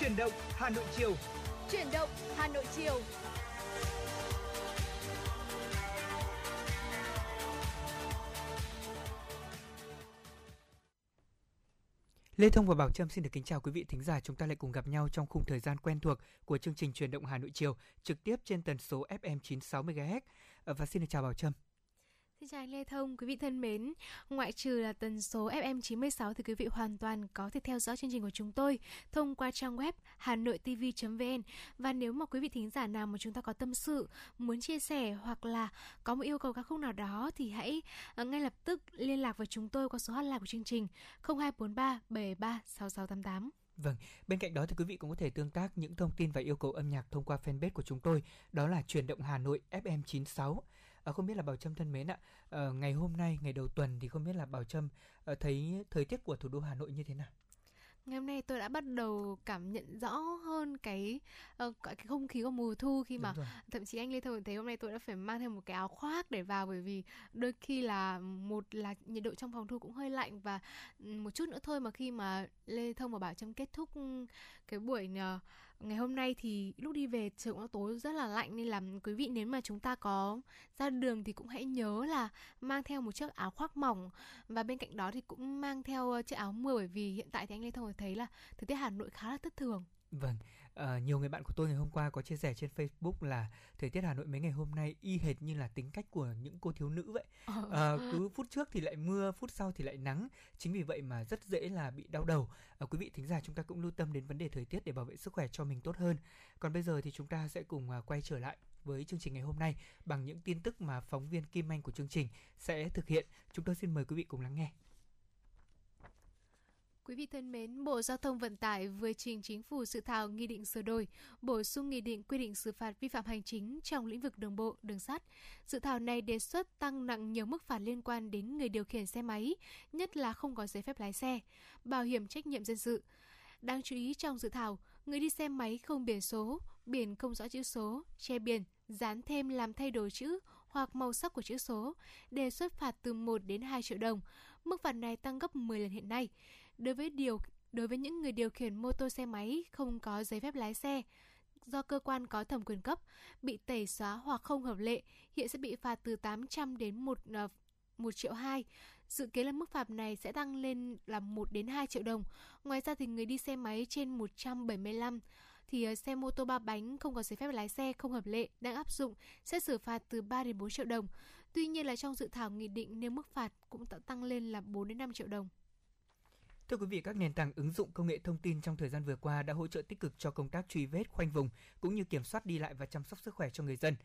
Chuyển động Hà Nội chiều. Chuyển động Hà Nội chiều. Lê Thông và Bảo Trâm xin được kính chào quý vị thính giả. Chúng ta lại cùng gặp nhau trong khung thời gian quen thuộc của chương trình Truyền động Hà Nội chiều, trực tiếp trên tần số FM 96 MHz. Và xin được chào Bảo Trâm. Xin chào anh Lê Thông, quý vị thân mến. Ngoại trừ là tần số FM 96 thì quý vị hoàn toàn có thể theo dõi chương trình của chúng tôi thông qua trang web hanoitv.vn và nếu mà quý vị thính giả nào mà chúng ta có tâm sự, muốn chia sẻ hoặc là có một yêu cầu ca khúc nào đó thì hãy ờ, ngay lập tức liên lạc với chúng tôi qua số hotline của chương trình 0243 73 6688. Vâng, bên cạnh đó thì quý vị cũng có thể tương tác những thông tin và yêu cầu âm nhạc thông qua fanpage của chúng tôi, đó là truyền động Hà Nội FM 96. À, không biết là Bảo Trâm thân mến ạ, à, ngày hôm nay, ngày đầu tuần thì không biết là Bảo Trâm à, thấy thời tiết của thủ đô Hà Nội như thế nào? Ngày hôm nay tôi đã bắt đầu cảm nhận rõ hơn cái uh, cái không khí của mùa thu khi mà thậm chí anh Lê Thông thấy hôm nay tôi đã phải mang thêm một cái áo khoác để vào bởi vì đôi khi là một là nhiệt độ trong phòng thu cũng hơi lạnh và một chút nữa thôi mà khi mà Lê Thông và Bảo Trâm kết thúc cái buổi ngày hôm nay thì lúc đi về trời cũng tối rất là lạnh nên là quý vị nếu mà chúng ta có ra đường thì cũng hãy nhớ là mang theo một chiếc áo khoác mỏng và bên cạnh đó thì cũng mang theo ờ, chiếc áo mưa bởi vì hiện tại thì anh Lê Thông thấy là thời tiết Hà Nội khá là thất thường. Vâng, uh, nhiều người bạn của tôi ngày hôm qua có chia sẻ trên Facebook là thời tiết Hà Nội mấy ngày hôm nay y hệt như là tính cách của những cô thiếu nữ vậy. Uh, cứ phút trước thì lại mưa, phút sau thì lại nắng. Chính vì vậy mà rất dễ là bị đau đầu. Uh, quý vị thính giả chúng ta cũng lưu tâm đến vấn đề thời tiết để bảo vệ sức khỏe cho mình tốt hơn. Còn bây giờ thì chúng ta sẽ cùng uh, quay trở lại với chương trình ngày hôm nay bằng những tin tức mà phóng viên Kim Anh của chương trình sẽ thực hiện. Chúng tôi xin mời quý vị cùng lắng nghe. Quý vị thân mến, Bộ Giao thông Vận tải vừa trình chính phủ dự thảo nghị định sửa đổi, bổ sung nghị định quy định xử phạt vi phạm hành chính trong lĩnh vực đường bộ, đường sắt. Dự thảo này đề xuất tăng nặng nhiều mức phạt liên quan đến người điều khiển xe máy, nhất là không có giấy phép lái xe, bảo hiểm trách nhiệm dân sự. Đáng chú ý trong dự thảo, người đi xe máy không biển số, biển không rõ chữ số, che biển, dán thêm làm thay đổi chữ hoặc màu sắc của chữ số, đề xuất phạt từ 1 đến 2 triệu đồng. Mức phạt này tăng gấp 10 lần hiện nay. Đối với điều, đối với những người điều khiển mô tô xe máy không có giấy phép lái xe, do cơ quan có thẩm quyền cấp, bị tẩy xóa hoặc không hợp lệ, hiện sẽ bị phạt từ 800 đến 1 1 ờ, triệu 2. Dự kiến là mức phạt này sẽ tăng lên là 1 đến 2 triệu đồng. Ngoài ra thì người đi xe máy trên 175 thì ờ, xe mô tô ba bánh không có giấy phép lái xe, không hợp lệ, đang áp dụng sẽ xử phạt từ 3 đến 4 triệu đồng. Tuy nhiên là trong dự thảo nghị định, nếu mức phạt cũng tăng lên là 4 đến 5 triệu đồng. Thưa quý vị, các nền tảng ứng dụng công nghệ thông tin trong thời gian vừa qua đã hỗ trợ tích cực cho công tác truy vết, khoanh vùng cũng như kiểm soát đi lại và chăm sóc sức khỏe cho người dân.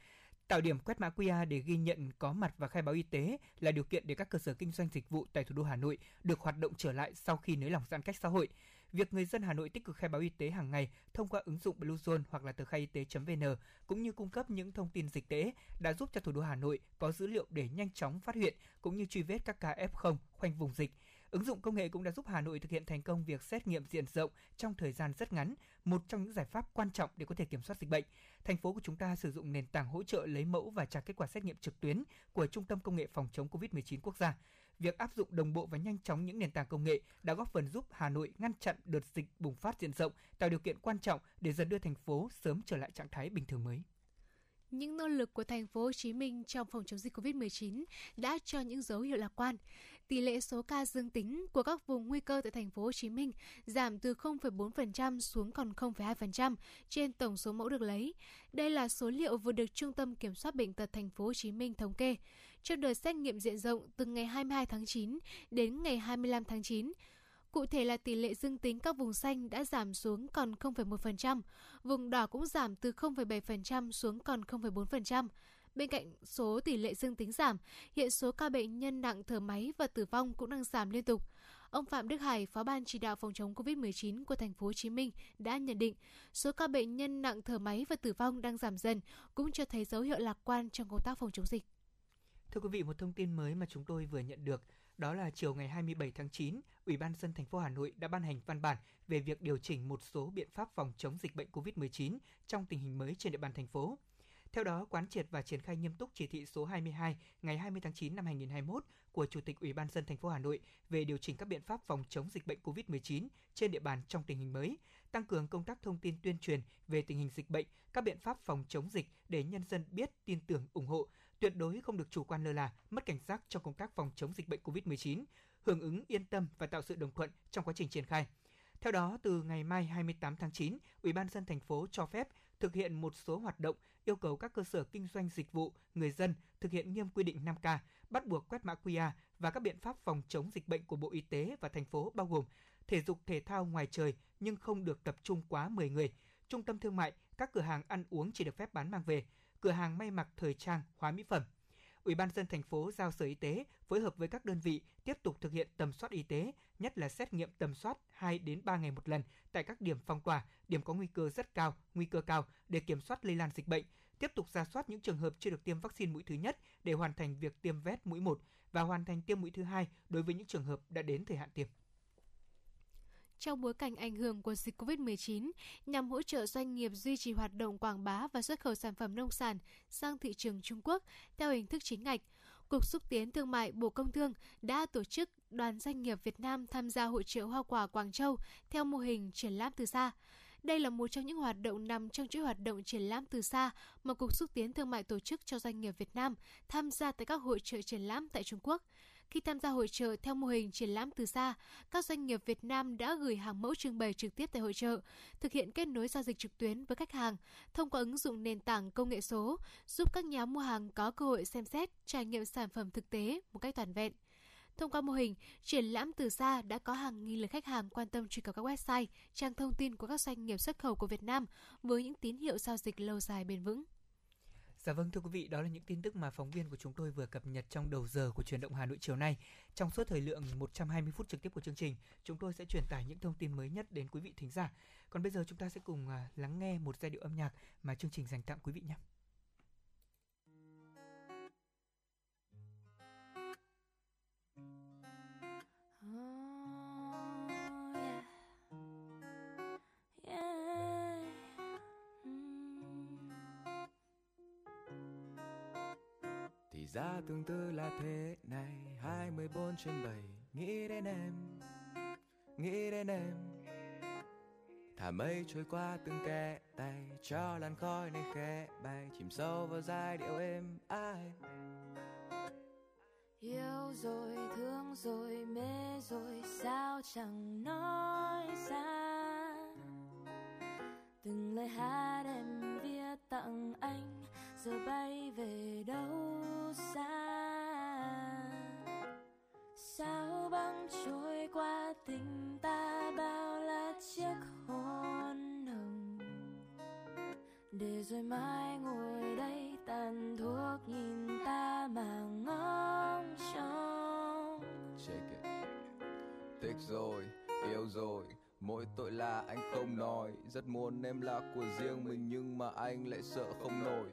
Tạo điểm quét mã QR để ghi nhận có mặt và khai báo y tế là điều kiện để các cơ sở kinh doanh dịch vụ tại thủ đô Hà Nội được hoạt động trở lại sau khi nới lỏng giãn cách xã hội. Việc người dân Hà Nội tích cực khai báo y tế hàng ngày thông qua ứng dụng Bluezone hoặc là tờ khai y tế.vn cũng như cung cấp những thông tin dịch tễ đã giúp cho thủ đô Hà Nội có dữ liệu để nhanh chóng phát hiện cũng như truy vết các ca F0 khoanh vùng dịch Ứng dụng công nghệ cũng đã giúp Hà Nội thực hiện thành công việc xét nghiệm diện rộng trong thời gian rất ngắn, một trong những giải pháp quan trọng để có thể kiểm soát dịch bệnh. Thành phố của chúng ta sử dụng nền tảng hỗ trợ lấy mẫu và trả kết quả xét nghiệm trực tuyến của Trung tâm Công nghệ Phòng chống COVID-19 quốc gia. Việc áp dụng đồng bộ và nhanh chóng những nền tảng công nghệ đã góp phần giúp Hà Nội ngăn chặn đợt dịch bùng phát diện rộng, tạo điều kiện quan trọng để dần đưa thành phố sớm trở lại trạng thái bình thường mới. Những nỗ lực của thành phố Hồ Chí Minh trong phòng chống dịch COVID-19 đã cho những dấu hiệu lạc quan. Tỷ lệ số ca dương tính của các vùng nguy cơ tại thành phố Hồ Chí Minh giảm từ 0,4% xuống còn 0,2% trên tổng số mẫu được lấy. Đây là số liệu vừa được Trung tâm Kiểm soát bệnh tật thành phố Hồ Chí Minh thống kê. Trong đợt xét nghiệm diện rộng từ ngày 22 tháng 9 đến ngày 25 tháng 9, Cụ thể là tỷ lệ dương tính các vùng xanh đã giảm xuống còn 0,1%, vùng đỏ cũng giảm từ 0,7% xuống còn 0,4%. Bên cạnh số tỷ lệ dương tính giảm, hiện số ca bệnh nhân nặng thở máy và tử vong cũng đang giảm liên tục. Ông Phạm Đức Hải, Phó ban chỉ đạo phòng chống COVID-19 của thành phố Hồ Chí Minh đã nhận định, số ca bệnh nhân nặng thở máy và tử vong đang giảm dần, cũng cho thấy dấu hiệu lạc quan trong công tác phòng chống dịch. Thưa quý vị, một thông tin mới mà chúng tôi vừa nhận được đó là chiều ngày 27 tháng 9, Ủy ban dân thành phố Hà Nội đã ban hành văn bản về việc điều chỉnh một số biện pháp phòng chống dịch bệnh COVID-19 trong tình hình mới trên địa bàn thành phố. Theo đó, quán triệt và triển khai nghiêm túc chỉ thị số 22 ngày 20 tháng 9 năm 2021 của Chủ tịch Ủy ban dân thành phố Hà Nội về điều chỉnh các biện pháp phòng chống dịch bệnh COVID-19 trên địa bàn trong tình hình mới, tăng cường công tác thông tin tuyên truyền về tình hình dịch bệnh, các biện pháp phòng chống dịch để nhân dân biết, tin tưởng, ủng hộ, tuyệt đối không được chủ quan lơ là, mất cảnh giác trong công tác phòng chống dịch bệnh COVID-19, hưởng ứng yên tâm và tạo sự đồng thuận trong quá trình triển khai. Theo đó, từ ngày mai 28 tháng 9, Ủy ban dân thành phố cho phép thực hiện một số hoạt động yêu cầu các cơ sở kinh doanh dịch vụ, người dân thực hiện nghiêm quy định 5K, bắt buộc quét mã QR và các biện pháp phòng chống dịch bệnh của Bộ Y tế và thành phố bao gồm thể dục thể thao ngoài trời nhưng không được tập trung quá 10 người, trung tâm thương mại, các cửa hàng ăn uống chỉ được phép bán mang về, cửa hàng may mặc thời trang, hóa mỹ phẩm. Ủy ban dân thành phố giao Sở Y tế phối hợp với các đơn vị tiếp tục thực hiện tầm soát y tế, nhất là xét nghiệm tầm soát 2 đến 3 ngày một lần tại các điểm phong tỏa, điểm có nguy cơ rất cao, nguy cơ cao để kiểm soát lây lan dịch bệnh, tiếp tục ra soát những trường hợp chưa được tiêm vaccine mũi thứ nhất để hoàn thành việc tiêm vét mũi 1 và hoàn thành tiêm mũi thứ hai đối với những trường hợp đã đến thời hạn tiêm trong bối cảnh ảnh hưởng của dịch COVID-19 nhằm hỗ trợ doanh nghiệp duy trì hoạt động quảng bá và xuất khẩu sản phẩm nông sản sang thị trường Trung Quốc theo hình thức chính ngạch. Cục xúc tiến thương mại Bộ Công Thương đã tổ chức đoàn doanh nghiệp Việt Nam tham gia hội trợ hoa quả Quảng Châu theo mô hình triển lãm từ xa. Đây là một trong những hoạt động nằm trong chuỗi hoạt động triển lãm từ xa mà Cục xúc tiến thương mại tổ chức cho doanh nghiệp Việt Nam tham gia tại các hội trợ triển lãm tại Trung Quốc. Khi tham gia hội trợ theo mô hình triển lãm từ xa, các doanh nghiệp Việt Nam đã gửi hàng mẫu trưng bày trực tiếp tại hội trợ, thực hiện kết nối giao dịch trực tuyến với khách hàng thông qua ứng dụng nền tảng công nghệ số, giúp các nhà mua hàng có cơ hội xem xét, trải nghiệm sản phẩm thực tế một cách toàn vẹn. Thông qua mô hình, triển lãm từ xa đã có hàng nghìn lượt khách hàng quan tâm truy cập các website, trang thông tin của các doanh nghiệp xuất khẩu của Việt Nam với những tín hiệu giao dịch lâu dài bền vững. Dạ vâng thưa quý vị, đó là những tin tức mà phóng viên của chúng tôi vừa cập nhật trong đầu giờ của truyền động Hà Nội chiều nay. Trong suốt thời lượng 120 phút trực tiếp của chương trình, chúng tôi sẽ truyền tải những thông tin mới nhất đến quý vị thính giả. Còn bây giờ chúng ta sẽ cùng à, lắng nghe một giai điệu âm nhạc mà chương trình dành tặng quý vị nhé. Ra tương tư là thế này. 24 trên 7 Nghĩ đến em Nghĩ đến em. Thả mây trôi qua từng kẽ tay Cho làn khói này khẽ bay. Chìm sâu vào giai điệu êm ai. Yêu rồi, thương rồi, mê rồi Sao chẳng nói ra? Từng lời hát em viết tặng anh giờ bay về đâu? Xa. Sao băng trôi qua tình ta bao là chiếc hôn nồng. Để rồi mai ngồi đây tàn thuốc nhìn ta mà ngóng trông. Check it. Thích rồi, yêu rồi Mỗi tội là anh không nói. Rất muốn em là của riêng mình Nhưng mà anh lại sợ không nổi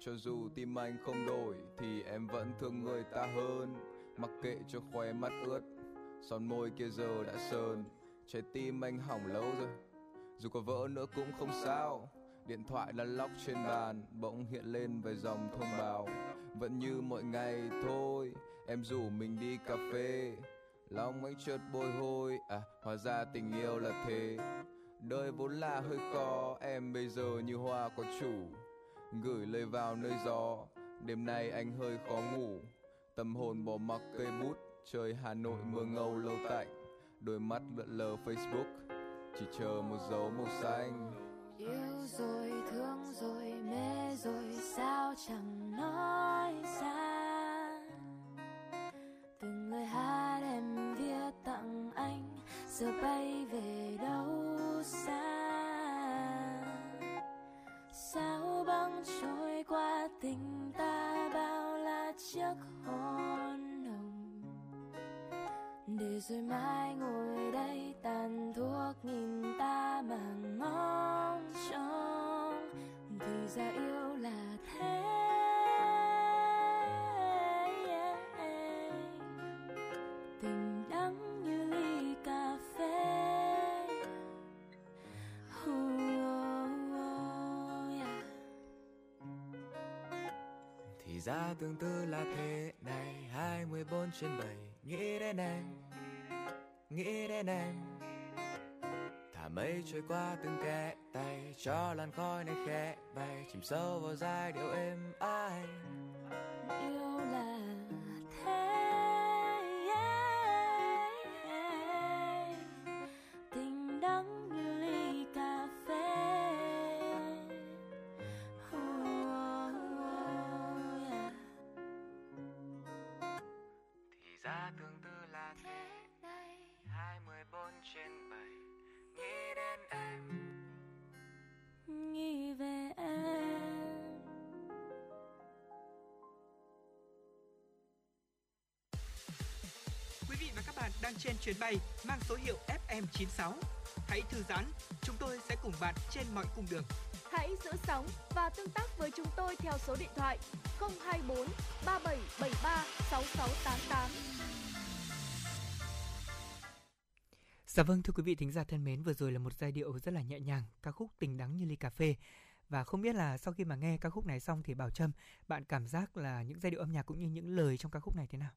cho dù tim anh không đổi Thì em vẫn thương người ta hơn. Mặc kệ cho khoe mắt ướt, Son môi kia giờ đã sơn Trái tim anh hỏng lâu rồi, Dù có vỡ nữa cũng không sao. Điện thoại lăn lóc trên bàn, Bỗng hiện lên vài dòng thông báo. Vẫn như mọi ngày thôi, Em rủ mình đi cà phê. Lòng anh chợt bồi hồi À hóa ra tình yêu là thế. Đời vốn là hơi khó, Em bây giờ như hoa có chủ gửi lời vào nơi gió. Đêm nay anh hơi khó ngủ. Tâm hồn bỏ mặc cây bút, trời hà nội mưa ngâu lâu tạnh. Đôi mắt lượn lờ facebook, chỉ chờ một dấu màu xanh. Yêu rồi, thương rồi, mê rồi, sao chẳng nói ra? Từng lời hát em viết tặng anh, giờ bay về đâu xa? Sao băng trôi qua, tình ta bao là chiếc hôn nồng để rồi mai ngồi đây tàn thuốc nhìn ta mà ngóng trông. Thì ra yêu là thế. Thì ra tương tư là thế này 24 trên 7 nghĩ đến em nghĩ đến em thả mây trôi qua từng kẽ tay, cho làn khói này khẽ bay, chìm sâu vào giai điệu êm ái. Yêu chuyến bay mang số hiệu FM96. Hãy thư giãn, chúng tôi sẽ cùng bạn trên mọi cung đường. Hãy giữ sóng và tương tác với chúng tôi theo số điện thoại 024 3773 6688. Dạ vâng thưa quý vị thính giả thân mến, vừa rồi là một giai điệu rất là nhẹ nhàng, ca khúc tình đắng như ly cà phê. Và không biết là sau khi mà nghe ca khúc này xong thì Bảo Trâm, bạn cảm giác là những giai điệu âm nhạc cũng như những lời trong ca khúc này thế nào?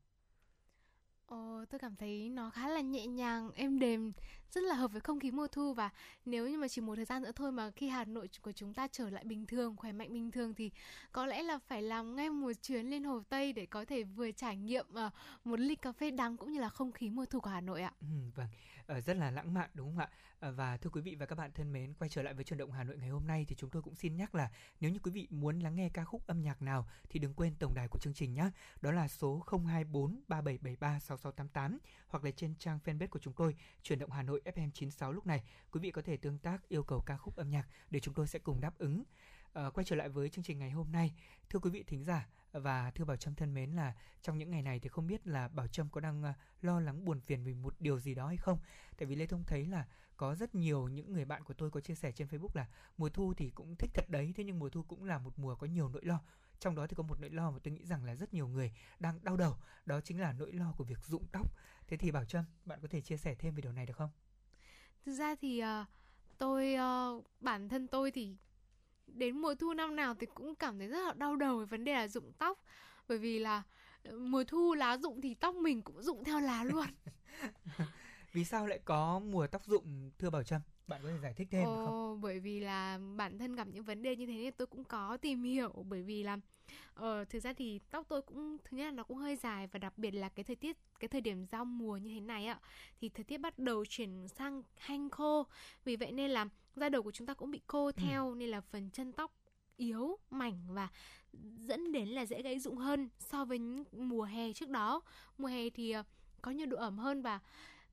Ồ, tôi cảm thấy nó khá là nhẹ nhàng, êm đềm, rất là hợp với không khí mùa thu và nếu như mà chỉ một thời gian nữa thôi mà khi Hà Nội của chúng ta trở lại bình thường, khỏe mạnh bình thường thì có lẽ là phải làm ngay một chuyến lên Hồ Tây để có thể vừa trải nghiệm uh, một ly cà phê đắng cũng như là không khí mùa thu của Hà Nội ạ. Ừ, vâng, Ờ, rất là lãng mạn đúng không ạ? Ờ, và thưa quý vị và các bạn thân mến, quay trở lại với chuyển động Hà Nội ngày hôm nay thì chúng tôi cũng xin nhắc là nếu như quý vị muốn lắng nghe ca khúc âm nhạc nào thì đừng quên tổng đài của chương trình nhé. Đó là số 024 3773 6688 hoặc là trên trang fanpage của chúng tôi chuyển động Hà Nội FM 96 lúc này quý vị có thể tương tác yêu cầu ca khúc âm nhạc để chúng tôi sẽ cùng đáp ứng. Ờ, quay trở lại với chương trình ngày hôm nay, thưa quý vị thính giả và thưa Bảo Trâm thân mến là trong những ngày này thì không biết là Bảo Trâm có đang ờ, lo lắng buồn phiền vì một điều gì đó hay không? Tại vì lê thông thấy là có rất nhiều những người bạn của tôi có chia sẻ trên facebook là mùa thu thì cũng thích thật đấy thế nhưng mùa thu cũng là một mùa có nhiều nỗi lo. Trong đó thì có một nỗi lo mà tôi nghĩ rằng là rất nhiều người đang đau đầu đó chính là nỗi lo của việc rụng tóc. Thế thì bảo trâm bạn có thể chia sẻ thêm về điều này được không? Thực ra thì uh, tôi uh, bản thân tôi thì đến mùa thu năm nào thì cũng cảm thấy rất là đau đầu về vấn đề là rụng tóc. Bởi vì là ờ, mùa thu lá rụng thì tóc mình cũng rụng theo lá luôn. vì sao lại có mùa tóc rụng thưa bảo trâm? Bạn có thể giải thích thêm được không? Ồ, bởi vì là bản thân gặp những vấn đề như thế nên tôi cũng có tìm hiểu. Bởi vì là ờ, thực ra thì tóc tôi cũng thứ nhất là nó cũng hơi dài và đặc biệt là cái thời tiết cái thời điểm giao mùa như thế này ạ thì thời tiết bắt đầu chuyển sang hanh khô. Vì vậy nên là da đầu của chúng ta cũng bị khô theo nên là phần chân tóc yếu mảnh và dẫn đến là dễ gãy rụng hơn so với mùa hè trước đó. Mùa hè thì ờ, có nhiều độ ẩm hơn và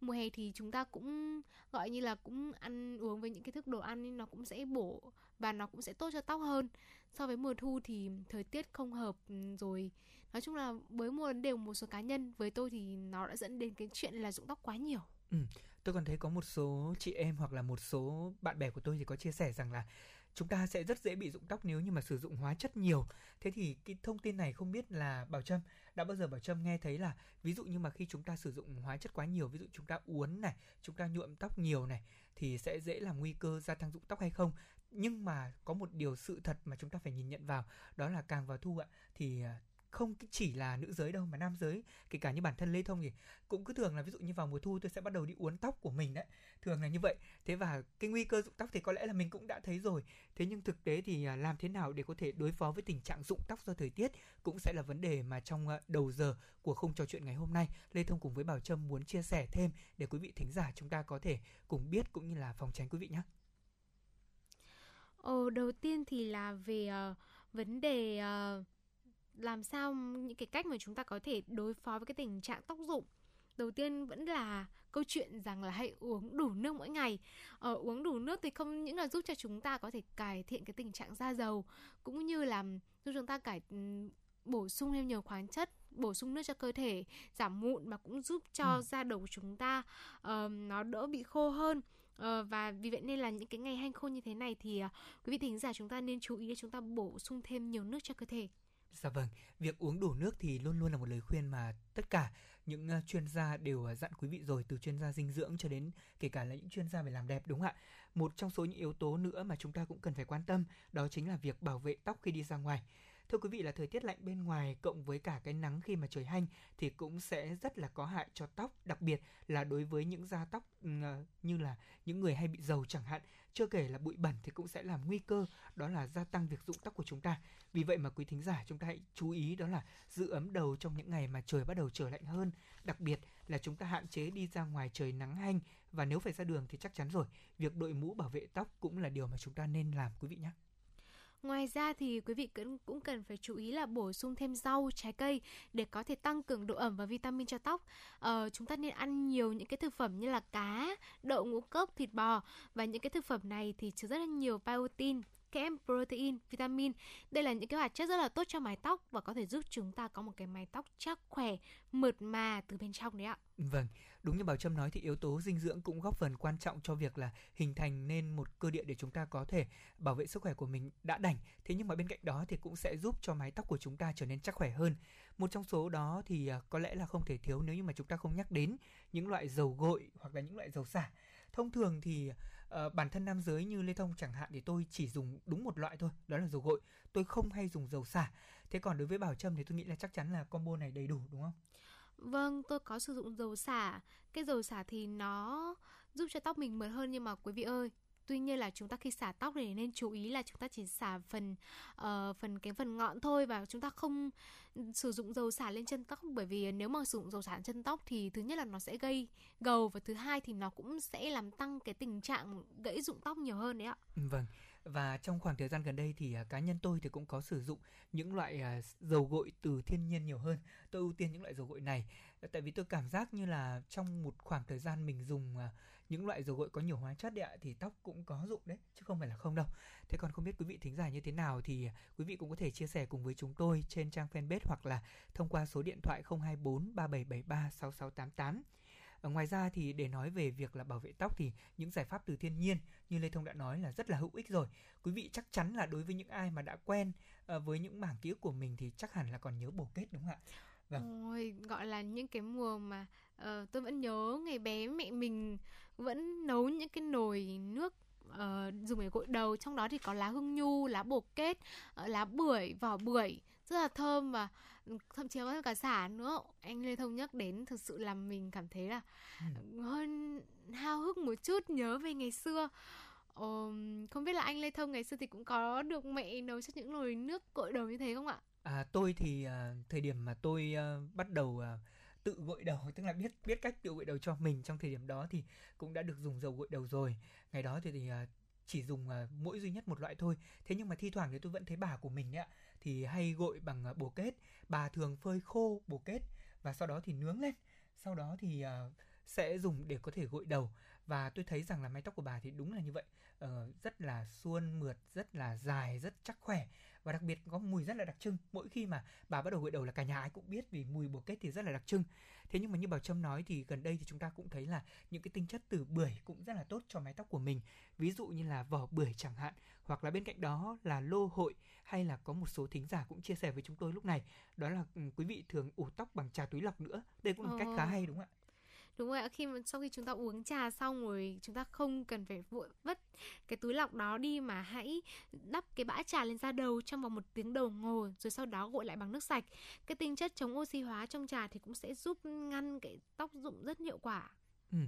mùa hè thì chúng ta cũng gọi như là cũng ăn uống với những cái thức đồ ăn nên nó cũng sẽ bổ và nó cũng sẽ tốt cho tóc hơn. So với mùa thu thì thời tiết không hợp ừm, rồi nói chung là với một đều một số cá nhân với tôi thì nó đã dẫn đến cái chuyện là rụng tóc quá nhiều tôi còn thấy có một số chị em hoặc là một số bạn bè của tôi thì có chia sẻ rằng là chúng ta sẽ rất dễ bị rụng tóc nếu như mà sử dụng hóa chất nhiều. Thế thì cái thông tin này không biết là bảo trâm, đã bao giờ bảo trâm nghe thấy là ví dụ như mà khi chúng ta sử dụng hóa chất quá nhiều, ví dụ chúng ta uốn này, chúng ta nhuộm tóc nhiều này, thì sẽ dễ làm nguy cơ gia tăng rụng tóc hay không? Nhưng mà có một điều sự thật mà chúng ta phải nhìn nhận vào, đó là càng vào thu ạ, thì à, không chỉ là nữ giới đâu mà nam giới kể cả như bản thân lê thông thì cũng cứ thường là ví dụ như vào mùa thu tôi sẽ bắt đầu đi uốn tóc của mình đấy thường là như vậy. Thế và cái nguy cơ rụng tóc thì có lẽ là mình cũng đã thấy rồi. Thế nhưng thực tế thì à, làm thế nào để có thể đối phó với tình trạng rụng tóc do thời tiết cũng sẽ là vấn đề mà trong à, đầu giờ của khung trò chuyện ngày hôm nay lê thông cùng với bảo trâm muốn chia sẻ thêm để quý vị thính giả chúng ta có thể cùng biết cũng như là phòng tránh quý vị nhé Ờ, đầu tiên thì là về uh, vấn đề uh, làm sao những cái cách mà chúng ta có thể đối phó với cái tình trạng tóc rụng. Đầu tiên vẫn là câu chuyện rằng là hãy uống đủ nước mỗi ngày. Ờ, uống đủ nước thì không những là giúp cho chúng ta có thể cải thiện cái tình trạng da dầu cũng như là giúp chúng ta cải ừm, bổ sung thêm nhiều khoáng chất bổ sung nước cho cơ thể giảm mụn mà cũng giúp cho Ừ. da đầu của chúng ta ờ, nó đỡ bị khô hơn Ờ, và vì vậy nên là những cái ngày hanh khô như thế này thì ờ, quý vị thính giả chúng ta nên chú ý để chúng ta bổ sung thêm nhiều nước cho cơ thể Dạ vâng, việc uống đủ nước thì luôn luôn là một lời khuyên mà tất cả những ờ, chuyên gia đều ờ, dặn quý vị rồi từ chuyên gia dinh dưỡng cho đến kể cả là những chuyên gia về làm đẹp đúng không ạ? Một trong số những yếu tố nữa mà chúng ta cũng cần phải quan tâm đó chính là việc bảo vệ tóc khi đi ra ngoài. Thưa quý vị là thời tiết lạnh bên ngoài cộng với cả cái nắng khi mà trời hanh thì cũng sẽ rất là có hại cho tóc, đặc biệt là đối với những da tóc ừ, ờ, như là những người hay bị dầu chẳng hạn. Chưa kể là bụi bẩn thì cũng sẽ làm nguy cơ đó là gia tăng việc rụng tóc của chúng ta. Vì vậy mà quý thính giả chúng ta hãy chú ý đó là giữ ấm đầu trong những ngày mà trời bắt đầu trở lạnh hơn. Đặc biệt là chúng ta hạn chế đi ra ngoài trời nắng hanh và nếu phải ra đường thì chắc chắn rồi, việc đội mũ bảo vệ tóc cũng là điều mà chúng ta nên làm quý vị nhé. Ngoài ra thì quý vị cũng cũng cần phải chú ý là bổ sung thêm rau, trái cây để có thể tăng cường độ ẩm và vitamin cho tóc. Ờ, chúng ta nên ăn nhiều những cái thực phẩm như là cá, đậu ngũ cốc, thịt bò và những cái thực phẩm này thì chứa rất là nhiều biotin, kẽm, protein, vitamin. Đây là những cái hoạt chất rất là tốt cho mái tóc và có thể giúp chúng ta có một cái mái tóc chắc khỏe, mượt mà từ bên trong đấy ạ. Vâng, đúng như Bảo Trâm nói thì yếu tố dinh dưỡng cũng góp phần quan trọng cho việc là hình thành nên một cơ địa để chúng ta có thể bảo vệ sức khỏe của mình đã đành. Thế nhưng mà bên cạnh đó thì cũng sẽ giúp cho mái tóc của chúng ta trở nên chắc khỏe hơn. Một trong số đó thì à, có lẽ là không thể thiếu nếu như mà chúng ta không nhắc đến những loại dầu gội hoặc là những loại dầu xả. Thông thường thì uh, bản thân nam giới như Lê Thông chẳng hạn thì tôi chỉ dùng đúng một loại thôi, đó là dầu gội. Tôi không hay dùng dầu xả. Thế còn đối với Bảo Trâm thì tôi nghĩ là chắc chắn là combo này đầy đủ đúng không? Vâng, tôi có sử dụng dầu xả. Cái dầu xả thì nó giúp cho tóc mình mượt hơn nhưng mà quý vị ơi, tuy nhiên là chúng ta khi xả tóc thì nên chú ý là chúng ta chỉ xả phần uh, phần cái phần ngọn thôi và chúng ta không sử dụng dầu xả lên chân tóc bởi vì nếu mà sử dụng dầu xả lên chân tóc thì thứ nhất là nó sẽ gây gầu và thứ hai thì nó cũng sẽ làm tăng cái tình trạng gãy rụng tóc nhiều hơn đấy ạ. Vâng và trong khoảng thời gian gần đây thì à, cá nhân tôi thì cũng có sử dụng những loại à, dầu gội từ thiên nhiên nhiều hơn. Tôi ưu tiên những loại dầu gội này, tại vì tôi cảm giác như là trong một khoảng thời gian mình dùng à, những loại dầu gội có nhiều hóa chất đấy ạ, thì tóc cũng có dụng đấy, chứ không phải là không đâu. Thế còn không biết quý vị thính giả như thế nào thì quý vị cũng có thể chia sẻ cùng với chúng tôi trên trang fanpage hoặc là thông qua số điện thoại 024 3773 6688 Ờ, ngoài ra thì để nói về việc là bảo vệ tóc thì những giải pháp từ thiên nhiên như lê thông đã nói là rất là hữu ích rồi. Quý vị chắc chắn là đối với những ai mà đã quen ờ, với những mảng ký ức của mình thì chắc hẳn là còn nhớ bổ kết đúng không ạ? Vâng. Ôi, gọi là những cái mùa mà uh, tôi vẫn nhớ ngày bé mẹ mình vẫn nấu những cái nồi nước uh, dùng để gội đầu trong đó thì có lá hương nhu lá bồ kết uh, lá bưởi vỏ bưởi rất là thơm và thậm chí có cả xả nữa anh lê thông nhắc đến thực sự làm mình cảm thấy là ừ. hơn hao hức một chút nhớ về ngày xưa Ờ, không biết là anh Lê Thông ngày xưa thì cũng có được mẹ nấu cho những nồi nước gội đầu như thế không ạ? À, tôi thì uh, thời điểm mà tôi uh, bắt đầu uh, tự gội đầu tức là biết biết cách tự gội đầu cho mình trong thời điểm đó thì cũng đã được dùng dầu gội đầu rồi ngày đó thì, thì uh, chỉ dùng uh, mỗi duy nhất một loại thôi thế nhưng mà thi thoảng thì tôi vẫn thấy bà của mình ấy, thì hay gội bằng à, bồ kết. Bà thường phơi khô bồ kết và sau đó thì nướng lên. Sau đó thì uh, sẽ dùng để có thể gội đầu và tôi thấy rằng là mái tóc của bà thì đúng là như vậy. Uh, rất là suôn mượt rất là dài rất chắc khỏe. Và đặc biệt có mùi rất là đặc trưng. Mỗi khi mà bà bắt đầu gội đầu là cả nhà ai cũng biết vì mùi bồ kết thì rất là đặc trưng. Thế nhưng mà như bảo trâm nói thì gần đây thì chúng ta cũng thấy là những cái tinh chất từ bưởi cũng rất là tốt cho mái tóc của mình. Ví dụ như là vỏ bưởi chẳng hạn hoặc là bên cạnh đó là lô hội hay là có một số thính giả cũng chia sẻ với chúng tôi lúc này. Đó là ừ, quý vị thường ủ tóc bằng trà túi lọc nữa. Đây cũng là một cách khá hay đúng không ạ đúng rồi khi mà sau khi chúng ta uống trà xong rồi chúng ta không cần phải vội vứt cái túi lọc đó đi mà hãy đắp cái bã trà lên da đầu trong vòng một tiếng đầu ngồi, rồi sau đó gội lại bằng nước sạch cái tinh chất chống oxy hóa trong trà thì cũng sẽ giúp ngăn cái tóc rụng rất hiệu quả ừ.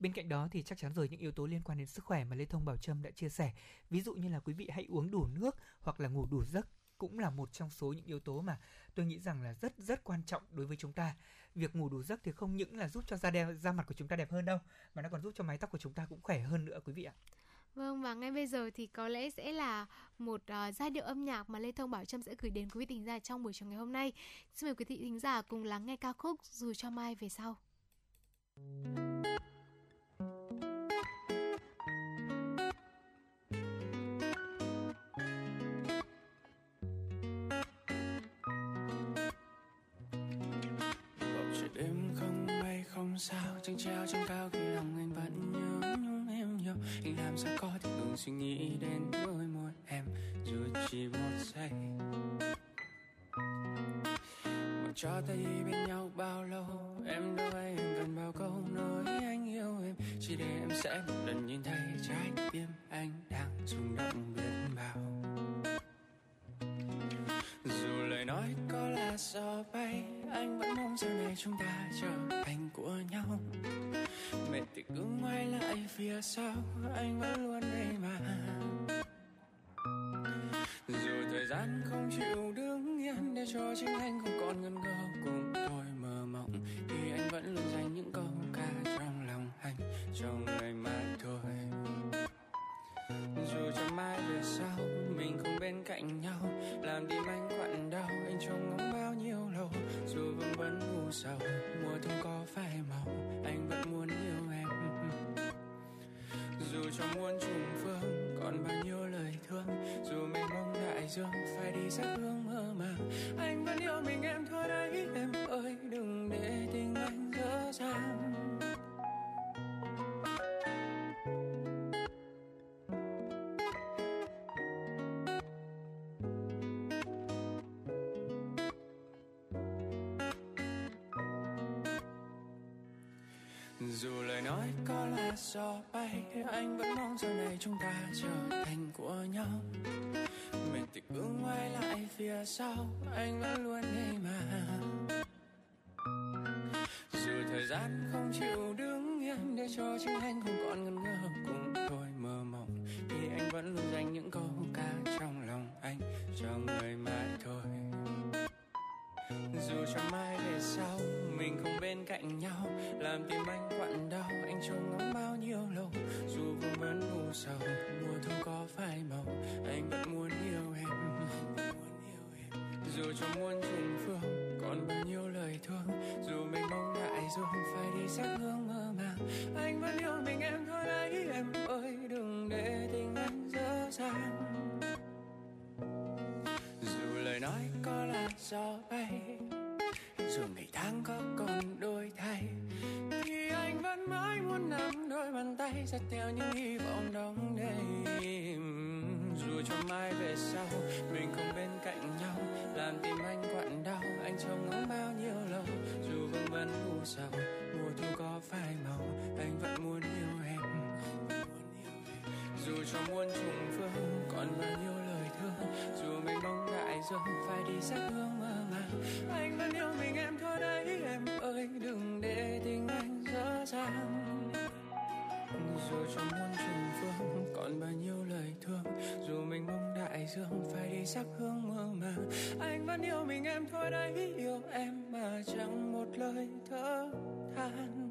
Bên cạnh đó thì chắc chắn rồi, những yếu tố liên quan đến sức khỏe mà Lê Thông Bảo Trâm đã chia sẻ. Ví dụ như là quý vị hãy uống đủ nước hoặc là ngủ đủ giấc cũng là một trong số những yếu tố mà tôi nghĩ rằng là rất rất quan trọng đối với chúng ta việc ngủ đủ giấc thì không những là giúp cho da đẹp, da mặt của chúng ta đẹp hơn đâu mà nó còn giúp cho mái tóc của chúng ta cũng khỏe hơn nữa quý vị ạ. Vâng và ngay bây giờ thì có lẽ sẽ là một uh, giai điệu âm nhạc mà Lê Thông Bảo Trâm sẽ gửi đến quý vị thính giả trong buổi chiều ngày hôm nay. Xin mời quý vị thính giả cùng lắng nghe ca khúc Dù cho mai về sau. Không sao? Chẳng treo trong cao khi lòng anh vẫn nhớ nhung em nhiều. Anh làm sao có thể ngừng suy nghĩ đến đôi môi em? Dù chỉ một giây. Mà cho ta đi bên nhau bao lâu? Em đâu hay anh cần bao câu nói anh yêu em? Chỉ để em sẽ một lần nhìn thấy trái tim anh đang rung động biết bao. ta giờ bay, anh vẫn mong giờ này chúng ta trở thành của nhau. Mẹ thì cứ ngoái lại phía sau, anh vẫn luôn đây mà. Dù thời gian không chịu đứng yên để cho chính anh không còn ngân ngơ, cùng tôi mơ mộng, thì anh vẫn luôn dành những câu ca trong lòng anh cho ngày mai thôi. Dù cho mai về sau, mình không bên cạnh nhau, làm tim anh quặn đau, anh trông ngóng vẫn u sầu. Mùa thu có phai màu, anh vẫn muốn yêu em. Dù cho muôn trùng phương, còn bao nhiêu lời thương. Dù mình mong đại dương phải đi sát hương mơ màng. Anh vẫn yêu mình, em thôi đấy em ơi. Đừng để tình anh dở dang. Dù lời nói có là gió bay, anh vẫn mong giờ này chúng ta trở thành của nhau. Mình thì cứ ngoái lại phía sau, anh vẫn luôn đây mà. Dù thời gian không chịu đứng yên để cho chính anh không còn ngần ngơ, cùng tôi mơ mộng. Thì anh vẫn luôn dành những câu ca trong lòng anh cho người mai dù cho mai về sau, mình không bên cạnh nhau. Làm tim anh quặn đau, anh trông ngóng bao nhiêu lâu. Dù vương vấn u sầu, mùa thu có phai màu, anh vẫn muốn yêu em. Dù cho muôn trùng phương còn bao nhiêu lời thương. Dù mình mong ngại, dù phải đi sắc hương mơ màng. Anh vẫn yêu mình em thôi đấy em ơi. Đừng để tình anh dở dang. Gió bay dù ngày tháng có còn đôi thay, thì anh vẫn mãi muốn nắm đôi bàn tay dắt theo những hy vọng đong đầy dù cho mai về sau, mình không bên cạnh nhau, làm tim anh quặn đau, anh trông ngóng bao nhiêu lâu. Dù vương vấn u sầu mùa thu có phai màu, anh vẫn muốn yêu em. Dù cho muôn trùng phương, còn bao nhiêu dù mình mong đại dương phải đi sắc hương mơ màng, anh vẫn yêu mình, em thôi đấy, em ơi, đừng để tình anh dở dang. Dù cho muôn trùng phương còn bao nhiêu lời thương, dù mình mong đại dương phải đi sắc hương mơ màng, anh vẫn yêu mình, em thôi đấy, yêu em mà chẳng một lời thở than.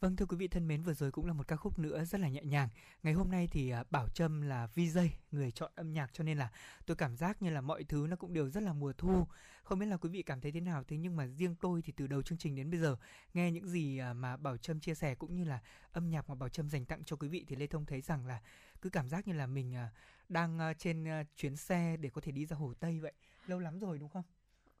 Vâng thưa quý vị thân mến, vừa rồi cũng là một ca khúc nữa rất là nhẹ nhàng. Ngày hôm nay thì à, Bảo Trâm là VJ, người chọn âm nhạc cho nên là tôi cảm giác như là mọi thứ nó cũng đều rất là mùa thu. Không biết là quý vị cảm thấy thế nào thế nhưng mà riêng tôi thì từ đầu chương trình đến bây giờ nghe những gì à, mà Bảo Trâm chia sẻ cũng như là âm nhạc mà Bảo Trâm dành tặng cho quý vị thì Lê Thông thấy rằng là cứ cảm giác như là mình à, đang trên chuyến xe để có thể đi ra Hồ Tây vậy. Lâu lắm rồi đúng không?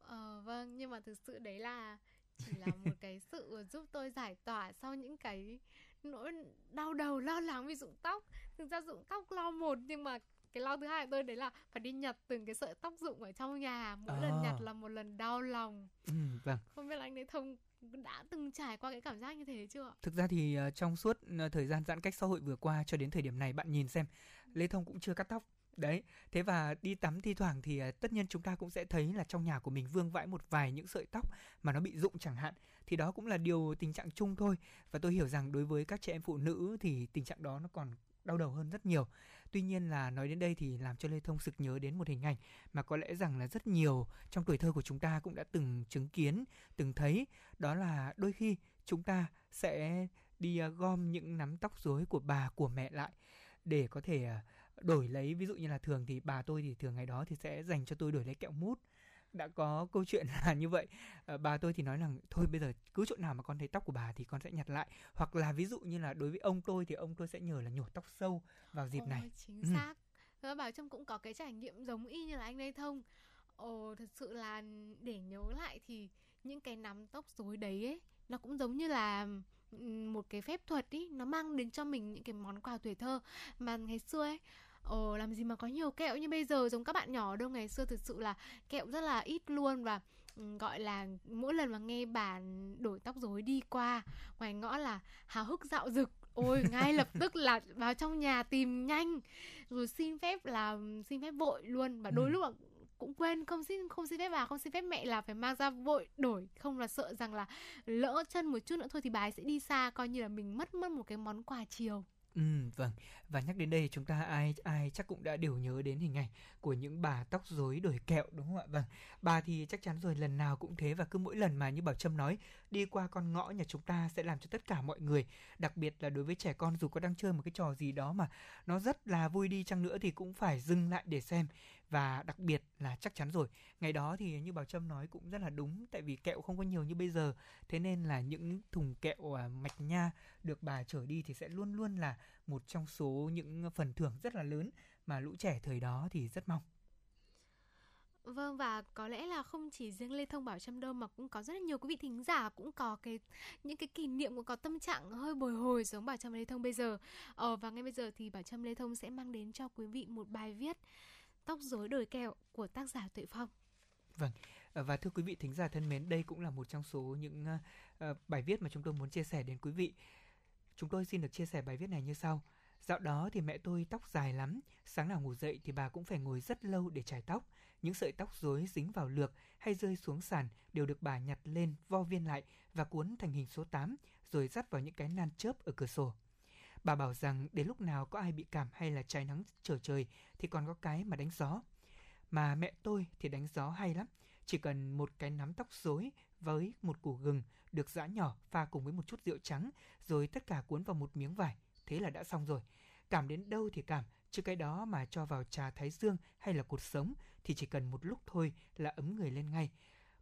Ờ vâng, nhưng mà thực sự đấy là chỉ là một cái sự giúp tôi giải tỏa sau những cái nỗi đau đầu lo lắng vì rụng tóc. Thực ra rụng tóc lo một nhưng mà cái lo thứ hai của tôi đấy là phải đi nhặt từng cái sợi tóc rụng ở trong nhà. Mỗi à. lần nhặt là một lần đau lòng. Ừ, vâng. Không biết là anh đấy thông đã từng trải qua cái cảm giác như thế chưa? Thực ra thì uh, trong suốt uh, thời gian giãn cách xã hội vừa qua cho đến thời điểm này bạn nhìn xem lê thông cũng chưa cắt tóc đấy thế và đi tắm thi thoảng thì à, tất nhiên chúng ta cũng sẽ thấy là trong nhà của mình vương vãi một vài những sợi tóc mà nó bị rụng chẳng hạn. Thì đó cũng là điều tình trạng chung thôi. Và tôi hiểu rằng đối với các trẻ em phụ nữ thì tình trạng đó nó còn đau đầu hơn rất nhiều. Tuy nhiên là nói đến đây thì làm cho lê thông sực nhớ đến một hình ảnh mà có lẽ rằng là rất nhiều trong tuổi thơ của chúng ta cũng đã từng chứng kiến từng thấy. Đó là đôi khi chúng ta sẽ đi à, gom những nắm tóc rối của bà của mẹ lại để có thể uh, đổi lấy ví dụ như là thường thì bà tôi thì thường ngày đó thì sẽ dành cho tôi đổi lấy kẹo mút. Đã có câu chuyện là như vậy. À, bà tôi thì nói rằng thôi bây giờ cứ chỗ nào mà con thấy tóc của bà thì con sẽ nhặt lại. Hoặc là ví dụ như là đối với ông tôi thì ông tôi sẽ nhờ là nhổ tóc sâu vào dịp Ôi, này. chính ừ. xác. Và bảo trâm cũng có cái trải nghiệm giống y như là anh đây thông. Ồ thật sự là để nhớ lại thì những cái nắm tóc rối đấy ấy nó cũng giống như là một cái phép thuật ý nó mang đến cho mình những cái món quà tuổi thơ. Mà ngày xưa ấy Ồ làm gì mà có nhiều kẹo như bây giờ giống các bạn nhỏ đâu. Ngày xưa thực sự là kẹo rất là ít luôn và ừ, gọi là mỗi lần mà nghe bà đổi tóc rối đi qua ngoài ngõ là hào hức dạo dực. Ôi ngay lập tức là vào trong nhà tìm nhanh. Rồi xin phép là xin phép vội luôn và đôi ừ. lúc là cũng quên không xin không xin phép bà không xin phép mẹ là phải mang ra vội đổi. Không là sợ rằng là lỡ chân một chút nữa thôi thì bà ấy sẽ đi xa coi như là mình mất mất một cái món quà chiều. Ừ, vâng. Và nhắc đến đây chúng ta ai ai chắc cũng đã đều nhớ đến hình ảnh của những bà tóc rối đổi kẹo đúng không ạ? Vâng. Bà thì chắc chắn rồi lần nào cũng thế và cứ mỗi lần mà như Bảo Trâm nói đi qua con ngõ nhà chúng ta sẽ làm cho tất cả mọi người, đặc biệt là đối với trẻ con dù có đang chơi một cái trò gì đó mà nó rất là vui đi chăng nữa thì cũng phải dừng lại để xem và đặc biệt là chắc chắn rồi ngày đó thì như bảo trâm nói cũng rất là đúng tại vì kẹo không có nhiều như bây giờ thế nên là những thùng kẹo à, mạch nha được bà chở đi thì sẽ luôn luôn là một trong số những phần thưởng rất là lớn mà lũ trẻ thời đó thì rất mong Vâng và có lẽ là không chỉ riêng Lê Thông Bảo Trâm đâu mà cũng có rất là nhiều quý vị thính giả cũng có cái những cái kỷ niệm cũng có tâm trạng hơi bồi hồi giống Bảo Trâm Lê Thông bây giờ. Ờ và ngay bây giờ thì Bảo Trâm Lê Thông sẽ mang đến cho quý vị một bài viết Tóc rối đời kẹo của tác giả Tuệ Phong. Vâng, ờ, và thưa quý vị thính giả thân mến, đây cũng là một trong số những uh, bài viết mà chúng tôi muốn chia sẻ đến quý vị. Chúng tôi xin được chia sẻ bài viết này như sau. Dạo đó thì mẹ tôi tóc dài lắm, sáng nào ngủ dậy thì bà cũng phải ngồi rất lâu để chải tóc. Những sợi tóc rối dính vào lược hay rơi xuống sàn đều được bà nhặt lên, vo viên lại và cuốn thành hình số 8 rồi dắt vào những cái nan chớp ở cửa sổ. Bà bảo rằng đến lúc nào có ai bị cảm hay là trái nắng trở trời thì còn có cái mà đánh gió. Mà mẹ tôi thì đánh gió hay lắm. Chỉ cần một cái nắm tóc rối với một củ gừng được giã nhỏ pha cùng với một chút rượu trắng rồi tất cả cuốn vào một miếng vải. Thế là đã xong rồi. Cảm đến đâu thì cảm, chứ cái đó mà cho vào trà thái dương hay là cột sống thì chỉ cần một lúc thôi là ấm người lên ngay.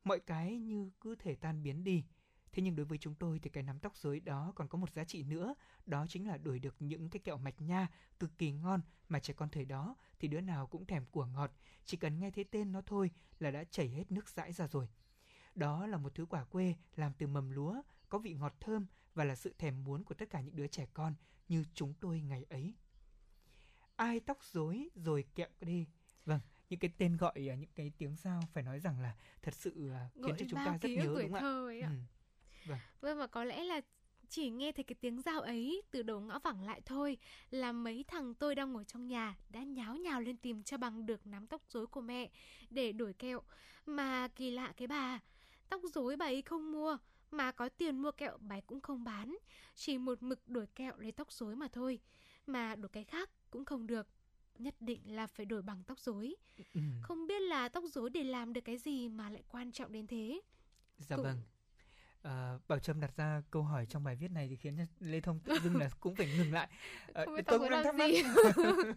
Mọi cái như cứ thể tan biến đi. Thế nhưng đối với chúng tôi thì cái nắm tóc rối đó còn có một giá trị nữa, đó chính là đổi được những cái kẹo mạch nha cực kỳ ngon mà trẻ con thời đó thì đứa nào cũng thèm của ngọt, chỉ cần nghe thấy tên nó thôi là đã chảy hết nước dãi ra rồi. Đó là một thứ quả quê làm từ mầm lúa, có vị ngọt thơm và là sự thèm muốn của tất cả những đứa trẻ con như chúng tôi ngày ấy. Ai tóc rối rồi kẹo đi. Vâng, những cái tên gọi những cái tiếng sao phải nói rằng là thật sự à, khiến Gọi cho chúng ta rất nhớ đúng không ạ? Ạ. Ừ. Vâng. Vâng và có lẽ là chỉ nghe thấy cái tiếng dao ấy từ đầu ngõ vẳng lại thôi là mấy thằng tôi đang ngồi trong nhà đã nháo nhào lên tìm cho bằng được nắm tóc rối của mẹ để đổi kẹo. Mà kỳ lạ cái bà, tóc rối bà ấy không mua mà có tiền mua kẹo bà ấy cũng không bán, chỉ một mực đổi kẹo lấy tóc rối mà thôi. Mà đổi cái khác cũng không được nhất định là phải đổi bằng tóc rối. Ừ. Không biết là tóc rối để làm được cái gì mà lại quan trọng đến thế. Dạ Cũng... vâng À, Bảo Trâm đặt ra câu hỏi trong bài viết này thì khiến Lê Thông tự dưng là cũng phải ngừng lại. À, tôi cũng đang thắc mắc.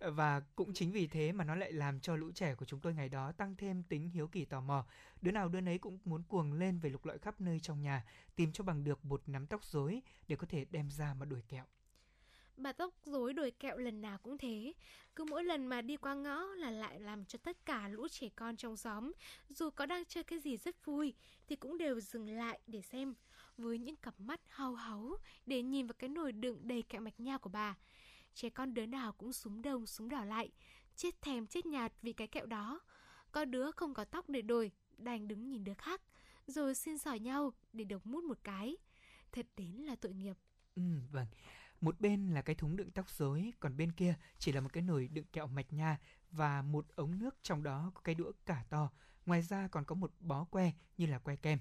và cũng chính vì thế mà nó lại làm cho lũ trẻ của chúng tôi ngày đó tăng thêm tính hiếu kỳ tò mò. Đứa nào đứa nấy cũng muốn cuồng lên về lục lọi khắp nơi trong nhà, tìm cho bằng được một nắm tóc rối để có thể đem ra mà đuổi kẹo. Bà tóc rối đuổi kẹo lần nào cũng thế Cứ mỗi lần mà đi qua ngõ là lại làm cho tất cả lũ trẻ con trong xóm Dù có đang chơi cái gì rất vui Thì cũng đều dừng lại để xem Với những cặp mắt hao háu Để nhìn vào cái nồi đựng đầy kẹo mạch nha của bà Trẻ con đứa nào cũng súng đông súng đỏ lại Chết thèm chết nhạt vì cái kẹo đó Có đứa không có tóc để đổi Đành đứng nhìn đứa khác Rồi xin sỏi nhau để được mút một cái Thật đến là tội nghiệp Ừ, vâng. Một bên là cái thúng đựng tóc rối, còn bên kia chỉ là một cái nồi đựng kẹo mạch nha và một ống nước trong đó có cái đũa cả to. Ngoài ra còn có một bó que như là que kem.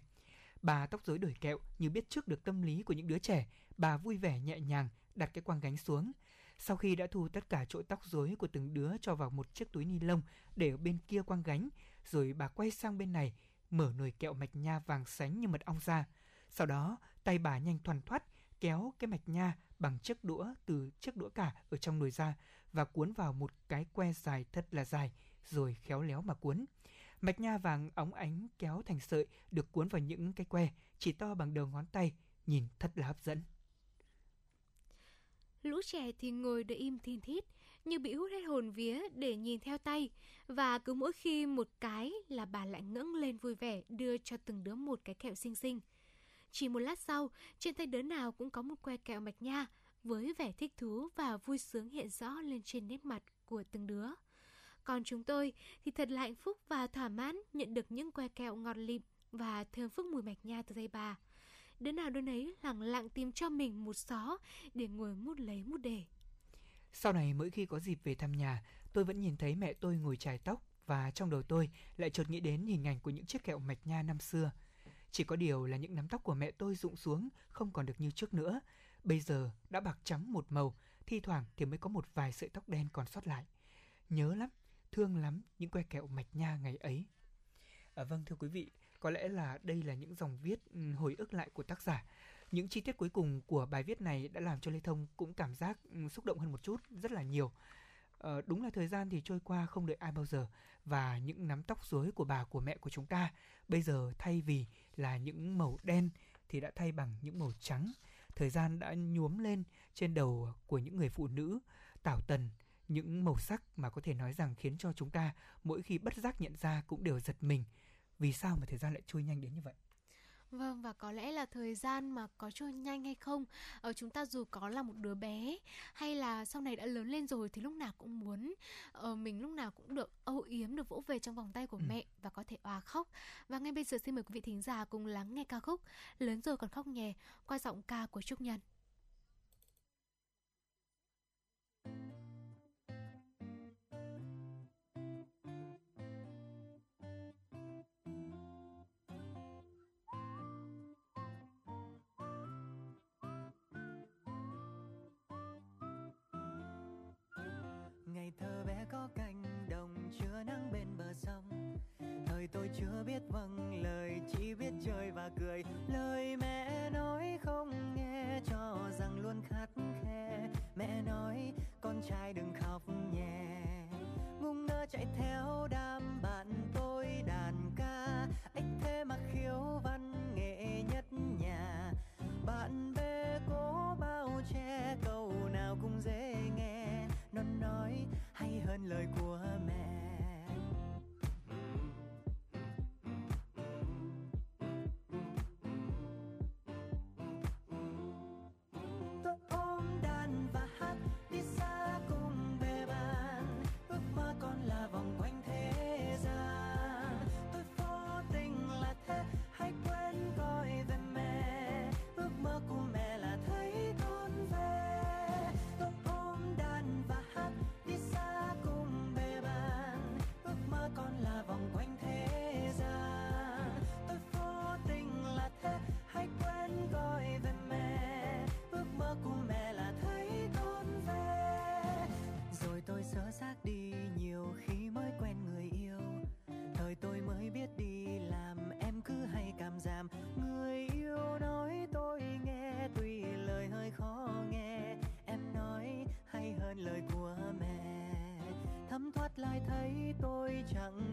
Bà tóc rối đổi kẹo như biết trước được tâm lý của những đứa trẻ, bà vui vẻ nhẹ nhàng đặt cái quang gánh xuống. Sau khi đã thu tất cả chỗ tóc rối của từng đứa cho vào một chiếc túi ni lông để ở bên kia quang gánh, rồi bà quay sang bên này, mở nồi kẹo mạch nha vàng sánh như mật ong ra. Sau đó, tay bà nhanh thoăn thoắt kéo cái mạch nha bằng chiếc đũa từ chiếc đũa cả ở trong nồi ra và cuốn vào một cái que dài thật là dài rồi khéo léo mà cuốn. Mạch nha vàng óng ánh kéo thành sợi được cuốn vào những cái que chỉ to bằng đầu ngón tay, nhìn thật là hấp dẫn. Lũ trẻ thì ngồi để im thiên thít, như bị hút hết hồn vía để nhìn theo tay. Và cứ mỗi khi một cái là bà lại ngẩng lên vui vẻ đưa cho từng đứa một cái kẹo xinh xinh. Chỉ một lát sau, trên tay đứa nào cũng có một que kẹo mạch nha, với vẻ thích thú và vui sướng hiện rõ lên trên nét mặt của từng đứa. Còn chúng tôi thì thật là hạnh phúc và thỏa mãn nhận được những que kẹo ngọt lịm và thơm phức mùi mạch nha từ dây bà. Đứa nào đứa nấy lặng lặng tìm cho mình một xó để ngồi mút lấy mút để. Sau này mỗi khi có dịp về thăm nhà, tôi vẫn nhìn thấy mẹ tôi ngồi chải tóc và trong đầu tôi lại chợt nghĩ đến hình ảnh của những chiếc kẹo mạch nha năm xưa. Chỉ có điều là những nắm tóc của mẹ tôi rụng xuống không còn được như trước nữa. Bây giờ đã bạc trắng một màu, thi thoảng thì mới có một vài sợi tóc đen còn sót lại. Nhớ lắm, thương lắm những que kẹo mạch nha ngày ấy. À, vâng thưa quý vị, có lẽ là đây là những dòng viết hồi ức lại của tác giả. Những chi tiết cuối cùng của bài viết này đã làm cho Lê Thông cũng cảm giác xúc động hơn một chút, rất là nhiều. Ờ, đúng là thời gian thì trôi qua không đợi ai bao giờ và những nắm tóc rối của bà của mẹ của chúng ta bây giờ thay vì là những màu đen thì đã thay bằng những màu trắng. Thời gian đã nhuốm lên trên đầu của những người phụ nữ tảo tần những màu sắc mà có thể nói rằng khiến cho chúng ta mỗi khi bất giác nhận ra cũng đều giật mình. Vì sao mà thời gian lại trôi nhanh đến như vậy? Vâng và có lẽ là thời gian mà có trôi nhanh hay không ở ờ, chúng ta dù có là một đứa bé hay là sau này đã lớn lên rồi thì lúc nào cũng muốn uh, mình lúc nào cũng được âu yếm được vỗ về trong vòng tay của ừ. mẹ và có thể òa khóc và ngay bây giờ xin mời quý vị thính giả cùng lắng nghe ca khúc lớn rồi còn khóc nhẹ qua giọng ca của Trúc Nhân. Thơ bé có cánh đồng chưa nắng bên bờ sông. Thời tôi chưa biết vâng lời, chỉ biết chơi và cười. Lời mẹ nói không nghe, cho rằng luôn khắt khe. Mẹ nói, con trai đừng khóc nhẹ. Ngung ngơ chạy theo đám bạn tôi đàn ca. Anh thế mà khiếu văn nghệ nhất nhà. Bạn bè cố bao che, câu nào cũng dễ nghe. Nó nói hơn lời của mẹ. Thấy tôi chẳng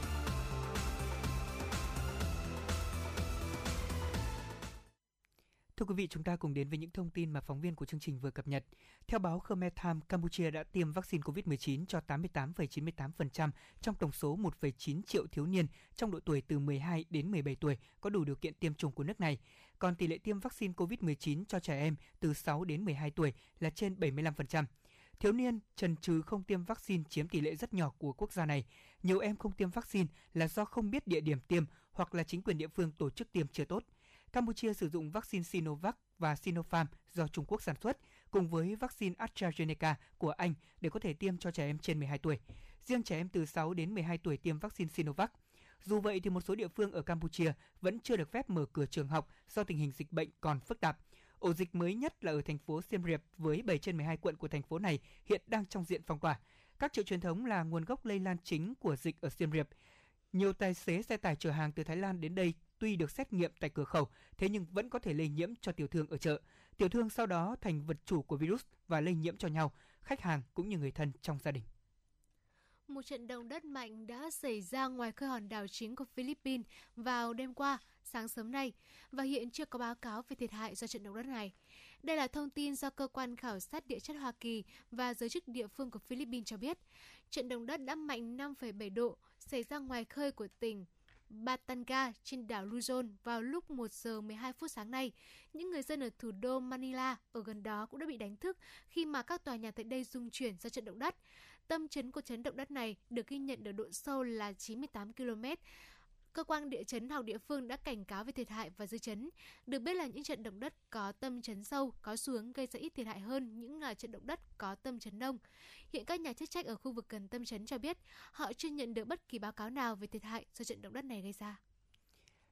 Vị, chúng ta cùng đến với những thông tin mà phóng viên của chương trình vừa cập nhật. Theo báo Khmer Time, Campuchia đã tiêm vaccine COVID-19 cho 88,98% trong tổng số 1,9 triệu thiếu niên trong độ tuổi từ 12 đến 17 tuổi có đủ điều kiện tiêm chủng của nước này. Còn tỷ lệ tiêm vaccine COVID-19 cho trẻ em từ 6 đến 12 tuổi là trên 75%. Thiếu niên trần trừ không tiêm vaccine chiếm tỷ lệ rất nhỏ của quốc gia này. Nhiều em không tiêm vaccine là do không biết địa điểm tiêm hoặc là chính quyền địa phương tổ chức tiêm chưa tốt. Campuchia sử dụng vaccine Sinovac và Sinopharm do Trung Quốc sản xuất, cùng với vaccine AstraZeneca của Anh để có thể tiêm cho trẻ em trên 12 tuổi. Riêng trẻ em từ 6 đến 12 tuổi tiêm vaccine Sinovac. Dù vậy thì một số địa phương ở Campuchia vẫn chưa được phép mở cửa trường học do tình hình dịch bệnh còn phức tạp. Ổ dịch mới nhất là ở thành phố Siem Reap với 7 trên 12 quận của thành phố này hiện đang trong diện phong tỏa. Các chợ truyền thống là nguồn gốc lây lan chính của dịch ở Siem Reap. Nhiều tài xế xe tải chở hàng từ Thái Lan đến đây tuy được xét nghiệm tại cửa khẩu, thế nhưng vẫn có thể lây nhiễm cho tiểu thương ở chợ. Tiểu thương sau đó thành vật chủ của virus và lây nhiễm cho nhau, khách hàng cũng như người thân trong gia đình. Một trận động đất mạnh đã xảy ra ngoài khơi hòn đảo chính của Philippines vào đêm qua, sáng sớm nay, và hiện chưa có báo cáo về thiệt hại do trận động đất này. Đây là thông tin do cơ quan khảo sát địa chất Hoa Kỳ và giới chức địa phương của Philippines cho biết. Trận động đất đã mạnh 5,7 độ, xảy ra ngoài khơi của tỉnh Batanga trên đảo Luzon vào lúc 1 giờ 12 phút sáng nay. Những người dân ở thủ đô Manila ở gần đó cũng đã bị đánh thức khi mà các tòa nhà tại đây rung chuyển do trận động đất. Tâm chấn của chấn động đất này được ghi nhận ở độ sâu là 98 km Cơ quan địa chấn học địa phương đã cảnh cáo về thiệt hại và dư chấn. Được biết là những trận động đất có tâm chấn sâu có xuống gây ra ít thiệt hại hơn những là trận động đất có tâm chấn đông. Hiện các nhà chức trách ở khu vực gần tâm chấn cho biết họ chưa nhận được bất kỳ báo cáo nào về thiệt hại do trận động đất này gây ra.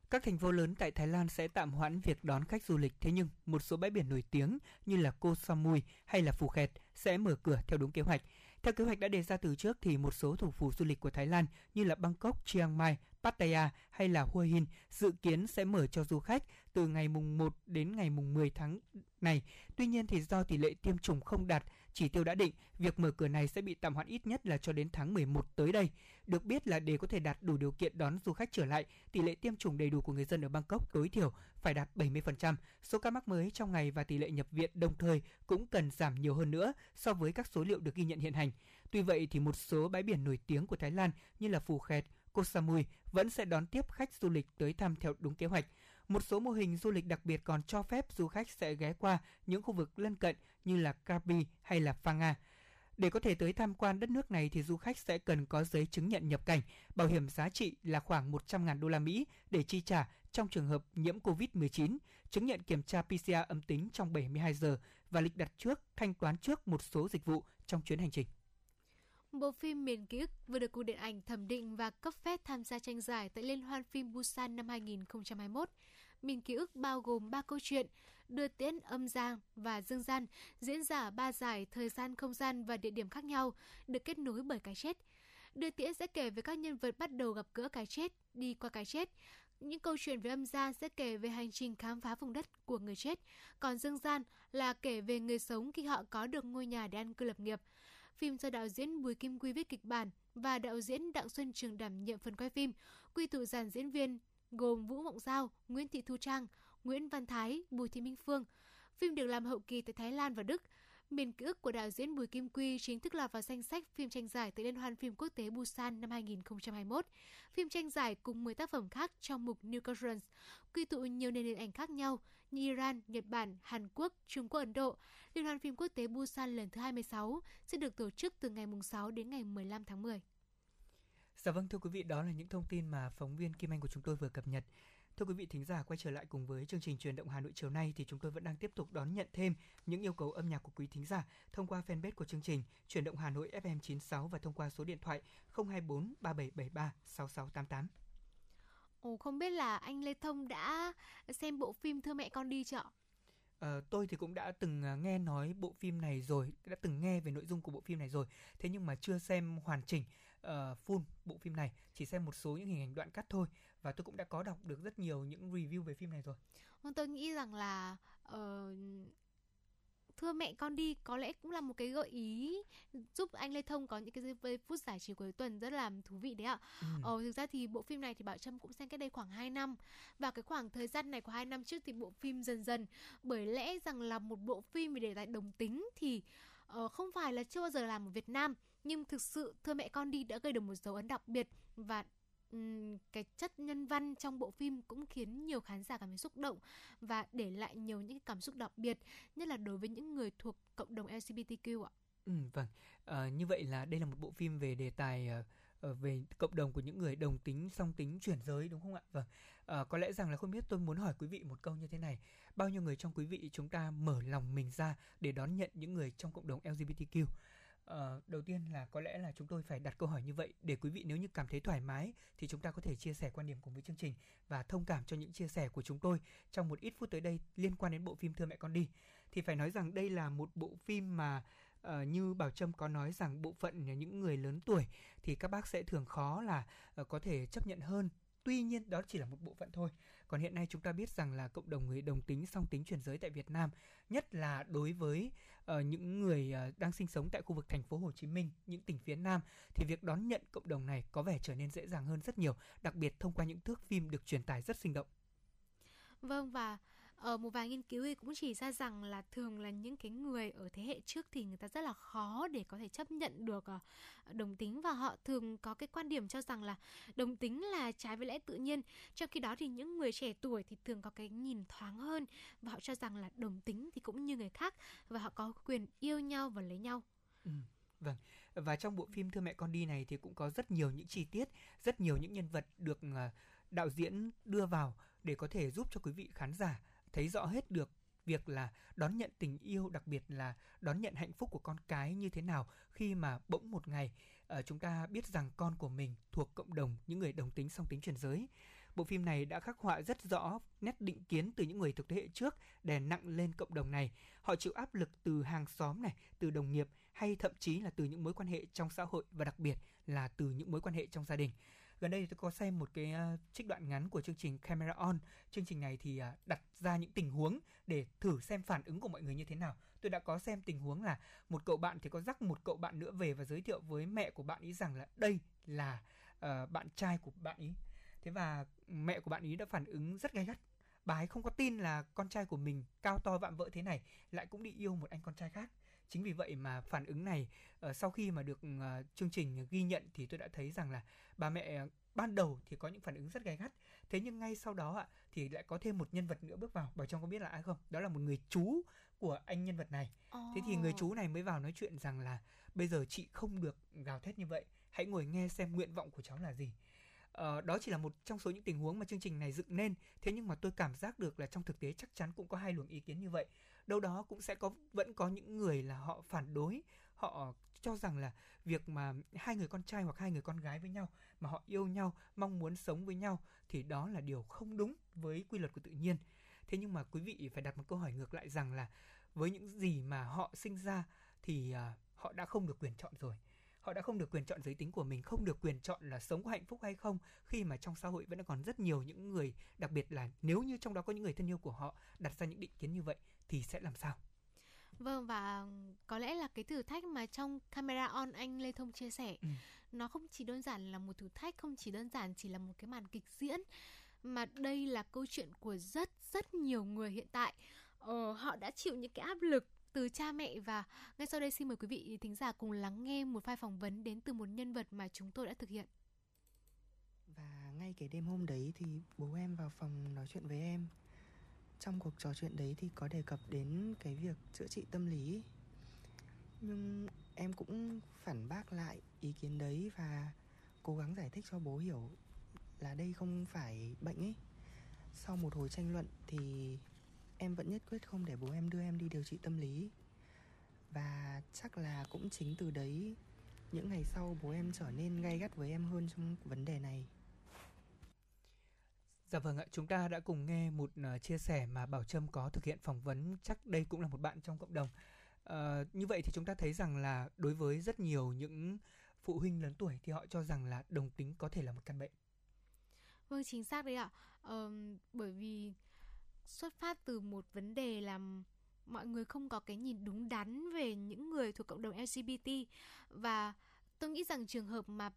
Các thành phố lớn tại Thái Lan sẽ tạm hoãn việc đón khách du lịch, thế nhưng một số bãi biển nổi tiếng như là Koh Samui hay là Phuket sẽ mở cửa theo đúng kế hoạch. Theo kế hoạch đã đề ra từ trước thì một số thủ phủ du lịch của Thái Lan như là Bangkok, Chiang Mai, Pattaya hay là Hua Hin dự kiến sẽ mở cho du khách từ ngày mùng 1 đến ngày mùng 10 tháng này. Tuy nhiên thì do tỷ lệ tiêm chủng không đạt chỉ tiêu đã định, việc mở cửa này sẽ bị tạm hoãn ít nhất là cho đến tháng 11 tới đây. Được biết là để có thể đạt đủ điều kiện đón du khách trở lại, tỷ lệ tiêm chủng đầy đủ của người dân ở Bangkok tối thiểu phải đạt 70%. Số ca mắc mới trong ngày và tỷ lệ nhập viện đồng thời cũng cần giảm nhiều hơn nữa so với các số liệu được ghi nhận hiện hành. Tuy vậy thì một số bãi biển nổi tiếng của Thái Lan như là Phù Khẹt, Koh Samui vẫn sẽ đón tiếp khách du lịch tới thăm theo đúng kế hoạch. Một số mô hình du lịch đặc biệt còn cho phép du khách sẽ ghé qua những khu vực lân cận như là Krabi hay là Phanga. Để có thể tới tham quan đất nước này thì du khách sẽ cần có giấy chứng nhận nhập cảnh, bảo hiểm giá trị là khoảng 100.000 đô la Mỹ để chi trả trong trường hợp nhiễm COVID-19, chứng nhận kiểm tra PCR âm tính trong 72 giờ và lịch đặt trước, thanh toán trước một số dịch vụ trong chuyến hành trình. Bộ phim Miền ký ức vừa được Cục Điện ảnh thẩm định và cấp phép tham gia tranh giải tại Liên hoan phim Busan năm 2021. Miền ký ức bao gồm 3 câu chuyện, đưa tiễn âm giang và dương gian, diễn giả ba giải thời gian, không gian và địa điểm khác nhau, được kết nối bởi cái chết. Đưa tiễn sẽ kể về các nhân vật bắt đầu gặp gỡ cái chết, đi qua cái chết. Những câu chuyện về âm gian sẽ kể về hành trình khám phá vùng đất của người chết, còn dương gian là kể về người sống khi họ có được ngôi nhà để ăn cư lập nghiệp. Phim do đạo diễn Bùi Kim Quy viết kịch bản và đạo diễn Đặng Xuân Trường đảm nhiệm phần quay phim, quy tụ dàn diễn viên gồm Vũ Mộng Giao, Nguyễn Thị Thu Trang, Nguyễn Văn Thái, Bùi Thị Minh Phương. Phim được làm hậu kỳ tại Thái Lan và Đức. Miền ký ức của đạo diễn Bùi Kim Quy chính thức lọt vào danh sách phim tranh giải tại Liên hoan phim quốc tế Busan năm 2021. Phim tranh giải cùng 10 tác phẩm khác trong mục New Currents, quy tụ nhiều nền điện ảnh khác nhau như Iran, Nhật Bản, Hàn Quốc, Trung Quốc, Ấn Độ. Liên hoan phim quốc tế Busan lần thứ 26 sẽ được tổ chức từ ngày 6 đến ngày 15 tháng 10. Dạ vâng thưa quý vị, đó là những thông tin mà phóng viên Kim Anh của chúng tôi vừa cập nhật. Thưa quý vị thính giả, quay trở lại cùng với chương trình truyền động Hà Nội chiều nay thì chúng tôi vẫn đang tiếp tục đón nhận thêm những yêu cầu âm nhạc của quý thính giả thông qua fanpage của chương trình truyền động Hà Nội FM 96 và thông qua số điện thoại 024 3773 6688. Ồ, không biết là anh Lê Thông đã xem bộ phim Thưa mẹ con đi chưa Uh, tôi thì cũng đã từng uh, nghe nói bộ phim này rồi, đã từng nghe về nội dung của bộ phim này rồi, thế nhưng mà chưa xem hoàn chỉnh uh, full bộ phim này, chỉ xem một số những hình ảnh đoạn cắt thôi và tôi cũng đã có đọc được rất nhiều những review về phim này rồi. Vâng, tôi nghĩ rằng là uh, thưa mẹ con đi có lẽ cũng là một cái gợi ý giúp anh Lê Thông có những cái phút giải trí cuối tuần rất là thú vị đấy ạ. Ừ. Ờ, thực ra thì bộ phim này thì Bảo Trâm cũng xem cách đây khoảng 2 năm và cái khoảng thời gian này của hai năm trước thì bộ phim dần dần bởi lẽ rằng là một bộ phim về đề tài đồng tính thì uh, không phải là chưa bao giờ làm ở Việt Nam nhưng thực sự thưa mẹ con đi đã gây được một dấu ấn đặc biệt và cái chất nhân văn trong bộ phim cũng khiến nhiều khán giả cảm thấy xúc động và để lại nhiều những cảm xúc đặc biệt nhất là đối với những người thuộc cộng đồng LGBTQ ạ. Ừ, vâng, à, như vậy là đây là một bộ phim về đề tài uh, về cộng đồng của những người đồng tính, song tính, chuyển giới đúng không ạ? Vâng, à, có lẽ rằng là không biết tôi muốn hỏi quý vị một câu như thế này: bao nhiêu người trong quý vị chúng ta mở lòng mình ra để đón nhận những người trong cộng đồng LGBTQ? Uh, đầu tiên là có lẽ là chúng tôi phải đặt câu hỏi như vậy để quý vị nếu như cảm thấy thoải mái thì chúng ta có thể chia sẻ quan điểm cùng với chương trình và thông cảm cho những chia sẻ của chúng tôi trong một ít phút tới đây liên quan đến bộ phim Thưa mẹ con đi. Thì phải nói rằng đây là một bộ phim mà uh, như Bảo Trâm có nói rằng bộ phận những người lớn tuổi thì các bác sẽ thường khó là uh, có thể chấp nhận hơn tuy nhiên đó chỉ là một bộ phận thôi. Còn hiện nay chúng ta biết rằng là cộng đồng người đồng tính song tính chuyển giới tại Việt Nam nhất là đối với uh, những người uh, đang sinh sống tại khu vực thành phố Hồ Chí Minh những tỉnh phía Nam thì việc đón nhận cộng đồng này có vẻ trở nên dễ dàng hơn rất nhiều đặc biệt thông qua những thước phim được truyền tải rất sinh động. Vâng và ờ, một vài nghiên cứu thì cũng chỉ ra rằng là thường là những cái người ở thế hệ trước thì người ta rất là khó để có thể chấp nhận được ờ, đồng tính. Và họ thường có cái quan điểm cho rằng là đồng tính là trái với lẽ tự nhiên. Trong khi đó thì những người trẻ tuổi thì thường có cái nhìn thoáng hơn và họ cho rằng là đồng tính thì cũng như người khác và họ có quyền yêu nhau và lấy nhau. Ừ. Vâng, và trong bộ phim Thưa mẹ con đi này thì cũng có rất nhiều những chi tiết, rất nhiều những nhân vật được ờ, đạo diễn đưa vào để có thể giúp cho quý vị khán giả thấy rõ hết được việc là đón nhận tình yêu đặc biệt là đón nhận hạnh phúc của con cái như thế nào khi mà bỗng một ngày uh, chúng ta biết rằng con của mình thuộc cộng đồng những người đồng tính song tính chuyển giới. Bộ phim này đã khắc họa rất rõ nét định kiến từ những người thuộc thế hệ trước đè nặng lên cộng đồng này. Họ chịu áp lực từ hàng xóm này từ đồng nghiệp hay thậm chí là từ những mối quan hệ trong xã hội và đặc biệt là từ những mối quan hệ trong gia đình gần đây thì tôi có xem một cái uh, trích đoạn ngắn của chương trình Camera On. Chương trình này thì uh, đặt ra những tình huống để thử xem phản ứng của mọi người như thế nào. Tôi đã có xem tình huống là một cậu bạn thì có dắt một cậu bạn nữa về và giới thiệu với mẹ của bạn ý rằng là đây là uh, bạn trai của bạn ý. Thế và mẹ của bạn ý đã phản ứng rất gay gắt. Bà ấy không có tin là con trai của mình cao to vạm vỡ thế này lại cũng đi yêu một anh con trai khác chính vì vậy mà phản ứng này uh, sau khi mà được uh, chương trình ghi nhận thì tôi đã thấy rằng là bà mẹ ban đầu thì có những phản ứng rất gay gắt. Thế nhưng ngay sau đó ạ thì lại có thêm một nhân vật nữa bước vào. Bảo trong có biết là ai không? Đó là một người chú của anh nhân vật này. Oh. thế thì người chú này mới vào nói chuyện rằng là bây giờ chị không được gào thét như vậy hãy ngồi nghe xem nguyện vọng của cháu là gì. Uh, đó chỉ là một trong số những tình huống mà chương trình này dựng nên. Thế nhưng mà tôi cảm giác được là trong thực tế chắc chắn cũng có hai luồng ý kiến như vậy đâu đó cũng sẽ có, vẫn có những người là họ phản đối, họ cho rằng là việc mà hai người con trai hoặc hai người con gái với nhau mà họ yêu nhau, mong muốn sống với nhau thì đó là điều không đúng với quy luật của tự nhiên. Thế nhưng mà quý vị phải đặt một câu hỏi ngược lại rằng là với những gì mà họ sinh ra thì à, họ đã không được quyền chọn rồi họ đã không được quyền chọn giới tính của mình không được quyền chọn là sống có hạnh phúc hay không khi mà trong xã hội vẫn còn rất nhiều những người đặc biệt là nếu như trong đó có những người thân yêu của họ đặt ra những định kiến như vậy thì sẽ làm sao Vâng và có lẽ là cái thử thách mà trong camera on anh Lê Thông chia sẻ ừ. nó không chỉ đơn giản là một thử thách, không chỉ đơn giản chỉ là một cái màn kịch diễn mà đây là câu chuyện của rất rất nhiều người hiện tại. Ờ, họ đã chịu những cái áp lực từ cha mẹ và ngay sau đây xin mời quý vị thính giả cùng lắng nghe một file phỏng vấn đến từ một nhân vật mà chúng tôi đã thực hiện. Và ngay cái đêm hôm đấy thì bố em vào phòng nói chuyện với em. Trong cuộc trò chuyện đấy thì có đề cập đến cái việc chữa trị tâm lý. Nhưng em cũng phản bác lại ý kiến đấy và cố gắng giải thích cho bố hiểu là đây không phải bệnh ấy. Sau một hồi tranh luận thì em vẫn nhất quyết không để bố em đưa em đi điều trị tâm lý và chắc là cũng chính từ đấy những ngày sau bố em trở nên gay gắt với em hơn trong vấn đề này Dạ vâng ạ, chúng ta đã cùng nghe một uh, chia sẻ mà Bảo Trâm có thực hiện phỏng vấn, chắc đây cũng là một bạn trong cộng đồng. Uh, như vậy thì chúng ta thấy rằng là đối với rất nhiều những phụ huynh lớn tuổi thì họ cho rằng là đồng tính có thể là một căn bệnh. Vâng chính xác đấy ạ. Ờ, bởi vì xuất phát từ một vấn đề là mọi người không có cái nhìn đúng đắn về những người thuộc cộng đồng LGBT và tôi nghĩ rằng trường hợp mà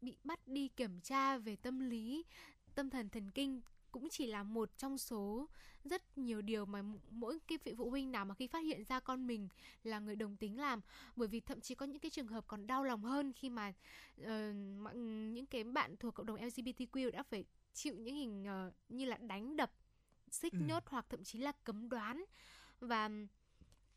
bị bắt đi kiểm tra về tâm lý, tâm thần thần kinh cũng chỉ là một trong số rất nhiều điều mà mỗi cái vị phụ huynh nào mà khi phát hiện ra con mình là người đồng tính làm. Bởi vì thậm chí có những cái trường hợp còn đau lòng hơn khi mà uh, những cái bạn thuộc cộng đồng LGBTQ đã phải chịu những hình uh, như là đánh đập xích ừ. nhốt hoặc thậm chí là cấm đoán và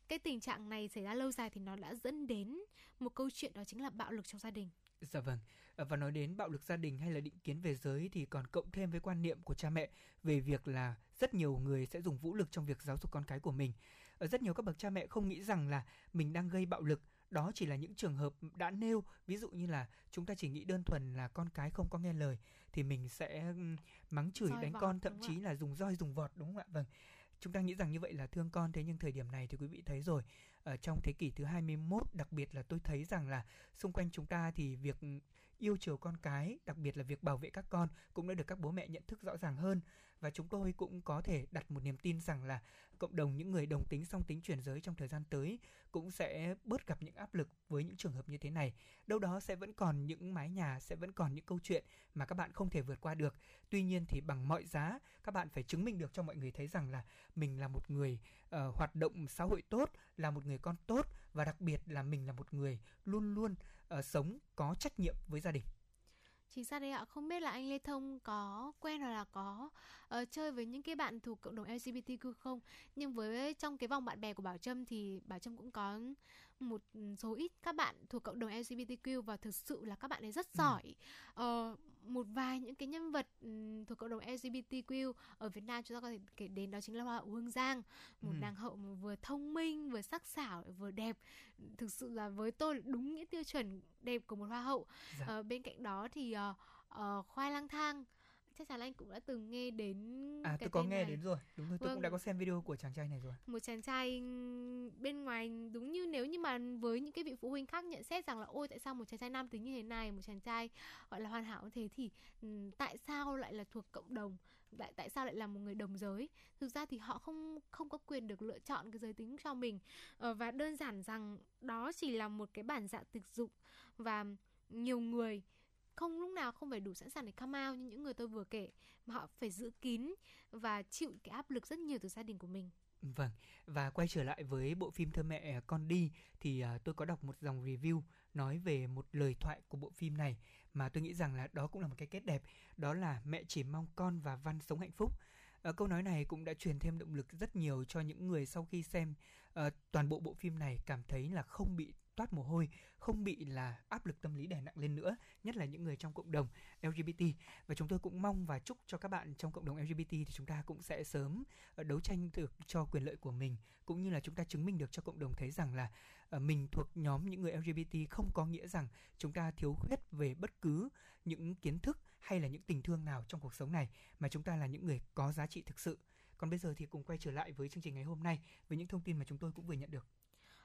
cái tình trạng này xảy ra lâu dài thì nó đã dẫn đến một câu chuyện đó chính là bạo lực trong gia đình Dạ vâng, ờ, và nói đến bạo lực gia đình hay là định kiến về giới thì còn cộng thêm với quan niệm của cha mẹ về việc là rất nhiều người sẽ dùng vũ lực trong việc giáo dục con cái của mình. Ở rất nhiều các bậc cha mẹ không nghĩ rằng là mình đang gây bạo lực, đó chỉ là những trường hợp đã nêu, ví dụ như là chúng ta chỉ nghĩ đơn thuần là con cái không có nghe lời thì mình sẽ mắng chửi roi đánh vọt, con thậm chí là dùng roi dùng vọt đúng không ạ? Vâng. Chúng ta nghĩ rằng như vậy là thương con thế nhưng thời điểm này thì quý vị thấy rồi ở trong thế kỷ thứ 21 đặc biệt là tôi thấy rằng là xung quanh chúng ta thì việc yêu chiều con cái, đặc biệt là việc bảo vệ các con cũng đã được các bố mẹ nhận thức rõ ràng hơn và chúng tôi cũng có thể đặt một niềm tin rằng là cộng đồng những người đồng tính song tính chuyển giới trong thời gian tới cũng sẽ bớt gặp những áp lực với những trường hợp như thế này. Đâu đó sẽ vẫn còn những mái nhà, sẽ vẫn còn những câu chuyện mà các bạn không thể vượt qua được. Tuy nhiên thì bằng mọi giá các bạn phải chứng minh được cho mọi người thấy rằng là mình là một người uh, hoạt động xã hội tốt, là một người con tốt và đặc biệt là mình là một người luôn luôn uh, sống có trách nhiệm với gia đình Chính xác đấy ạ, không biết là anh Lê Thông có quen hoặc là có uh, chơi với những cái bạn thuộc cộng đồng LGBTQ không? Nhưng với trong cái vòng bạn bè của Bảo Trâm thì Bảo Trâm cũng có một số ít các bạn thuộc cộng đồng LGBTQ và thực sự là các bạn ấy rất ừ. giỏi. Ừ. Uh, một vài những cái nhân vật um, thuộc cộng đồng LGBTQ ở Việt Nam chúng ta có thể kể đến đó chính là Hoa hậu Hương Giang, một ừ. nàng hậu mà vừa thông minh, vừa sắc sảo, vừa đẹp. Thực sự là với tôi đúng nghĩa tiêu chuẩn đẹp của một hoa hậu. Dạ. Uh, bên cạnh đó thì uh, uh, Khoai lang thang chắc chắn anh cũng đã từng nghe đến à tôi có nghe này. đến rồi. Đúng rồi tôi vâng. cũng đã có xem video của chàng trai này rồi. Một chàng trai bên ngoài đúng như nếu như mà với những cái vị phụ huynh khác nhận xét rằng là ôi tại sao một chàng trai nam tính như thế này một chàng trai gọi là hoàn hảo như thế? Thì tại sao lại là thuộc cộng đồng? Tại tại sao lại là một người đồng giới? Thực ra thì họ không không có quyền được lựa chọn cái giới tính cho mình. Ờ, và đơn giản rằng đó chỉ là một cái bản dạng thực dụng và nhiều người không lúc nào không phải đủ sẵn sàng để come out như những người tôi vừa kể mà họ phải giữ kín và chịu cái áp lực rất nhiều từ gia đình của mình Vâng, và quay trở lại với bộ phim Thơ mẹ con đi thì uh, tôi có đọc một dòng review nói về một lời thoại của bộ phim này mà tôi nghĩ rằng là đó cũng là một cái kết đẹp, đó là mẹ chỉ mong con và Văn sống hạnh phúc. Uh, câu nói này cũng đã truyền thêm động lực rất nhiều cho những người sau khi xem uh, toàn bộ bộ phim này cảm thấy là không bị toát mồ hôi, không bị là áp lực tâm lý đè nặng lên nữa, nhất là những người trong cộng đồng LGBT. Và chúng tôi cũng mong và chúc cho các bạn trong cộng đồng LGBT thì chúng ta cũng sẽ sớm ờ, đấu tranh được cho quyền lợi của mình, cũng như là chúng ta chứng minh được cho cộng đồng thấy rằng là ờ, mình thuộc nhóm những người LGBT không có nghĩa rằng chúng ta thiếu khuyết về bất cứ những kiến thức hay là những tình thương nào trong cuộc sống này mà chúng ta là những người có giá trị thực sự. Còn bây giờ thì cùng quay trở lại với chương trình ngày hôm nay với những thông tin mà chúng tôi cũng vừa nhận được.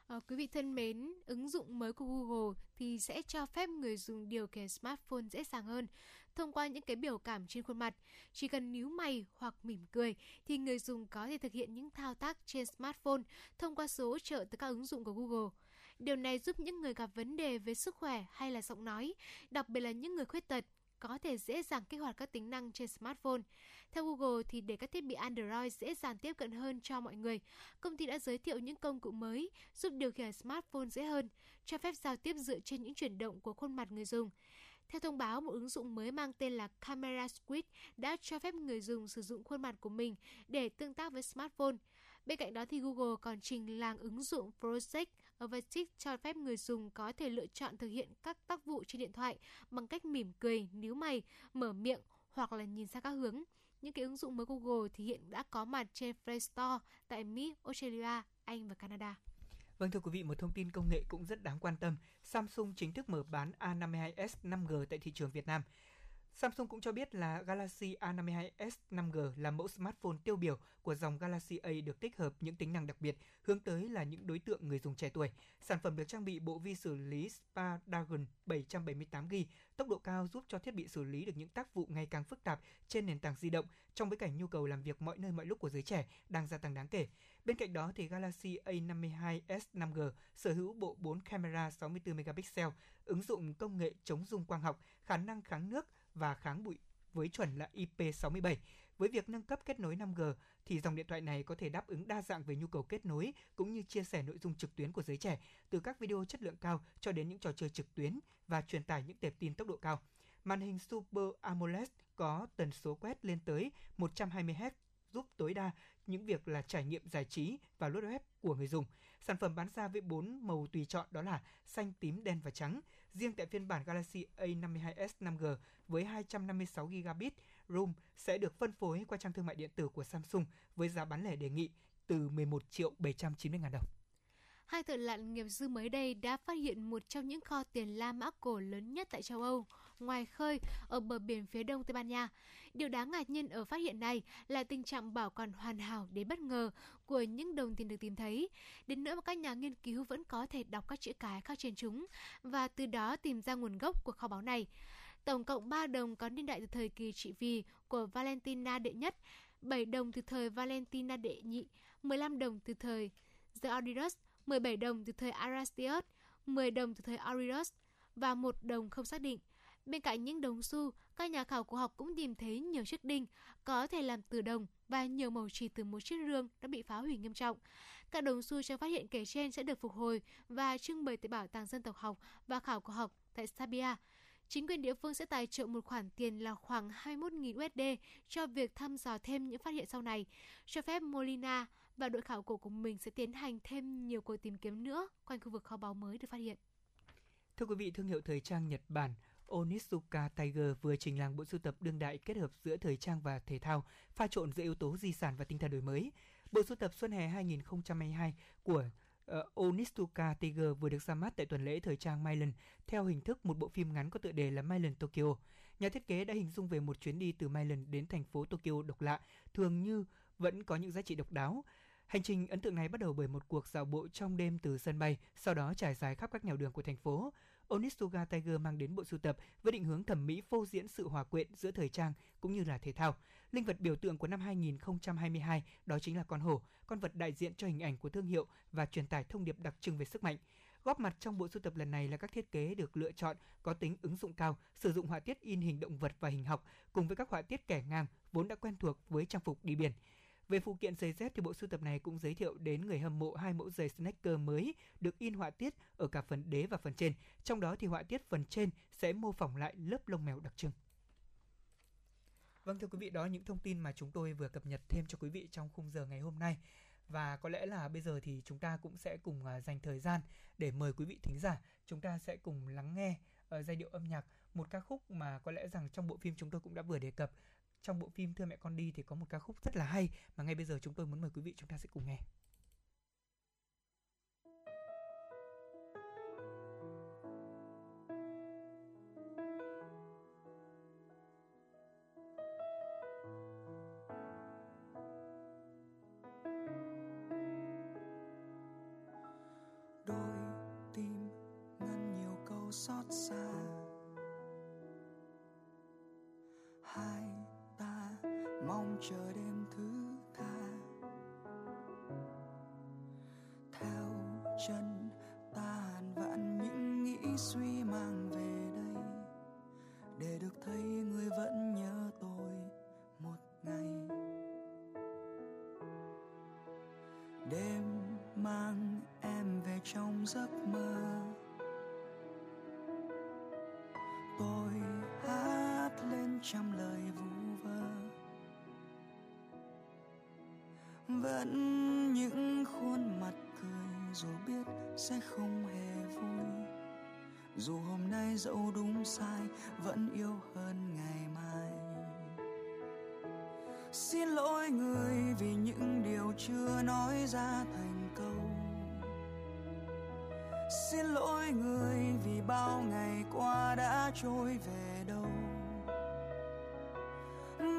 À, quý vị thân mến, ứng dụng mới của Google thì sẽ cho phép người dùng điều khiển smartphone dễ dàng hơn thông qua những cái biểu cảm trên khuôn mặt. Chỉ cần níu mày hoặc mỉm cười thì người dùng có thể thực hiện những thao tác trên smartphone thông qua số hỗ trợ từ các ứng dụng của Google. Điều này giúp những người gặp vấn đề về sức khỏe hay là giọng nói, đặc biệt là những người khuyết tật, có thể dễ dàng kích hoạt các tính năng trên smartphone. Theo Google thì để các thiết bị Android dễ dàng tiếp cận hơn cho mọi người, công ty đã giới thiệu những công cụ mới giúp điều khiển smartphone dễ hơn, cho phép giao tiếp dựa trên những chuyển động của khuôn mặt người dùng. Theo thông báo, một ứng dụng mới mang tên là Camera Squid đã cho phép người dùng sử dụng khuôn mặt của mình để tương tác với smartphone. Bên cạnh đó thì Google còn trình làng ứng dụng Project Avatic cho phép người dùng có thể lựa chọn thực hiện các tác vụ trên điện thoại bằng cách mỉm cười, níu mày, mở miệng hoặc là nhìn sang các hướng. Những cái ứng dụng mới Google thì hiện đã có mặt trên Play Store tại Mỹ, Australia, Anh và Canada. Vâng thưa quý vị, một thông tin công nghệ cũng rất đáng quan tâm. Samsung chính thức mở bán A52s 5G tại thị trường Việt Nam. Samsung cũng cho biết là Galaxy A52s 5G là mẫu smartphone tiêu biểu của dòng Galaxy A được tích hợp những tính năng đặc biệt hướng tới là những đối tượng người dùng trẻ tuổi. Sản phẩm được trang bị bộ vi xử lý Snapdragon 778GB, tốc độ cao giúp cho thiết bị xử lý được những tác vụ ngày càng phức tạp trên nền tảng di động trong bối cảnh nhu cầu làm việc mọi nơi mọi lúc của giới trẻ đang gia tăng đáng kể. Bên cạnh đó thì Galaxy A52s 5G sở hữu bộ 4 camera 64 megapixel, ứng dụng công nghệ chống rung quang học, khả năng kháng nước và kháng bụi với chuẩn là IP67. Với việc nâng cấp kết nối 5G thì dòng điện thoại này có thể đáp ứng đa dạng về nhu cầu kết nối cũng như chia sẻ nội dung trực tuyến của giới trẻ, từ các video chất lượng cao cho đến những trò chơi trực tuyến và truyền tải những tệp tin tốc độ cao. Màn hình Super AMOLED có tần số quét lên tới 120 Hz giúp tối đa những việc là trải nghiệm giải trí và lướt web của người dùng. Sản phẩm bán ra với 4 màu tùy chọn đó là xanh, tím, đen và trắng. Riêng tại phiên bản Galaxy A52s 5G với 256 GB ROM sẽ được phân phối qua trang thương mại điện tử của Samsung với giá bán lẻ đề nghị từ 11 triệu 790 ngàn đồng hai thợ lặn nghiệp dư mới đây đã phát hiện một trong những kho tiền La Mã cổ lớn nhất tại châu Âu, ngoài khơi ở bờ biển phía đông Tây Ban Nha. Điều đáng ngạc nhiên ở phát hiện này là tình trạng bảo quản hoàn hảo đến bất ngờ của những đồng tiền được tìm thấy. Đến nữa mà các nhà nghiên cứu vẫn có thể đọc các chữ cái khác trên chúng và từ đó tìm ra nguồn gốc của kho báu này. Tổng cộng 3 đồng có niên đại từ thời kỳ trị vì của Valentina đệ nhất, 7 đồng từ thời Valentina đệ nhị, 15 đồng từ thời Theodorus 17 đồng từ thời Aristius, 10 đồng từ thời Aurelius và một đồng không xác định. Bên cạnh những đồng xu, các nhà khảo cổ học cũng tìm thấy nhiều chiếc đinh có thể làm từ đồng và nhiều màu chỉ từ một chiếc rương đã bị phá hủy nghiêm trọng. Các đồng xu cho phát hiện kể trên sẽ được phục hồi và trưng bày tại Bảo tàng Dân tộc học và khảo cổ học tại Sabia. Chính quyền địa phương sẽ tài trợ một khoản tiền là khoảng 21.000 USD cho việc thăm dò thêm những phát hiện sau này, cho phép Molina và đội khảo cổ của mình sẽ tiến hành thêm nhiều cuộc tìm kiếm nữa quanh khu vực kho báu mới được phát hiện. Thưa quý vị, thương hiệu thời trang Nhật Bản Onitsuka Tiger vừa trình làng bộ sưu tập đương đại kết hợp giữa thời trang và thể thao, pha trộn giữa yếu tố di sản và tinh thần đổi mới. Bộ sưu tập Xuân hè 2022 của uh, Onitsuka Tiger vừa được ra mắt tại tuần lễ thời trang Milan theo hình thức một bộ phim ngắn có tựa đề là Milan Tokyo. Nhà thiết kế đã hình dung về một chuyến đi từ Milan đến thành phố Tokyo độc lạ, thường như vẫn có những giá trị độc đáo. Hành trình ấn tượng này bắt đầu bởi một cuộc dạo bộ trong đêm từ sân bay, sau đó trải dài khắp các nẻo đường của thành phố. Onitsuga Tiger mang đến bộ sưu tập với định hướng thẩm mỹ phô diễn sự hòa quyện giữa thời trang cũng như là thể thao. Linh vật biểu tượng của năm 2022 đó chính là con hổ, con vật đại diện cho hình ảnh của thương hiệu và truyền tải thông điệp đặc trưng về sức mạnh. Góp mặt trong bộ sưu tập lần này là các thiết kế được lựa chọn có tính ứng dụng cao, sử dụng họa tiết in hình động vật và hình học cùng với các họa tiết kẻ ngang vốn đã quen thuộc với trang phục đi biển. Về phụ kiện giày dép thì bộ sưu tập này cũng giới thiệu đến người hâm mộ hai mẫu giày sneaker mới được in họa tiết ở cả phần đế và phần trên. Trong đó thì họa tiết phần trên sẽ mô phỏng lại lớp lông mèo đặc trưng. Vâng thưa quý vị, đó những thông tin mà chúng tôi vừa cập nhật thêm cho quý vị trong khung giờ ngày hôm nay. Và có lẽ là bây giờ thì chúng ta cũng sẽ cùng à, dành thời gian để mời quý vị thính giả chúng ta sẽ cùng lắng nghe ờ, giai điệu âm nhạc một ca khúc mà có lẽ rằng trong bộ phim chúng tôi cũng đã vừa đề cập trong bộ phim Thưa mẹ con đi thì có một ca khúc rất là hay mà ngay bây giờ chúng tôi muốn mời quý vị chúng ta sẽ cùng nghe.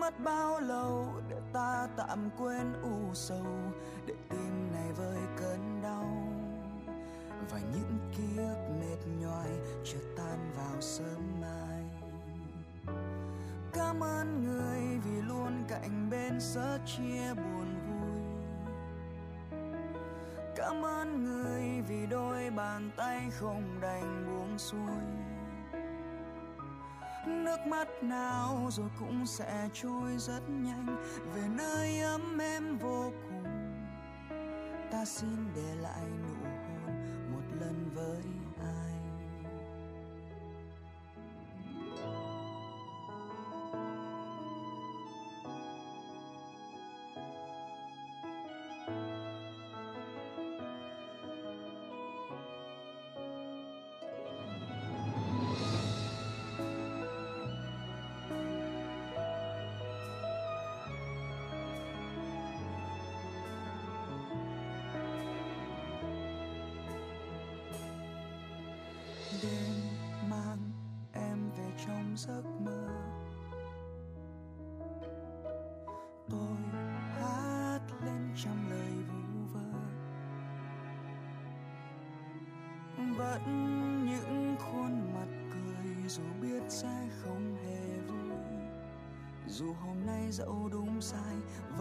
Mất bao lâu để ta tạm quên u sầu, để tim này vơi cơn đau. Và những ký ức mệt nhoài chưa tan vào sớm mai. Cảm ơn người vì luôn cạnh bên sớt chia buồn vui. Cảm ơn người vì đôi bàn tay không đành buông xuôi nước mắt nào rồi cũng sẽ trôi rất nhanh. Về nơi ấm em vô cùng, ta xin để lại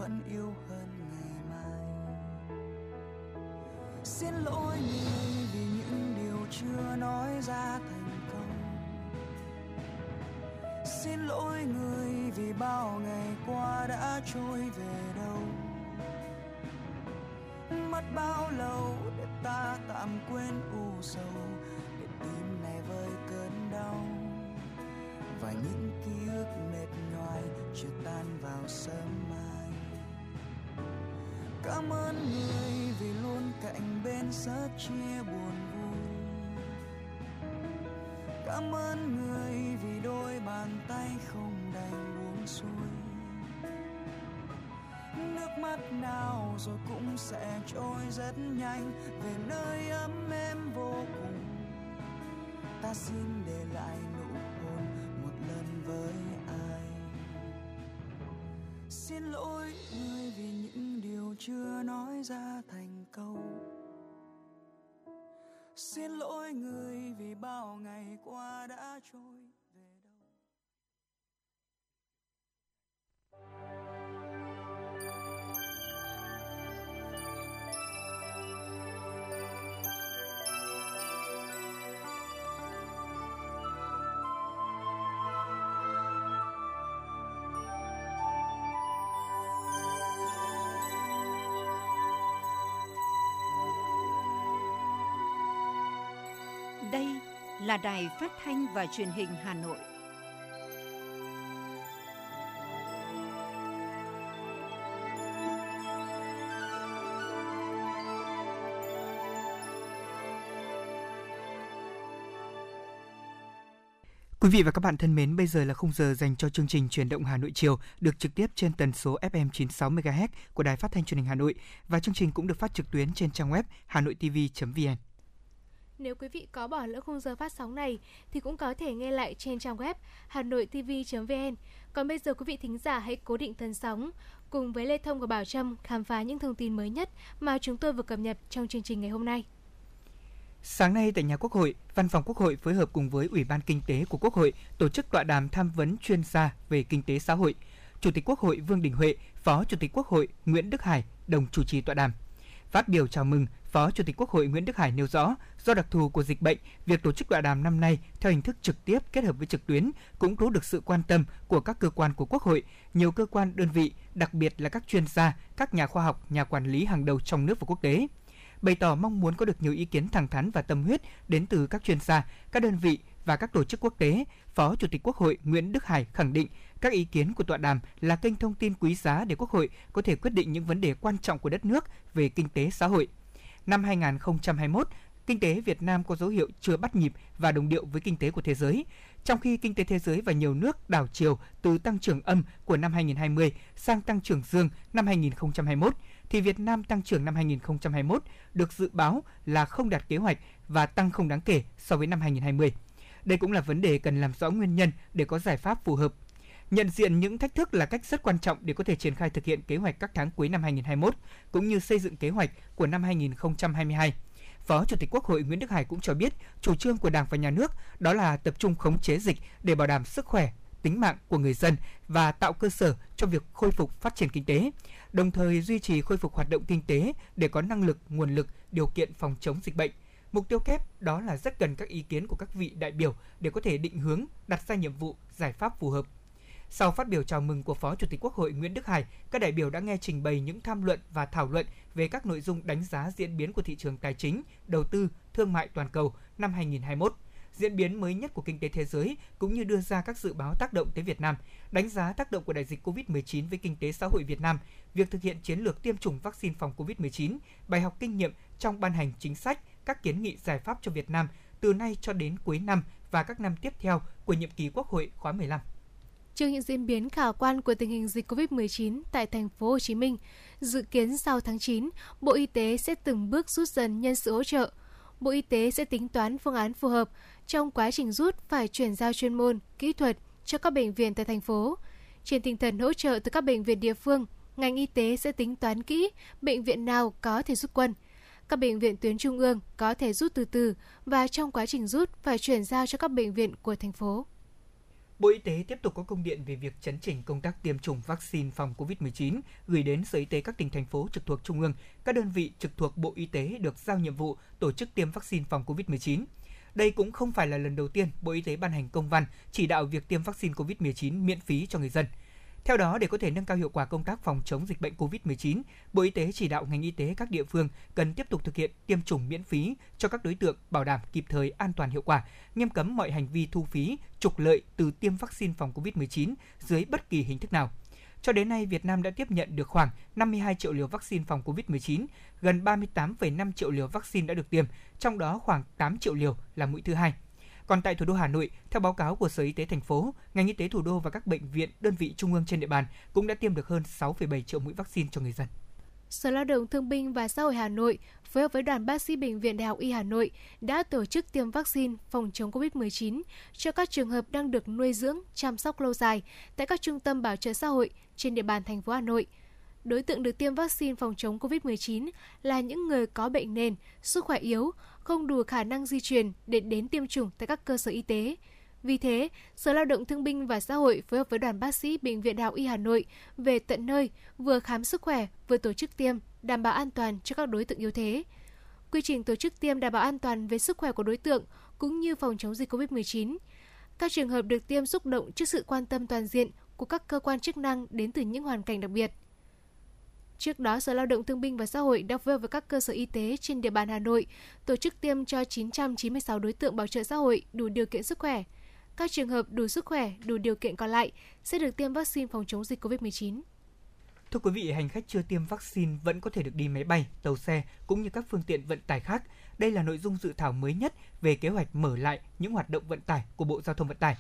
vẫn yêu hơn ngày mai. Xin lỗi người vì những điều chưa nói ra thành công. xin lỗi người vì bao ngày qua đã trôi về đâu. Mất bao lâu để ta tạm quên u sầu? Sát chia buồn vui. Cảm ơn người vì đôi bàn tay không đành buông xuôi. Nước mắt nào rồi cũng sẽ trôi rất nhanh, về nơi ấm êm vô cùng. Ta xin để lại nụ hôn một lần với ai. Xin lỗi người vì những điều chưa nói ra, thành xin lỗi người vì bao ngày qua đã trôi. Là đài phát thanh và truyền hình Hà Nội. Quý vị và các bạn thân mến, bây giờ là khung giờ dành cho chương trình Truyền động Hà Nội chiều được trực tiếp trên tần số FM 96 MHz của Đài Phát thanh Truyền hình Hà Nội và chương trình cũng được phát trực tuyến trên trang web hanoitv.vn. Nếu quý vị có bỏ lỡ khung giờ phát sóng này thì cũng có thể nghe lại trên trang web hanoitv.vn. Còn bây giờ quý vị thính giả hãy cố định thân sóng cùng với Lê Thông và Bảo Trâm khám phá những thông tin mới nhất mà chúng tôi vừa cập nhật trong chương trình ngày hôm nay. Sáng nay tại nhà Quốc hội, Văn phòng Quốc hội phối hợp cùng với Ủy ban Kinh tế của Quốc hội tổ chức tọa đàm tham vấn chuyên gia về kinh tế xã hội. Chủ tịch Quốc hội Vương Đình Huệ, Phó Chủ tịch Quốc hội Nguyễn Đức Hải đồng chủ trì tọa đàm. Phát biểu chào mừng, Phó Chủ tịch Quốc hội Nguyễn Đức Hải nêu rõ, do đặc thù của dịch bệnh, việc tổ chức tọa đàm năm nay theo hình thức trực tiếp kết hợp với trực tuyến cũng thu được sự quan tâm của các cơ quan của Quốc hội, nhiều cơ quan đơn vị, đặc biệt là các chuyên gia, các nhà khoa học, nhà quản lý hàng đầu trong nước và quốc tế bày tỏ mong muốn có được nhiều ý kiến thẳng thắn và tâm huyết đến từ các chuyên gia, các đơn vị và các tổ chức quốc tế. Phó Chủ tịch Quốc hội Nguyễn Đức Hải khẳng định các ý kiến của tọa đàm là kênh thông tin quý giá để Quốc hội có thể quyết định những vấn đề quan trọng của đất nước về kinh tế xã hội. Năm 2021, kinh tế Việt Nam có dấu hiệu chưa bắt nhịp và đồng điệu với kinh tế của thế giới. Trong khi kinh tế thế giới và nhiều nước đảo chiều từ tăng trưởng âm của năm 2020 sang tăng trưởng dương năm 2021, thì Việt Nam tăng trưởng năm 2021 được dự báo là không đạt kế hoạch và tăng không đáng kể so với năm 2020. Đây cũng là vấn đề cần làm rõ nguyên nhân để có giải pháp phù hợp. Nhận diện những thách thức là cách rất quan trọng để có thể triển khai thực hiện kế hoạch các tháng cuối năm 2021 cũng như xây dựng kế hoạch của năm 2022. Phó Chủ tịch Quốc hội Nguyễn Đức Hải cũng cho biết, chủ trương của Đảng và Nhà nước đó là tập trung khống chế dịch để bảo đảm sức khỏe, tính mạng của người dân và tạo cơ sở cho việc khôi phục phát triển kinh tế, đồng thời duy trì khôi phục hoạt động kinh tế để có năng lực, nguồn lực, điều kiện phòng chống dịch bệnh. Mục tiêu kép đó là rất cần các ý kiến của các vị đại biểu để có thể định hướng, đặt ra nhiệm vụ, giải pháp phù hợp. Sau phát biểu chào mừng của Phó Chủ tịch Quốc hội Nguyễn Đức Hải, các đại biểu đã nghe trình bày những tham luận và thảo luận về các nội dung đánh giá diễn biến của thị trường tài chính, đầu tư, thương mại toàn cầu năm 2021 diễn biến mới nhất của kinh tế thế giới cũng như đưa ra các dự báo tác động tới Việt Nam, đánh giá tác động của đại dịch COVID-19 với kinh tế xã hội Việt Nam, việc thực hiện chiến lược tiêm chủng vaccine phòng COVID-19, bài học kinh nghiệm trong ban hành chính sách, các kiến nghị giải pháp cho Việt Nam từ nay cho đến cuối năm và các năm tiếp theo của nhiệm kỳ Quốc hội khóa 15. Trước những diễn biến khả quan của tình hình dịch COVID-19 tại thành phố Hồ Chí Minh, dự kiến sau tháng 9, Bộ Y tế sẽ từng bước rút dần nhân sự hỗ trợ. Bộ Y tế sẽ tính toán phương án phù hợp trong quá trình rút phải chuyển giao chuyên môn, kỹ thuật cho các bệnh viện tại thành phố. Trên tinh thần hỗ trợ từ các bệnh viện địa phương, ngành y tế sẽ tính toán kỹ bệnh viện nào có thể rút quân. Các bệnh viện tuyến trung ương có thể rút từ từ và trong quá trình rút phải chuyển giao cho các bệnh viện của thành phố. Bộ Y tế tiếp tục có công điện về việc chấn chỉnh công tác tiêm chủng vaccine phòng COVID-19 gửi đến Sở Y tế các tỉnh thành phố trực thuộc Trung ương, các đơn vị trực thuộc Bộ Y tế được giao nhiệm vụ tổ chức tiêm vaccine phòng COVID-19. Đây cũng không phải là lần đầu tiên Bộ Y tế ban hành công văn chỉ đạo việc tiêm vaccine COVID-19 miễn phí cho người dân. Theo đó, để có thể nâng cao hiệu quả công tác phòng chống dịch bệnh COVID-19, Bộ Y tế chỉ đạo ngành y tế các địa phương cần tiếp tục thực hiện tiêm chủng miễn phí cho các đối tượng bảo đảm kịp thời, an toàn hiệu quả, nghiêm cấm mọi hành vi thu phí, trục lợi từ tiêm vaccine phòng COVID-19 dưới bất kỳ hình thức nào. Cho đến nay, Việt Nam đã tiếp nhận được khoảng 52 triệu liều vaccine phòng COVID-19, gần 38,5 triệu liều vaccine đã được tiêm, trong đó khoảng 8 triệu liều là mũi thứ hai. Còn tại thủ đô Hà Nội, theo báo cáo của Sở Y tế thành phố, ngành y tế thủ đô và các bệnh viện, đơn vị trung ương trên địa bàn cũng đã tiêm được hơn 6,7 triệu mũi vaccine cho người dân. Sở Lao động Thương binh và Xã hội Hà Nội phối hợp với đoàn bác sĩ Bệnh viện Đại học Y Hà Nội đã tổ chức tiêm vaccine phòng chống COVID-19 cho các trường hợp đang được nuôi dưỡng, chăm sóc lâu dài tại các trung tâm bảo trợ xã hội trên địa bàn thành phố Hà Nội. Đối tượng được tiêm vaccine phòng chống COVID-19 là những người có bệnh nền, sức khỏe yếu, không đủ khả năng di chuyển để đến tiêm chủng tại các cơ sở y tế. Vì thế, Sở Lao động Thương binh và Xã hội phối hợp với đoàn bác sĩ Bệnh viện Đại học Y Hà Nội về tận nơi, vừa khám sức khỏe, vừa tổ chức tiêm, đảm bảo an toàn cho các đối tượng yếu thế. Quy trình tổ chức tiêm đảm bảo an toàn về sức khỏe của đối tượng cũng như phòng chống dịch COVID-19. Các trường hợp được tiêm xúc động trước sự quan tâm toàn diện của các cơ quan chức năng đến từ những hoàn cảnh đặc biệt. Trước đó, Sở Lao động Thương binh và Xã hội đã phối hợp với các cơ sở y tế trên địa bàn Hà Nội tổ chức tiêm cho 996 đối tượng bảo trợ xã hội đủ điều kiện sức khỏe. Các trường hợp đủ sức khỏe, đủ điều kiện còn lại sẽ được tiêm vaccine phòng chống dịch COVID-19. Thưa quý vị, hành khách chưa tiêm vaccine vẫn có thể được đi máy bay, tàu xe cũng như các phương tiện vận tải khác. Đây là nội dung dự thảo mới nhất về kế hoạch mở lại những hoạt động vận tải của Bộ Giao thông Vận tải.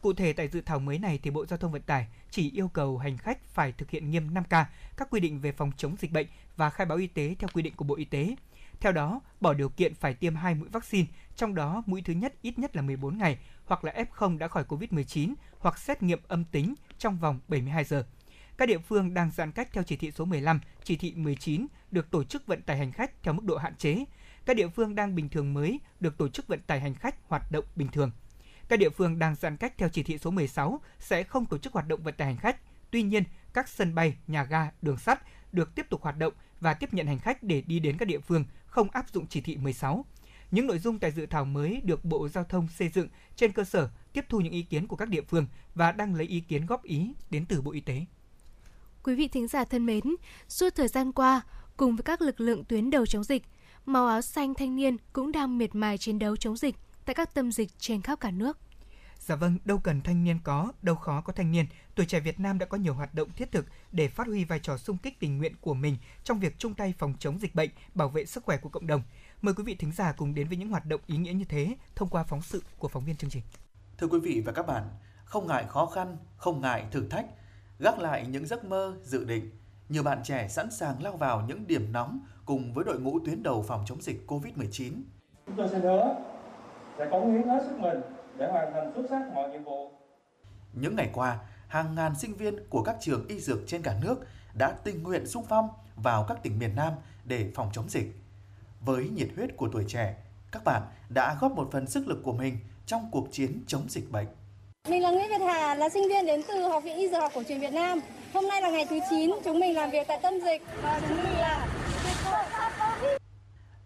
Cụ thể tại dự thảo mới này thì Bộ Giao thông Vận tải chỉ yêu cầu hành khách phải thực hiện nghiêm 5K, các quy định về phòng chống dịch bệnh và khai báo y tế theo quy định của Bộ Y tế. Theo đó, bỏ điều kiện phải tiêm 2 mũi vaccine, trong đó mũi thứ nhất ít nhất là 14 ngày hoặc là F0 đã khỏi COVID-19 hoặc xét nghiệm âm tính trong vòng 72 giờ. Các địa phương đang giãn cách theo chỉ thị số 15, chỉ thị 19 được tổ chức vận tải hành khách theo mức độ hạn chế. Các địa phương đang bình thường mới được tổ chức vận tải hành khách hoạt động bình thường. Các địa phương đang giãn cách theo chỉ thị số 16 sẽ không tổ chức hoạt động vận tải hành khách. Tuy nhiên, các sân bay, nhà ga, đường sắt được tiếp tục hoạt động và tiếp nhận hành khách để đi đến các địa phương, không áp dụng chỉ thị 16. Những nội dung tại dự thảo mới được Bộ Giao thông xây dựng trên cơ sở tiếp thu những ý kiến của các địa phương và đang lấy ý kiến góp ý đến từ Bộ Y tế. Quý vị thính giả thân mến, suốt thời gian qua, cùng với các lực lượng tuyến đầu chống dịch, màu áo xanh thanh niên cũng đang miệt mài chiến đấu chống dịch tại các tâm dịch trên khắp cả nước. Dạ vâng, đâu cần thanh niên có, đâu khó có thanh niên. Tuổi trẻ Việt Nam đã có nhiều hoạt động thiết thực để phát huy vai trò sung kích tình nguyện của mình trong việc chung tay phòng chống dịch bệnh, bảo vệ sức khỏe của cộng đồng. Mời quý vị thính giả cùng đến với những hoạt động ý nghĩa như thế thông qua phóng sự của phóng viên chương trình. Thưa quý vị và các bạn, không ngại khó khăn, không ngại thử thách, gác lại những giấc mơ, dự định, nhiều bạn trẻ sẵn sàng lao vào những điểm nóng cùng với đội ngũ tuyến đầu phòng chống dịch COVID-19. Chúng tôi sẽ hứa sẽ cống hiến hết sức mình để hoàn thành xuất sắc mọi nhiệm vụ. Những ngày qua, hàng ngàn sinh viên của các trường y dược trên cả nước đã tình nguyện sung phong vào các tỉnh miền Nam để phòng chống dịch. Với nhiệt huyết của tuổi trẻ, các bạn đã góp một phần sức lực của mình trong cuộc chiến chống dịch bệnh. Mình là Nguyễn Việt Hà, là sinh viên đến từ Học viện Y Dược học Cổ truyền Việt Nam. Hôm nay là ngày thứ 9, chúng mình làm việc tại tâm dịch và chúng mình là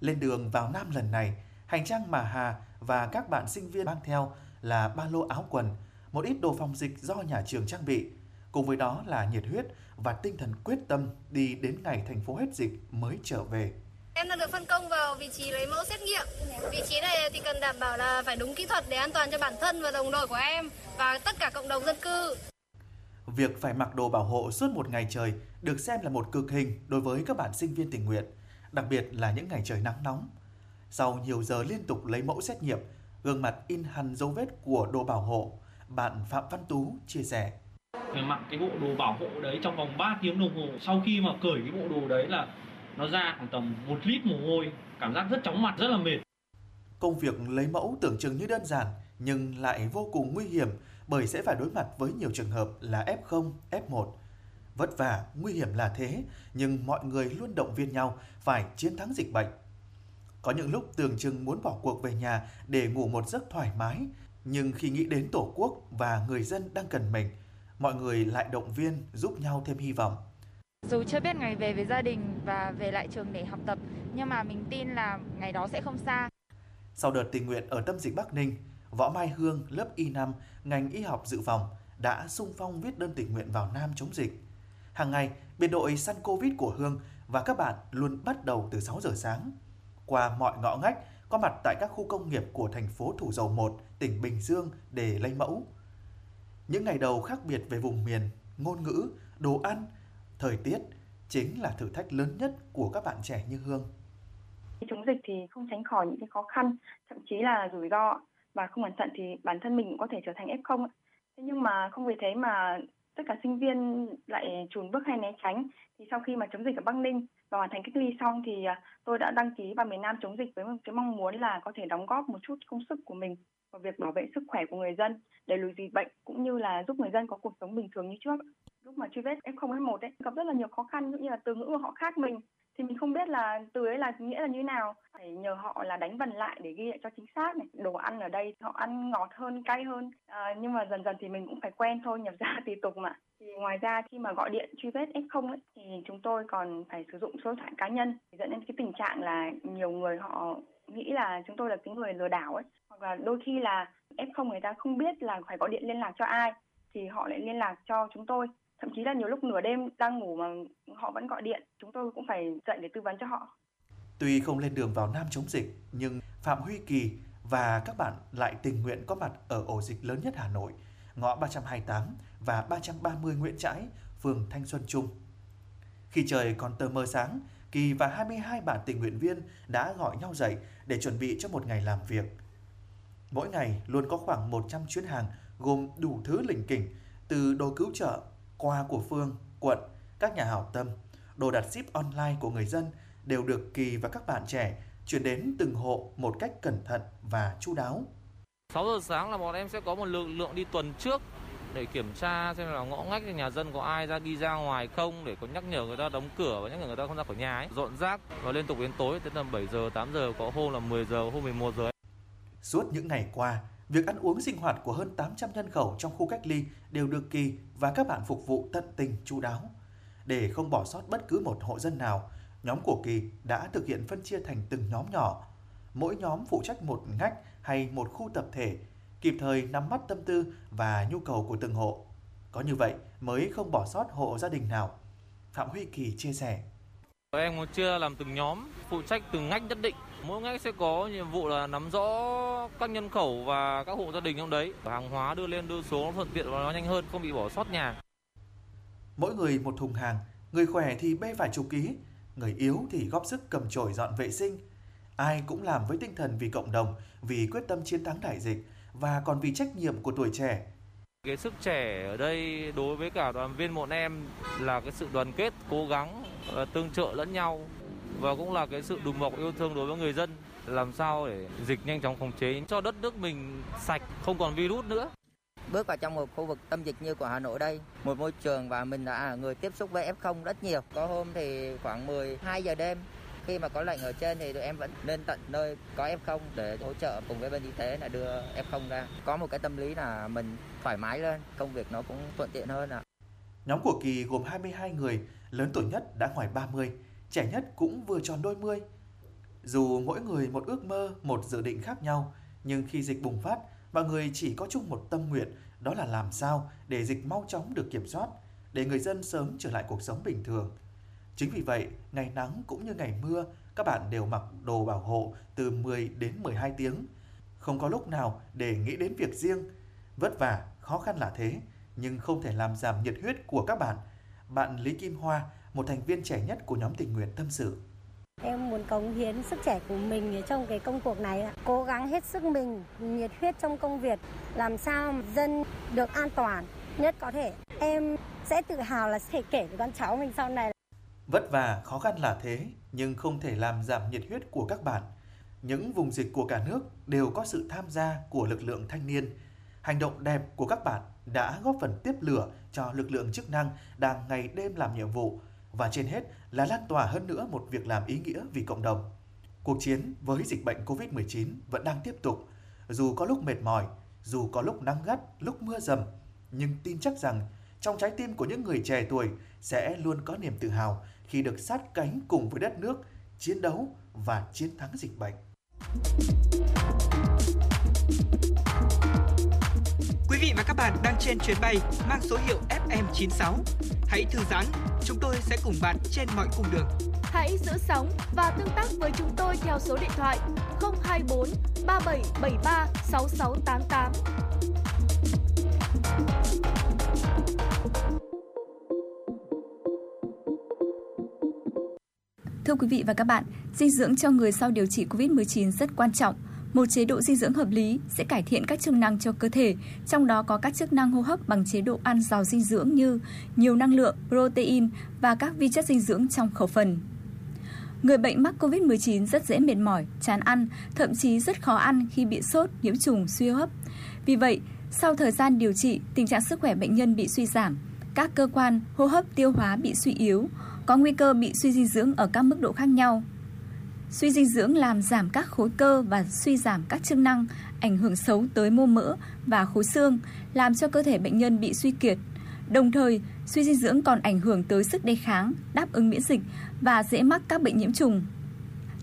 Lên đường vào Nam lần này, hành trang mà Hà và các bạn sinh viên mang theo là ba lô áo quần, một ít đồ phòng dịch do nhà trường trang bị. Cùng với đó là nhiệt huyết và tinh thần quyết tâm đi đến ngày thành phố hết dịch mới trở về. Em đang được phân công vào vị trí lấy mẫu xét nghiệm. Vị trí này thì cần đảm bảo là phải đúng kỹ thuật để an toàn cho bản thân và đồng đội của em và tất cả cộng đồng dân cư. Việc phải mặc đồ bảo hộ suốt một ngày trời được xem là một cực hình đối với các bạn sinh viên tình nguyện, đặc biệt là những ngày trời nắng nóng. Sau nhiều giờ liên tục lấy mẫu xét nghiệm, gương mặt in hằn dấu vết của đồ bảo hộ, bạn Phạm Văn Tú chia sẻ. Phải mặc cái bộ đồ bảo hộ đấy trong vòng 3 tiếng đồng hồ. Sau khi mà cởi cái bộ đồ đấy là nó ra khoảng tầm 1 lít mồ hôi, cảm giác rất chóng mặt, rất là mệt. Công việc lấy mẫu tưởng chừng như đơn giản nhưng lại vô cùng nguy hiểm bởi sẽ phải đối mặt với nhiều trường hợp là F0, F1. Vất vả, nguy hiểm là thế, nhưng mọi người luôn động viên nhau phải chiến thắng dịch bệnh. Có những lúc tưởng chừng muốn bỏ cuộc về nhà để ngủ một giấc thoải mái, nhưng khi nghĩ đến Tổ quốc và người dân đang cần mình, mọi người lại động viên giúp nhau thêm hy vọng. Dù chưa biết ngày về với gia đình và về lại trường để học tập, nhưng mà mình tin là ngày đó sẽ không xa. Sau đợt tình nguyện ở tâm dịch Bắc Ninh, Võ Mai Hương, lớp Y5, ngành y học dự phòng đã sung phong viết đơn tình nguyện vào Nam chống dịch. Hàng ngày, biệt đội săn Covid của Hương và các bạn luôn bắt đầu từ 6 giờ sáng. Qua mọi ngõ ngách, có mặt tại các khu công nghiệp của thành phố Thủ Dầu Một, tỉnh Bình Dương để lấy mẫu. Những ngày đầu khác biệt về vùng miền, ngôn ngữ, đồ ăn, thời tiết chính là thử thách lớn nhất của các bạn trẻ như Hương. Chống dịch thì không tránh khỏi những cái khó khăn, thậm chí là rủi ro và không cẩn thận thì bản thân mình cũng có thể trở thành F0. Thế nhưng mà không vì thế mà tất cả sinh viên lại chùn bước hay né tránh. Thì sau khi mà chống dịch ở Bắc Ninh và hoàn thành cách ly xong thì à, tôi đã đăng ký vào miền Nam chống dịch với một cái mong muốn là có thể đóng góp một chút công sức của mình vào việc bảo vệ sức khỏe của người dân, đẩy lùi dịch bệnh cũng như là giúp người dân có cuộc sống bình thường như trước. Lúc mà truy vết F0 F1 ấy gặp rất là nhiều khó khăn như là từ ngữ của họ khác mình thì mình không biết là từ ấy là nghĩa là như nào. Phải nhờ họ là đánh vần lại để ghi lại cho chính xác này. Đồ ăn ở đây họ ăn ngọt hơn cay hơn. À, nhưng mà dần dần thì mình cũng phải quen thôi nhập ra tùy tục mà. Thì ngoài ra khi mà gọi điện truy vết f0 ấy, thì chúng tôi còn phải sử dụng số điện thoại cá nhân dẫn đến cái tình trạng là nhiều người họ nghĩ là chúng tôi là cái người lừa đảo ấy. Hoặc là đôi khi là f0 người ta không biết là phải gọi điện liên lạc cho ai thì họ lại liên lạc cho chúng tôi thậm chí là nhiều lúc nửa đêm đang ngủ mà họ vẫn gọi điện chúng tôi cũng phải dậy để tư vấn cho họ Tuy không lên đường vào Nam chống dịch, nhưng Phạm Huy Kỳ và các bạn lại tình nguyện có mặt ở ổ dịch lớn nhất Hà Nội, ngõ 328 và 330 Nguyễn Trãi, phường Thanh Xuân Trung. Khi trời còn tờ mờ sáng, Kỳ và 22 bạn tình nguyện viên đã gọi nhau dậy để chuẩn bị cho một ngày làm việc. Mỗi ngày luôn có khoảng 100 chuyến hàng gồm đủ thứ lỉnh kỉnh, từ đồ cứu trợ, quà của phường, quận, các nhà hảo tâm, đồ đặt ship online của người dân đều được Kỳ và các bạn trẻ chuyển đến từng hộ một cách cẩn thận và chu đáo. 6 giờ sáng là bọn em sẽ có một lực lượng đi tuần trước để kiểm tra xem là ngõ ngách nhà dân có ai ra đi ra ngoài không để có nhắc nhở người ta đóng cửa và nhắc nhở người ta không ra khỏi nhà ấy. Dọn rác và liên tục đến tối tới tầm 7 giờ, 8 giờ, có hôm là 10 giờ, hôm 11 giờ. Suốt những ngày qua, việc ăn uống sinh hoạt của hơn 800 nhân khẩu trong khu cách ly đều được Kỳ và các bạn phục vụ tận tình chu đáo. Để không bỏ sót bất cứ một hộ dân nào, nhóm của Kỳ đã thực hiện phân chia thành từng nhóm nhỏ. Mỗi nhóm phụ trách một ngách hay một khu tập thể, kịp thời nắm bắt tâm tư và nhu cầu của từng hộ. Có như vậy mới không bỏ sót hộ gia đình nào. Phạm Huy Kỳ chia sẻ. Em chưa làm từng nhóm, phụ trách từng ngách nhất định. Mỗi ngách sẽ có nhiệm vụ là nắm rõ các nhân khẩu và các hộ gia đình trong đấy. Hàng hóa đưa lên đưa xuống thuận tiện và nó nhanh hơn, không bị bỏ sót nhà. Mỗi người một thùng hàng, người khỏe thì bê vài chục ký, người yếu thì góp sức cầm chổi dọn vệ sinh. Ai cũng làm với tinh thần vì cộng đồng, vì quyết tâm chiến thắng đại dịch và còn vì trách nhiệm của tuổi trẻ. Cái sức trẻ ở đây đối với cả đoàn viên bọn em là cái sự đoàn kết, cố gắng, tương trợ lẫn nhau và cũng là cái sự đùm bọc yêu thương đối với người dân làm sao để dịch nhanh chóng khống chế cho đất nước mình sạch, không còn virus nữa. bước vào trong một khu vực tâm dịch như của Hà Nội đây, một môi trường và mình đã người tiếp xúc với F0 rất nhiều. Có hôm thì khoảng 12 giờ đêm khi mà có lệnh ở trên thì tụi em vẫn lên tận nơi có F0 để hỗ trợ cùng với bên y tế là đưa F0 ra. Có một cái tâm lý là mình thoải mái lên, công việc nó cũng thuận tiện hơn ạ. À. Nhóm của Kỳ gồm 22 người, lớn tuổi nhất đã ngoài 30, trẻ nhất cũng vừa tròn đôi mươi. Dù mỗi người một ước mơ, một dự định khác nhau, nhưng khi dịch bùng phát, mọi người chỉ có chung một tâm nguyện, đó là làm sao để dịch mau chóng được kiểm soát, để người dân sớm trở lại cuộc sống bình thường. Chính vì vậy, ngày nắng cũng như ngày mưa, các bạn đều mặc đồ bảo hộ từ 10 đến 12 tiếng. Không có lúc nào để nghĩ đến việc riêng. Vất vả, khó khăn là thế, nhưng không thể làm giảm nhiệt huyết của các bạn. Bạn Lý Kim Hoa, một thành viên trẻ nhất của nhóm tình nguyện tâm sự. Em muốn cống hiến sức trẻ của mình trong cái công cuộc này, cố gắng hết sức mình, nhiệt huyết trong công việc, làm sao dân được an toàn nhất có thể. Em sẽ tự hào là sẽ kể với con cháu mình sau này. Vất vả, khó khăn là thế, nhưng không thể làm giảm nhiệt huyết của các bạn. Những vùng dịch của cả nước đều có sự tham gia của lực lượng thanh niên. Hành động đẹp của các bạn đã góp phần tiếp lửa cho lực lượng chức năng đang ngày đêm làm nhiệm vụ và trên hết là lan tỏa hơn nữa một việc làm ý nghĩa vì cộng đồng. Cuộc chiến với dịch bệnh COVID-19 vẫn đang tiếp tục, dù có lúc mệt mỏi, dù có lúc nắng gắt, lúc mưa dầm, nhưng tin chắc rằng trong trái tim của những người trẻ tuổi sẽ luôn có niềm tự hào khi được sát cánh cùng với đất nước, chiến đấu và chiến thắng dịch bệnh. Vị và các bạn đang trên chuyến bay mang số hiệu FM96. Hãy thư giãn, chúng tôi sẽ cùng bạn trên mọi cung đường. Hãy giữ sóng và tương tác với chúng tôi theo số điện thoại 024 3773 6688. Thưa quý vị và các bạn, dinh dưỡng cho người sau điều trị COVID-19 rất quan trọng. Một chế độ dinh dưỡng hợp lý sẽ cải thiện các chức năng cho cơ thể, trong đó có các chức năng hô hấp bằng chế độ ăn giàu dinh dưỡng như nhiều năng lượng, protein và các vi chất dinh dưỡng trong khẩu phần. Người bệnh mắc COVID-19 rất dễ mệt mỏi, chán ăn, thậm chí rất khó ăn khi bị sốt, nhiễm trùng, suy hô hấp. Vì vậy, sau thời gian điều trị, tình trạng sức khỏe bệnh nhân bị suy giảm, các cơ quan hô hấp tiêu hóa bị suy yếu, có nguy cơ bị suy dinh dưỡng ở các mức độ khác nhau. Suy dinh dưỡng làm giảm các khối cơ và suy giảm các chức năng, ảnh hưởng xấu tới mô mỡ và khối xương, làm cho cơ thể bệnh nhân bị suy kiệt. Đồng thời, suy dinh dưỡng còn ảnh hưởng tới sức đề kháng, đáp ứng miễn dịch và dễ mắc các bệnh nhiễm trùng.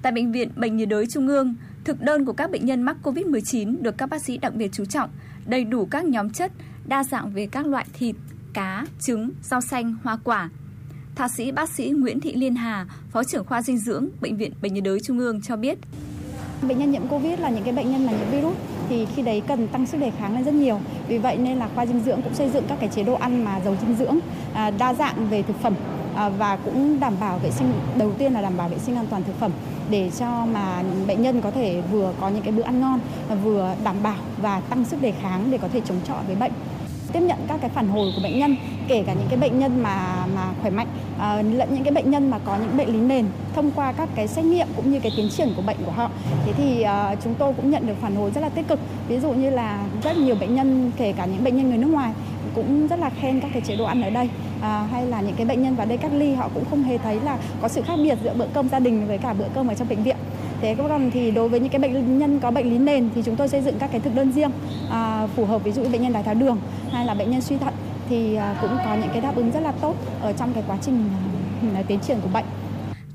Tại Bệnh viện Bệnh nhiệt đới Trung ương, thực đơn của các bệnh nhân mắc COVID-19 được các bác sĩ đặc biệt chú trọng, đầy đủ các nhóm chất, đa dạng về các loại thịt, cá, trứng, rau xanh, hoa quả, Thạc sĩ bác sĩ Nguyễn Thị Liên Hà, Phó trưởng khoa dinh dưỡng Bệnh viện Bệnh nhiệt đới Trung ương cho biết. Bệnh nhân nhiễm Covid là những cái bệnh nhân mà nhiễm virus thì khi đấy cần tăng sức đề kháng lên rất nhiều. Vì vậy nên là khoa dinh dưỡng cũng xây dựng các cái chế độ ăn mà giàu dinh dưỡng, à, đa dạng về thực phẩm à, và cũng đảm bảo vệ sinh đầu tiên là đảm bảo vệ sinh an toàn thực phẩm để cho mà bệnh nhân có thể vừa có những cái bữa ăn ngon vừa đảm bảo và tăng sức đề kháng để có thể chống chọi với bệnh tiếp nhận các cái phản hồi của bệnh nhân kể cả những cái bệnh nhân mà mà khỏe mạnh à, lẫn những cái bệnh nhân mà có những bệnh lý nền thông qua các cái xét nghiệm cũng như cái tiến triển của bệnh của họ. Thế thì à, chúng tôi cũng nhận được phản hồi rất là tích cực. Ví dụ như là rất nhiều bệnh nhân kể cả những bệnh nhân người nước ngoài cũng rất là khen các cái chế độ ăn ở đây. À, hay là những cái bệnh nhân vào đây cách ly họ cũng không hề thấy là có sự khác biệt giữa bữa cơm gia đình với cả bữa cơm ở trong bệnh viện. Thế còn thì đối với những cái bệnh nhân có bệnh lý nền thì chúng tôi xây dựng các cái thực đơn riêng à, phù hợp ví dụ như bệnh nhân đái tháo đường hay là bệnh nhân suy thận thì à, cũng có những cái đáp ứng rất là tốt ở trong cái quá trình à, tiến triển của bệnh.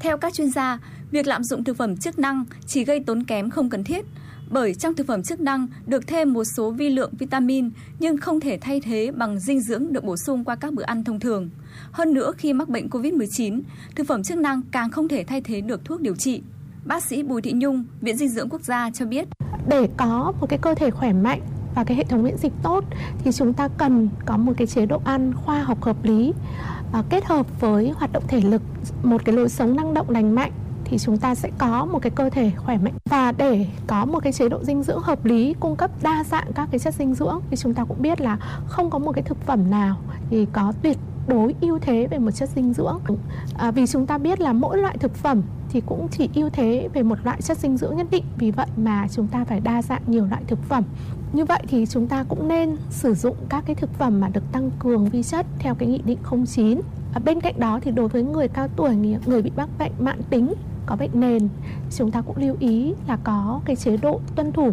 Theo các chuyên gia, việc lạm dụng thực phẩm chức năng chỉ gây tốn kém không cần thiết bởi trong thực phẩm chức năng được thêm một số vi lượng vitamin nhưng không thể thay thế bằng dinh dưỡng được bổ sung qua các bữa ăn thông thường. Hơn nữa khi mắc bệnh COVID-19, thực phẩm chức năng càng không thể thay thế được thuốc điều trị. Bác sĩ Bùi Thị Nhung, Viện Dinh dưỡng Quốc gia cho biết. Để có một cái cơ thể khỏe mạnh và cái hệ thống miễn dịch tốt thì chúng ta cần có một cái chế độ ăn khoa học hợp lý và kết hợp với hoạt động thể lực, một cái lối sống năng động lành mạnh thì chúng ta sẽ có một cái cơ thể khỏe mạnh. Và để có một cái chế độ dinh dưỡng hợp lý cung cấp đa dạng các cái chất dinh dưỡng thì chúng ta cũng biết là không có một cái thực phẩm nào thì có tuyệt đối ưu thế về một chất dinh dưỡng. À, vì chúng ta biết là mỗi loại thực phẩm thì cũng chỉ ưu thế về một loại chất dinh dưỡng nhất định vì vậy mà chúng ta phải đa dạng nhiều loại thực phẩm như vậy thì chúng ta cũng nên sử dụng các cái thực phẩm mà được tăng cường vi chất theo cái nghị định 09. À, bên cạnh đó thì đối với người cao tuổi, người bị mắc bệnh mãn tính có bệnh nền chúng ta cũng lưu ý là có cái chế độ tuân thủ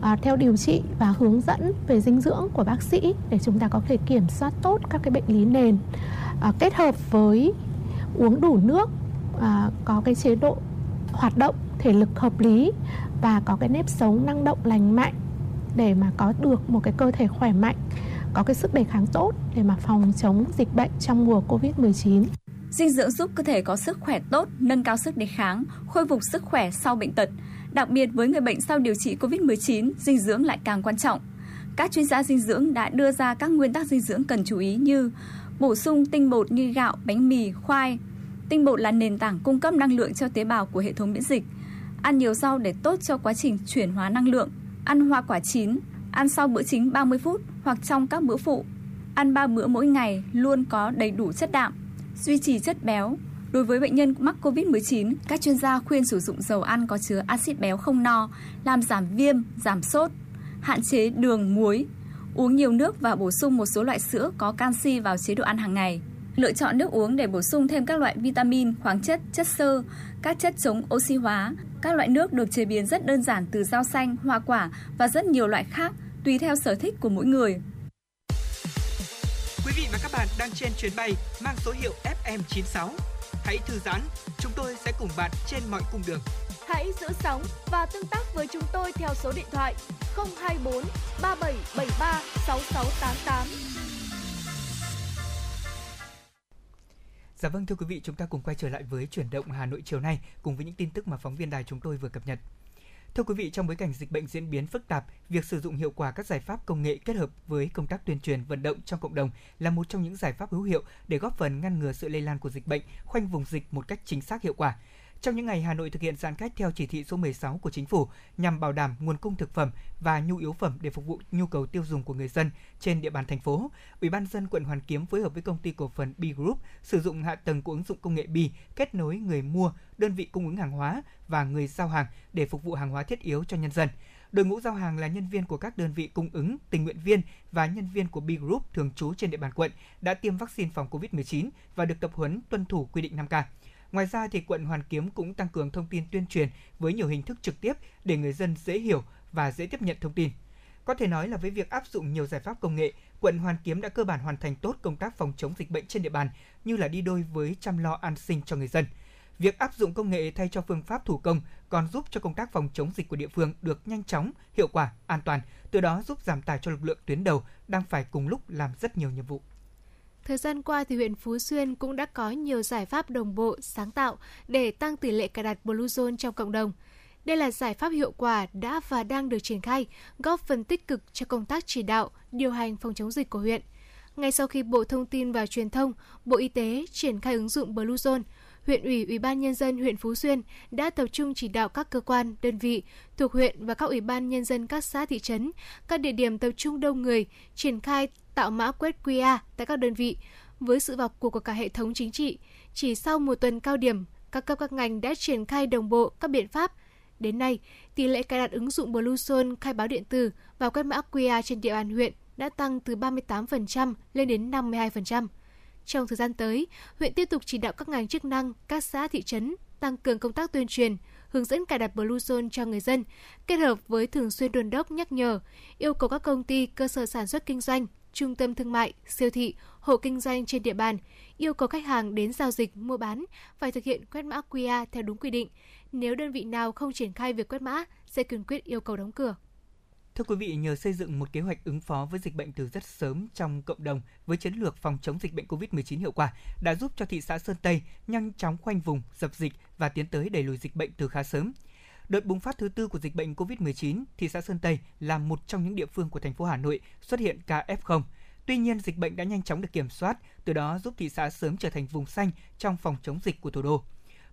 à, theo điều trị và hướng dẫn về dinh dưỡng của bác sĩ để chúng ta có thể kiểm soát tốt các cái bệnh lý nền à, kết hợp với uống đủ nước à, có cái chế độ hoạt động thể lực hợp lý và có cái nếp sống năng động lành mạnh để mà có được một cái cơ thể khỏe mạnh có cái sức đề kháng tốt để mà phòng chống dịch bệnh trong mùa Covid-19. Dinh dưỡng giúp cơ thể có sức khỏe tốt, nâng cao sức đề kháng, khôi phục sức khỏe sau bệnh tật. Đặc biệt với người bệnh sau điều trị COVID-19, dinh dưỡng lại càng quan trọng. Các chuyên gia dinh dưỡng đã đưa ra các nguyên tắc dinh dưỡng cần chú ý như bổ sung tinh bột như gạo, bánh mì, khoai. Tinh bột là nền tảng cung cấp năng lượng cho tế bào của hệ thống miễn dịch. Ăn nhiều rau để tốt cho quá trình chuyển hóa năng lượng. Ăn hoa quả chín, ăn sau bữa chính 30 phút hoặc trong các bữa phụ. Ăn 3 bữa mỗi ngày luôn có đầy đủ chất đạm duy trì chất béo. Đối với bệnh nhân mắc COVID-19, các chuyên gia khuyên sử dụng dầu ăn có chứa axit béo không no, làm giảm viêm, giảm sốt, hạn chế đường, muối, uống nhiều nước và bổ sung một số loại sữa có canxi vào chế độ ăn hàng ngày. Lựa chọn nước uống để bổ sung thêm các loại vitamin, khoáng chất, chất xơ, các chất chống oxy hóa. Các loại nước được chế biến rất đơn giản từ rau xanh, hoa quả và rất nhiều loại khác tùy theo sở thích của mỗi người. Quý vị và các bạn đang trên chuyến bay mang số hiệu FM96. Hãy thư giãn, chúng tôi sẽ cùng bạn trên mọi cung đường. Hãy giữ sóng và tương tác với chúng tôi theo số điện thoại 024 3773 6688. Dạ vâng thưa quý vị, chúng ta cùng quay trở lại với chuyển động Hà Nội chiều nay cùng với những tin tức mà phóng viên đài chúng tôi vừa cập nhật. Thưa quý vị, trong bối cảnh dịch bệnh diễn biến phức tạp, việc sử dụng hiệu quả các giải pháp công nghệ kết hợp với công tác tuyên truyền vận động trong cộng đồng là một trong những giải pháp hữu hiệu để góp phần ngăn ngừa sự lây lan của dịch bệnh, khoanh vùng dịch một cách chính xác hiệu quả. Trong những ngày Hà Nội thực hiện giãn cách theo chỉ thị số 16 của chính phủ nhằm bảo đảm nguồn cung thực phẩm và nhu yếu phẩm để phục vụ nhu cầu tiêu dùng của người dân trên địa bàn thành phố, Ủy ban dân quận Hoàn Kiếm phối hợp với công ty cổ phần B Group sử dụng hạ tầng của ứng dụng công nghệ B kết nối người mua, đơn vị cung ứng hàng hóa và người giao hàng để phục vụ hàng hóa thiết yếu cho nhân dân. Đội ngũ giao hàng là nhân viên của các đơn vị cung ứng, tình nguyện viên và nhân viên của B Group thường trú trên địa bàn quận đã tiêm vaccine phòng COVID-19 và được tập huấn tuân thủ quy định 5K. Ngoài ra thì quận Hoàn Kiếm cũng tăng cường thông tin tuyên truyền với nhiều hình thức trực tiếp để người dân dễ hiểu và dễ tiếp nhận thông tin. Có thể nói là với việc áp dụng nhiều giải pháp công nghệ, quận Hoàn Kiếm đã cơ bản hoàn thành tốt công tác phòng chống dịch bệnh trên địa bàn như là đi đôi với chăm lo an sinh cho người dân. Việc áp dụng công nghệ thay cho phương pháp thủ công còn giúp cho công tác phòng chống dịch của địa phương được nhanh chóng, hiệu quả, an toàn, từ đó giúp giảm tải cho lực lượng tuyến đầu đang phải cùng lúc làm rất nhiều nhiệm vụ. Thời gian qua thì huyện Phú Xuyên cũng đã có nhiều giải pháp đồng bộ, sáng tạo để tăng tỷ lệ cài đặt Bluezone trong cộng đồng. Đây là giải pháp hiệu quả đã và đang được triển khai, góp phần tích cực cho công tác chỉ đạo, điều hành phòng chống dịch của huyện. Ngay sau khi Bộ Thông tin và Truyền thông, Bộ Y tế triển khai ứng dụng Bluezone, huyện ủy, ủy ban nhân dân huyện Phú Xuyên đã tập trung chỉ đạo các cơ quan, đơn vị thuộc huyện và các ủy ban nhân dân các xã thị trấn, các địa điểm tập trung đông người triển khai tạo mã quét QR tại các đơn vị với sự vào cuộc của cả hệ thống chính trị. Chỉ sau một tuần cao điểm, các cấp các ngành đã triển khai đồng bộ các biện pháp. Đến nay, tỷ lệ cài đặt ứng dụng Bluezone khai báo điện tử và quét mã QR trên địa bàn huyện đã tăng từ 38% lên đến 52%. Trong thời gian tới, huyện tiếp tục chỉ đạo các ngành chức năng, các xã thị trấn tăng cường công tác tuyên truyền, hướng dẫn cài đặt Bluezone cho người dân, kết hợp với thường xuyên đôn đốc nhắc nhở, yêu cầu các công ty, cơ sở sản xuất kinh doanh, trung tâm thương mại, siêu thị, hộ kinh doanh trên địa bàn yêu cầu khách hàng đến giao dịch, mua bán phải thực hiện quét mã QR theo đúng quy định. Nếu đơn vị nào không triển khai việc quét mã, sẽ kiên quyết yêu cầu đóng cửa. Thưa quý vị, nhờ xây dựng một kế hoạch ứng phó với dịch bệnh từ rất sớm trong cộng đồng với chiến lược phòng chống dịch bệnh COVID-19 hiệu quả đã giúp cho thị xã Sơn Tây nhanh chóng khoanh vùng, dập dịch và tiến tới đẩy lùi dịch bệnh từ khá sớm. Đợt bùng phát thứ tư của dịch bệnh COVID-19, thị xã Sơn Tây là một trong những địa phương của thành phố Hà Nội xuất hiện ca F0. Tuy nhiên, dịch bệnh đã nhanh chóng được kiểm soát, từ đó giúp thị xã sớm trở thành vùng xanh trong phòng chống dịch của thủ đô.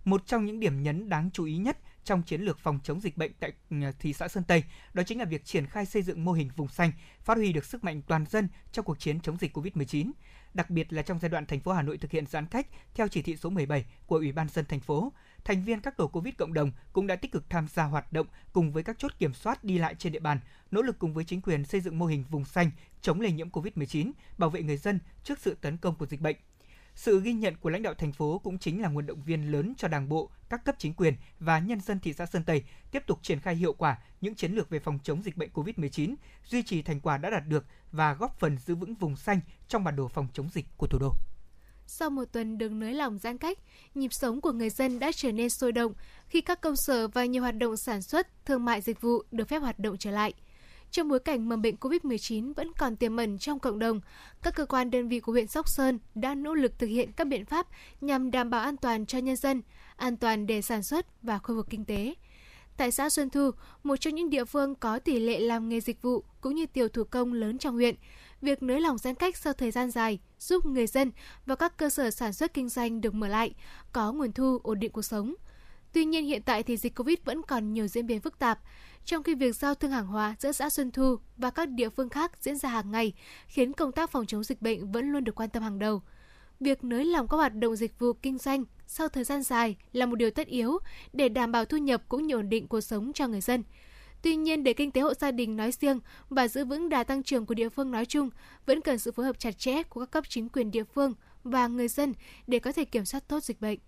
Một trong những điểm nhấn đáng chú ý nhất trong chiến lược phòng chống dịch bệnh tại ừ, thị xã Sơn Tây, đó chính là việc triển khai xây dựng mô hình vùng xanh, phát huy được sức mạnh toàn dân trong cuộc chiến chống dịch COVID-19. Đặc biệt là trong giai đoạn thành phố Hà Nội thực hiện giãn cách theo chỉ thị số 17 của Ủy ban dân thành phố, thành viên các tổ Covid cộng đồng cũng đã tích cực tham gia hoạt động cùng với các chốt kiểm soát đi lại trên địa bàn, nỗ lực cùng với chính quyền xây dựng mô hình vùng xanh chống lây nhiễm Covid-19, bảo vệ người dân trước sự tấn công của dịch bệnh. Sự ghi nhận của lãnh đạo thành phố cũng chính là nguồn động viên lớn cho Đảng bộ, các cấp chính quyền và nhân dân thị xã Sơn Tây tiếp tục triển khai hiệu quả những chiến lược về phòng chống dịch bệnh COVID-19, duy trì thành quả đã đạt được và góp phần giữ vững vùng xanh trong bản đồ phòng chống dịch của thủ đô. Sau một tuần được nới lỏng giãn cách, nhịp sống của người dân đã trở nên sôi động khi các công sở và nhiều hoạt động sản xuất, thương mại dịch vụ được phép hoạt động trở lại. Trong bối cảnh mầm bệnh COVID-19 vẫn còn tiềm ẩn trong cộng đồng, các cơ quan đơn vị của huyện Sóc Sơn đã nỗ lực thực hiện các biện pháp nhằm đảm bảo an toàn cho nhân dân, an toàn để sản xuất và khôi phục kinh tế. Tại xã Xuân Thu, một trong những địa phương có tỷ lệ làm nghề dịch vụ cũng như tiểu thủ công lớn trong huyện, việc nới lỏng giãn cách sau thời gian dài giúp người dân và các cơ sở sản xuất kinh doanh được mở lại, có nguồn thu ổn định cuộc sống. Tuy nhiên hiện tại thì dịch Covid vẫn còn nhiều diễn biến phức tạp, trong khi việc giao thương hàng hóa giữa xã Xuân Thu và các địa phương khác diễn ra hàng ngày, khiến công tác phòng chống dịch bệnh vẫn luôn được quan tâm hàng đầu. Việc nới lỏng các hoạt động dịch vụ kinh doanh sau thời gian dài là một điều tất yếu để đảm bảo thu nhập cũng như ổn định cuộc sống cho người dân. Tuy nhiên, để kinh tế hộ gia đình nói riêng và giữ vững đà tăng trưởng của địa phương nói chung, vẫn cần sự phối hợp chặt chẽ của các cấp chính quyền địa phương và người dân để có thể kiểm soát tốt dịch bệnh.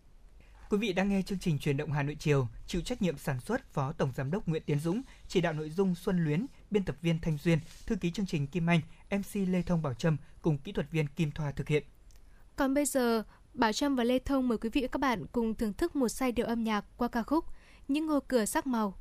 Quý vị đang nghe chương trình truyền động Hà Nội chiều, chịu trách nhiệm sản xuất Phó Tổng Giám đốc Nguyễn Tiến Dũng, chỉ đạo nội dung Xuân Luyến, biên tập viên Thanh Duyên, thư ký chương trình Kim Anh, MC Lê Thông Bảo Trâm cùng kỹ thuật viên Kim Thoa thực hiện. Còn bây giờ, Bảo Trâm và Lê Thông mời quý vị và các bạn cùng thưởng thức một giai điệu âm nhạc qua ca khúc Những ngôi cửa sắc màu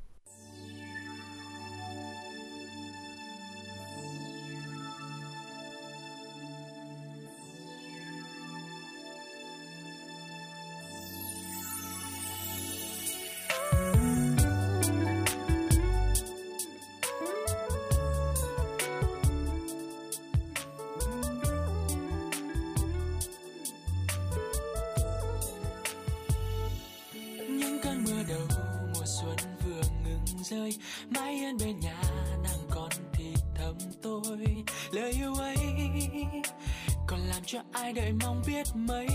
ai đợi mong biết mấy?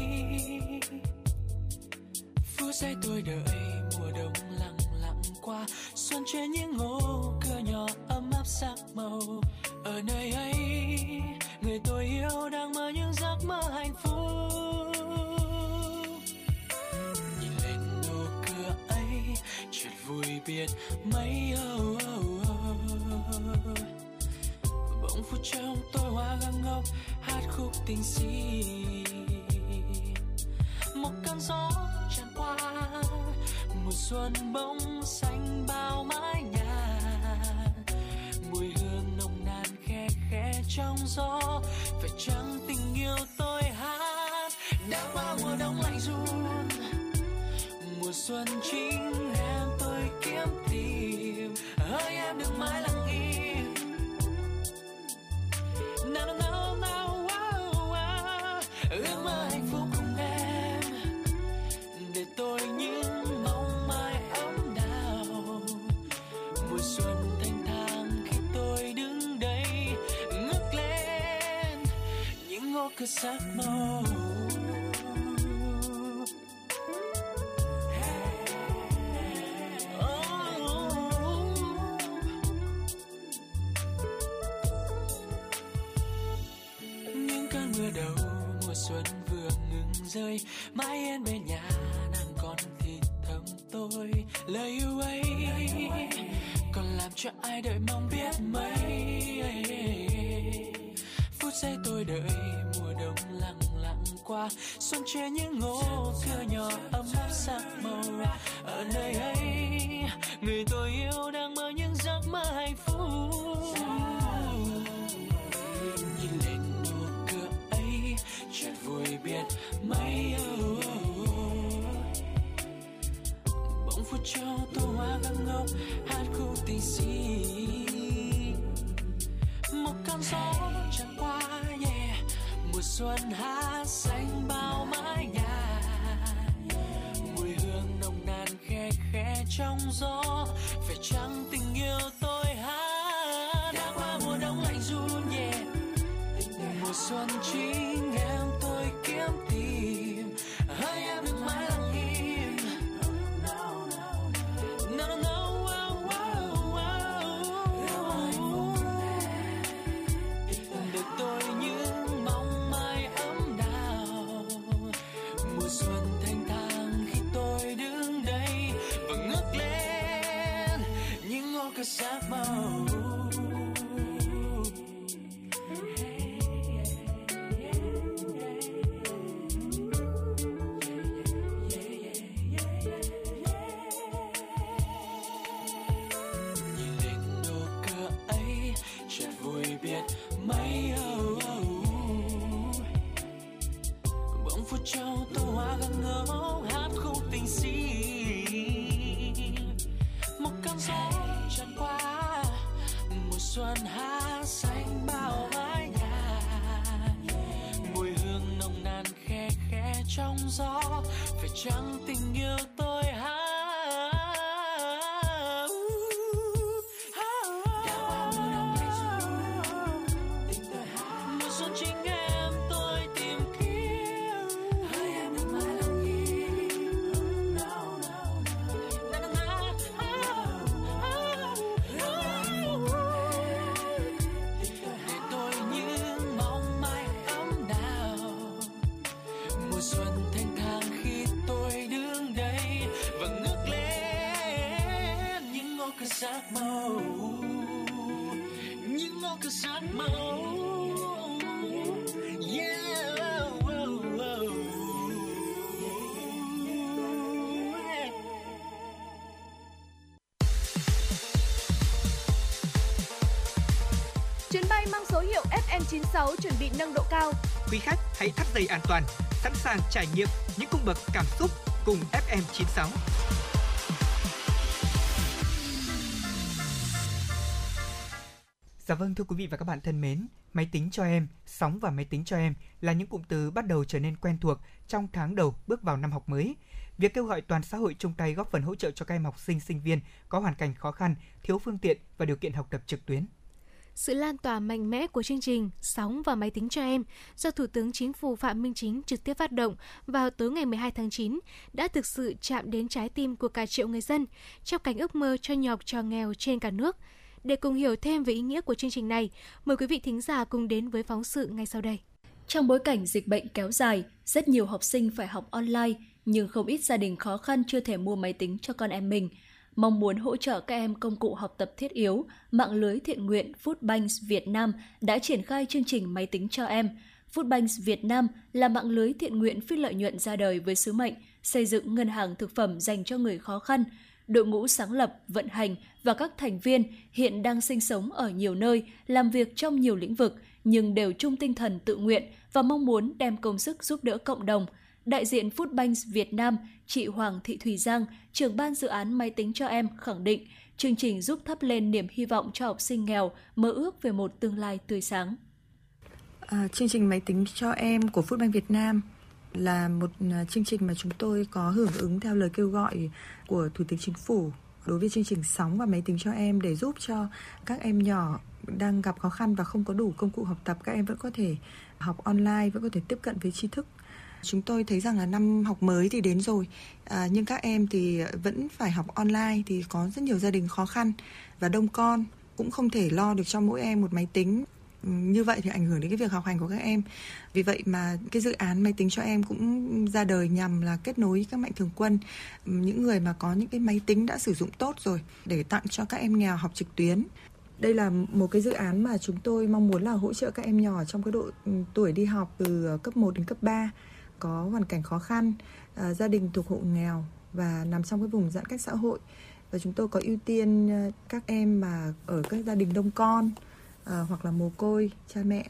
Phút giây tôi đợi mùa đông lặng lặng qua. Xuân che những ngô cửa nhỏ ấm áp sắc màu. Ở nơi ấy người tôi yêu đang mơ những giấc mơ hạnh phúc. Nhìn lên nụ cửa ấy chuyện vui biết mấy oh, oh, oh. Mộng phút trong tôi hoa găng ngốc Hát khúc tình si. Một cơn gió tràn qua, Mùa xuân bông xanh bao mái nhà. Mùi hương nồng nàn khe khẽ trong gió, Phải chăng tình yêu tôi hát? Đã qua mùa đông lạnh run Mùa xuân chính em tôi kiếm tìm. Hỡi em đừng mãi lặng im nào nào nào wow, wow. ước mơ hạnh phúc cùng em. Để tôi những mong mai ấm đào mùa xuân thanh thang khi tôi đứng đây ngước lên. Những ngõ cửa sắc màu rơi, mãi yên bên nhà nàng còn thì thầm tôi, lời yêu ấy. Còn làm cho ai đợi mong biết mấy? Phút giây tôi đợi, mùa đông lặng lặng qua, xuân che những ngô cửa nhỏ ấm áp sắc màu. Ở nơi ấy, người tôi yêu đang mơ những giấc mơ hạnh phúc. 相送 gió phải chăng tình yêu 96 chuẩn bị nâng độ cao. Quý khách hãy thắt dây an toàn, sẵn sàng trải nghiệm những cung bậc cảm xúc cùng FM 96. Dạ vâng thưa quý vị và các bạn thân mến, máy tính cho em, sóng và máy tính cho em là những cụm từ bắt đầu trở nên quen thuộc trong tháng đầu bước vào năm học mới. Việc kêu gọi toàn xã hội chung tay góp phần hỗ trợ cho các em học sinh sinh viên có hoàn cảnh khó khăn, thiếu phương tiện và điều kiện học tập trực tuyến sự lan tỏa mạnh mẽ của chương trình Sóng và máy tính cho em do Thủ tướng Chính phủ Phạm Minh Chính trực tiếp phát động vào tối ngày 12 tháng 9 đã thực sự chạm đến trái tim của cả triệu người dân trong cảnh ước mơ cho nhọc cho trò nghèo trên cả nước. Để cùng hiểu thêm về ý nghĩa của chương trình này, mời quý vị thính giả cùng đến với phóng sự ngay sau đây. Trong bối cảnh dịch bệnh kéo dài, rất nhiều học sinh phải học online, nhưng không ít gia đình khó khăn chưa thể mua máy tính cho con em mình. Mong muốn hỗ trợ các em công cụ học tập thiết yếu, mạng lưới thiện nguyện Foodbanks Việt Nam đã triển khai chương trình máy tính cho em. Foodbanks Việt Nam là mạng lưới thiện nguyện phi lợi nhuận ra đời với sứ mệnh xây dựng ngân hàng thực phẩm dành cho người khó khăn. Đội ngũ sáng lập, vận hành và các thành viên hiện đang sinh sống ở nhiều nơi, làm việc trong nhiều lĩnh vực, nhưng đều chung tinh thần tự nguyện và mong muốn đem công sức giúp đỡ cộng đồng. Đại diện Foodbanks Việt Nam, chị Hoàng Thị Thùy Giang, trưởng ban dự án máy tính cho em khẳng định, chương trình giúp thắp lên niềm hy vọng cho học sinh nghèo mơ ước về một tương lai tươi sáng. À, chương trình máy tính cho em của Foodbank Việt Nam là một à, chương trình mà chúng tôi có hưởng ứng theo lời kêu gọi của Thủ tướng Chính phủ đối với chương trình sóng và máy tính cho em để giúp cho các em nhỏ đang gặp khó khăn và không có đủ công cụ học tập các em vẫn có thể học online vẫn có thể tiếp cận với tri thức chúng tôi thấy rằng là năm học mới thì đến rồi. À, nhưng các em thì vẫn phải học online thì có rất nhiều gia đình khó khăn và đông con cũng không thể lo được cho mỗi em một máy tính. Ừ, như vậy thì ảnh hưởng đến cái việc học hành của các em. Vì vậy mà cái dự án máy tính cho em cũng ra đời nhằm là kết nối các mạnh thường quân ừ, những người mà có những cái máy tính đã sử dụng tốt rồi để tặng cho các em nghèo học trực tuyến. Đây là một cái dự án mà chúng tôi mong muốn là hỗ trợ các em nhỏ trong cái độ ừ, tuổi đi học từ cấp 1 đến cấp 3 có hoàn cảnh khó khăn, ờ, gia đình thuộc hộ nghèo và nằm trong cái vùng giãn cách xã hội. Và chúng tôi có ưu tiên ờ, các em mà ở các gia đình đông con ờ, hoặc là mồ côi cha mẹ.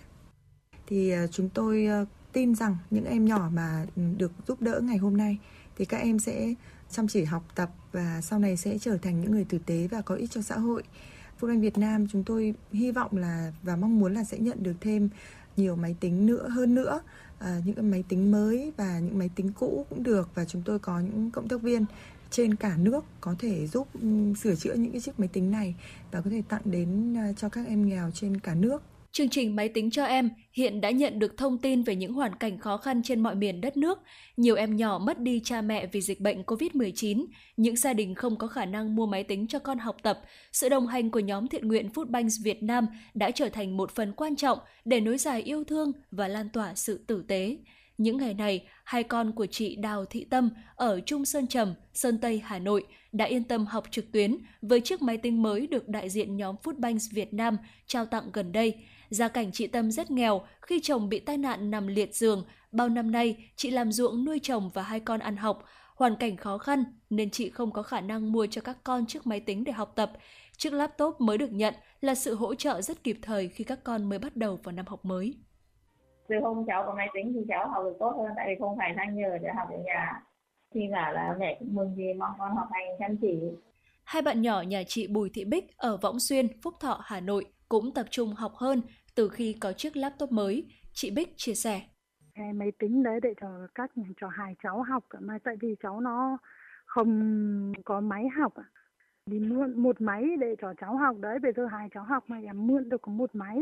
Thì chúng tôi tin rằng những em nhỏ mà được giúp đỡ ngày hôm nay thì các em sẽ chăm chỉ học tập và sau này sẽ trở thành những người tử tế và có ích cho xã hội. Phúc Anh Việt Nam chúng tôi hy vọng là và mong muốn là sẽ nhận được thêm nhiều máy tính nữa hơn nữa à, những cái máy tính mới và những máy tính cũ cũng được và chúng tôi có những cộng tác viên trên cả nước có thể giúp ừ, sửa chữa những cái chiếc máy tính này và có thể tặng đến à, cho các em nghèo trên cả nước. Chương trình Máy tính cho em hiện đã nhận được thông tin về những hoàn cảnh khó khăn trên mọi miền đất nước. Nhiều em nhỏ mất đi cha mẹ vì dịch bệnh COVID-19, những gia đình không có khả năng mua máy tính cho con học tập. Sự đồng hành của nhóm thiện nguyện Foodbanks Việt Nam đã trở thành một phần quan trọng để nối dài yêu thương và lan tỏa sự tử tế. Những ngày này, hai con của chị Đào Thị Tâm ở Trung Sơn Trầm, Sơn Tây, Hà Nội đã yên tâm học trực tuyến với chiếc máy tính mới được đại diện nhóm Foodbanks Việt Nam trao tặng gần đây. Gia cảnh chị Tâm rất nghèo khi chồng bị tai nạn nằm liệt giường. Bao năm nay, chị làm ruộng nuôi chồng và hai con ăn học. Hoàn cảnh khó khăn nên chị không có khả năng mua cho các con chiếc máy tính để học tập. Chiếc laptop mới được nhận là sự hỗ trợ rất kịp thời khi các con mới bắt đầu vào năm học mới. từ hôm cháu có máy tính thì cháu học được tốt hơn tại vì không phải sang nhờ để học ở nhà thì bảo là mẹ cũng mừng gì mong con học hành chăm chỉ Hai bạn nhỏ nhà chị Bùi Thị Bích ở Võng Xuyên, Phúc Thọ, Hà Nội cũng tập trung học hơn từ khi có chiếc laptop mới. Chị Bích chia sẻ. Cái máy tính đấy để cho các cho hai cháu học mà tại vì cháu nó không có máy học. Đi mượn một máy để cho cháu học đấy, bây giờ hai cháu học mà em mượn được có một máy.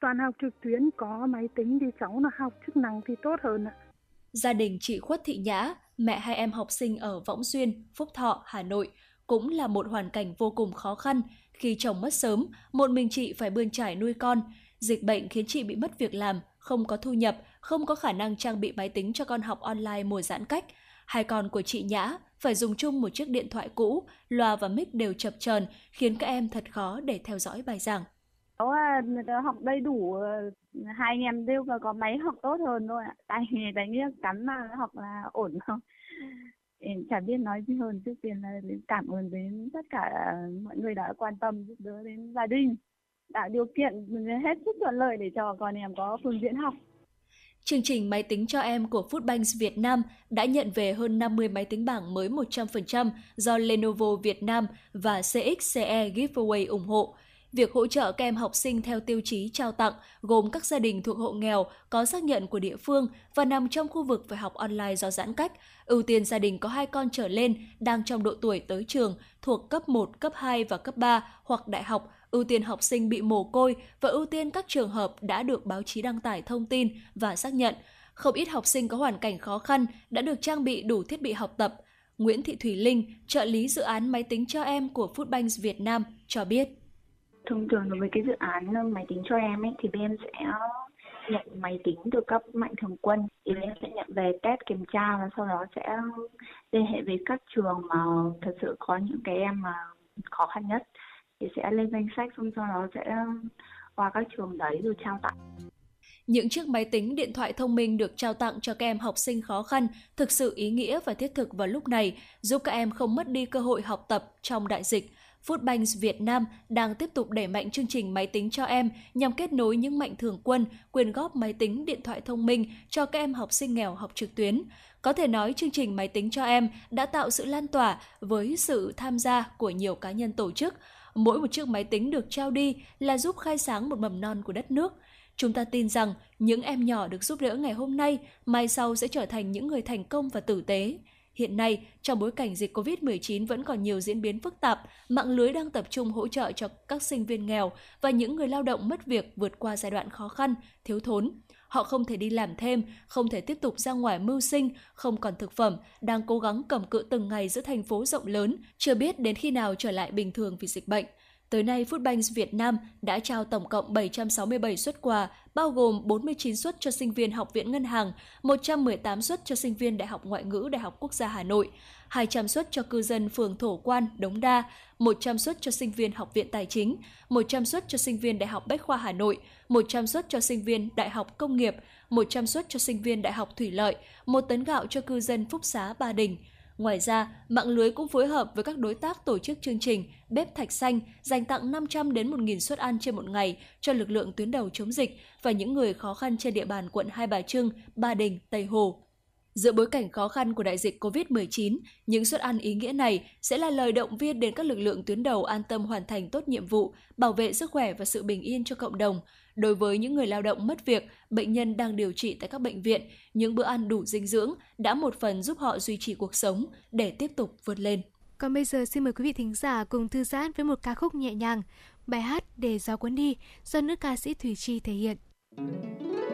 Toàn học trực tuyến có máy tính thì cháu nó học chức năng thì tốt hơn ạ. Gia đình chị Khuất Thị Nhã, mẹ hai em học sinh ở Võng Xuyên, Phúc Thọ, Hà Nội, cũng là một hoàn cảnh vô cùng khó khăn khi chồng mất sớm, một mình chị phải bươn trải nuôi con. Dịch bệnh khiến chị bị mất việc làm, không có thu nhập, không có khả năng trang bị máy tính cho con học online mùa giãn cách. Hai con của chị Nhã phải dùng chung một chiếc điện thoại cũ, loa và mic đều chập chờn, khiến các em thật khó để theo dõi bài giảng. cháu à, học đầy đủ ờ, hai anh em đều có máy học tốt hơn thôi ạ tại vì đánh cắn mà học là ổn không Em chả biết nói gì hơn, trước tiên là đến cảm ơn đến tất cả mọi người đã quan tâm, giúp đỡ đến gia đình, tạo điều kiện, hết sức thuận lợi để cho con em có phương diện học Chương trình máy tính cho em của Foodbanks Việt Nam đã nhận về hơn 50 máy tính bảng mới 100% do Lenovo Việt Nam và CXCE Giveaway ủng hộ. Việc hỗ trợ các em học sinh theo tiêu chí trao tặng gồm các gia đình thuộc hộ nghèo có xác nhận của địa phương và nằm trong khu vực phải học online do giãn cách, ưu tiên gia đình có hai con trở lên đang trong độ tuổi tới trường thuộc cấp 1, cấp 2 và cấp 3 hoặc đại học, ưu tiên học sinh bị mồ côi và ưu tiên các trường hợp đã được báo chí đăng tải thông tin và xác nhận. Không ít học sinh có hoàn cảnh khó khăn đã được trang bị đủ thiết bị học tập. Nguyễn Thị Thủy Linh, trợ lý dự án máy tính cho em của Foodbanks Việt Nam cho biết thông thường đối với cái dự án ờ, máy tính cho em ấy thì bên em sẽ nhận máy tính từ các mạnh thường quân. Thì bên em sẽ nhận về test kiểm tra và sau đó sẽ liên hệ với các trường mà thật sự có những cái em mà khó khăn nhất. Thì sẽ lên danh sách xong sau đó sẽ qua các trường đấy rồi trao tặng. Những chiếc máy tính, điện thoại thông minh được trao tặng cho các em học sinh khó khăn thực sự ý nghĩa và thiết thực vào lúc này, giúp các em không mất đi cơ hội học tập trong đại dịch. Foodbank Việt Nam đang tiếp tục đẩy mạnh chương trình máy tính cho em nhằm kết nối những mạnh thường quân quyên góp máy tính, điện thoại thông minh cho các em học sinh nghèo học trực tuyến. Có thể nói chương trình máy tính cho em đã tạo sự lan tỏa với sự tham gia của nhiều cá nhân tổ chức. Mỗi một chiếc máy tính được trao đi là giúp khai sáng một mầm non của đất nước. Chúng ta tin rằng những em nhỏ được giúp đỡ ngày hôm nay, mai sau sẽ trở thành những người thành công và tử tế. Hiện nay, trong bối cảnh dịch COVID-19 vẫn còn nhiều diễn biến phức tạp, mạng lưới đang tập trung hỗ trợ cho các sinh viên nghèo và những người lao động mất việc vượt qua giai đoạn khó khăn, thiếu thốn. Họ không thể đi làm thêm, không thể tiếp tục ra ngoài mưu sinh, không còn thực phẩm, đang cố gắng cầm cự từng ngày giữa thành phố rộng lớn, chưa biết đến khi nào trở lại bình thường vì dịch bệnh. Tới nay, Foodbanks Việt Nam đã trao tổng cộng 767 suất quà, bao gồm 49 suất cho sinh viên Học viện Ngân hàng, 118 suất cho sinh viên Đại học Ngoại ngữ Đại học Quốc gia Hà Nội, 200 suất cho cư dân phường Thổ Quan, Đống Đa, 100 suất cho sinh viên Học viện Tài chính, 100 suất cho sinh viên Đại học Bách khoa Hà Nội, 100 suất cho sinh viên Đại học Công nghiệp, 100 suất cho sinh viên Đại học Thủy lợi, 1 tấn gạo cho cư dân Phúc Xá Ba Đình. Ngoài ra, mạng lưới cũng phối hợp với các đối tác tổ chức chương trình Bếp Thạch Xanh dành tặng 500 đến 1.000 suất ăn trên một ngày cho lực lượng tuyến đầu chống dịch và những người khó khăn trên địa bàn quận Hai Bà Trưng, Ba Đình, Tây Hồ. Giữa bối cảnh khó khăn của đại dịch COVID-19, những suất ăn ý nghĩa này sẽ là lời động viên đến các lực lượng tuyến đầu an tâm hoàn thành tốt nhiệm vụ, bảo vệ sức khỏe và sự bình yên cho cộng đồng. Đối với những người lao động mất việc, bệnh nhân đang điều trị tại các bệnh viện, những bữa ăn đủ dinh dưỡng đã một phần giúp họ duy trì cuộc sống để tiếp tục vượt lên. Còn bây giờ xin mời quý vị thính giả cùng thư giãn với một ca khúc nhẹ nhàng, bài hát Để gió cuốn đi do nữ ca sĩ Thủy Chi thể hiện. sống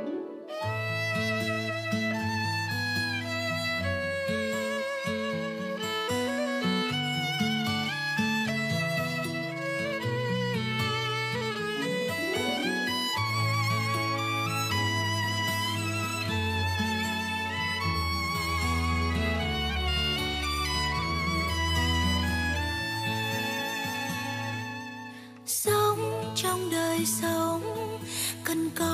cần có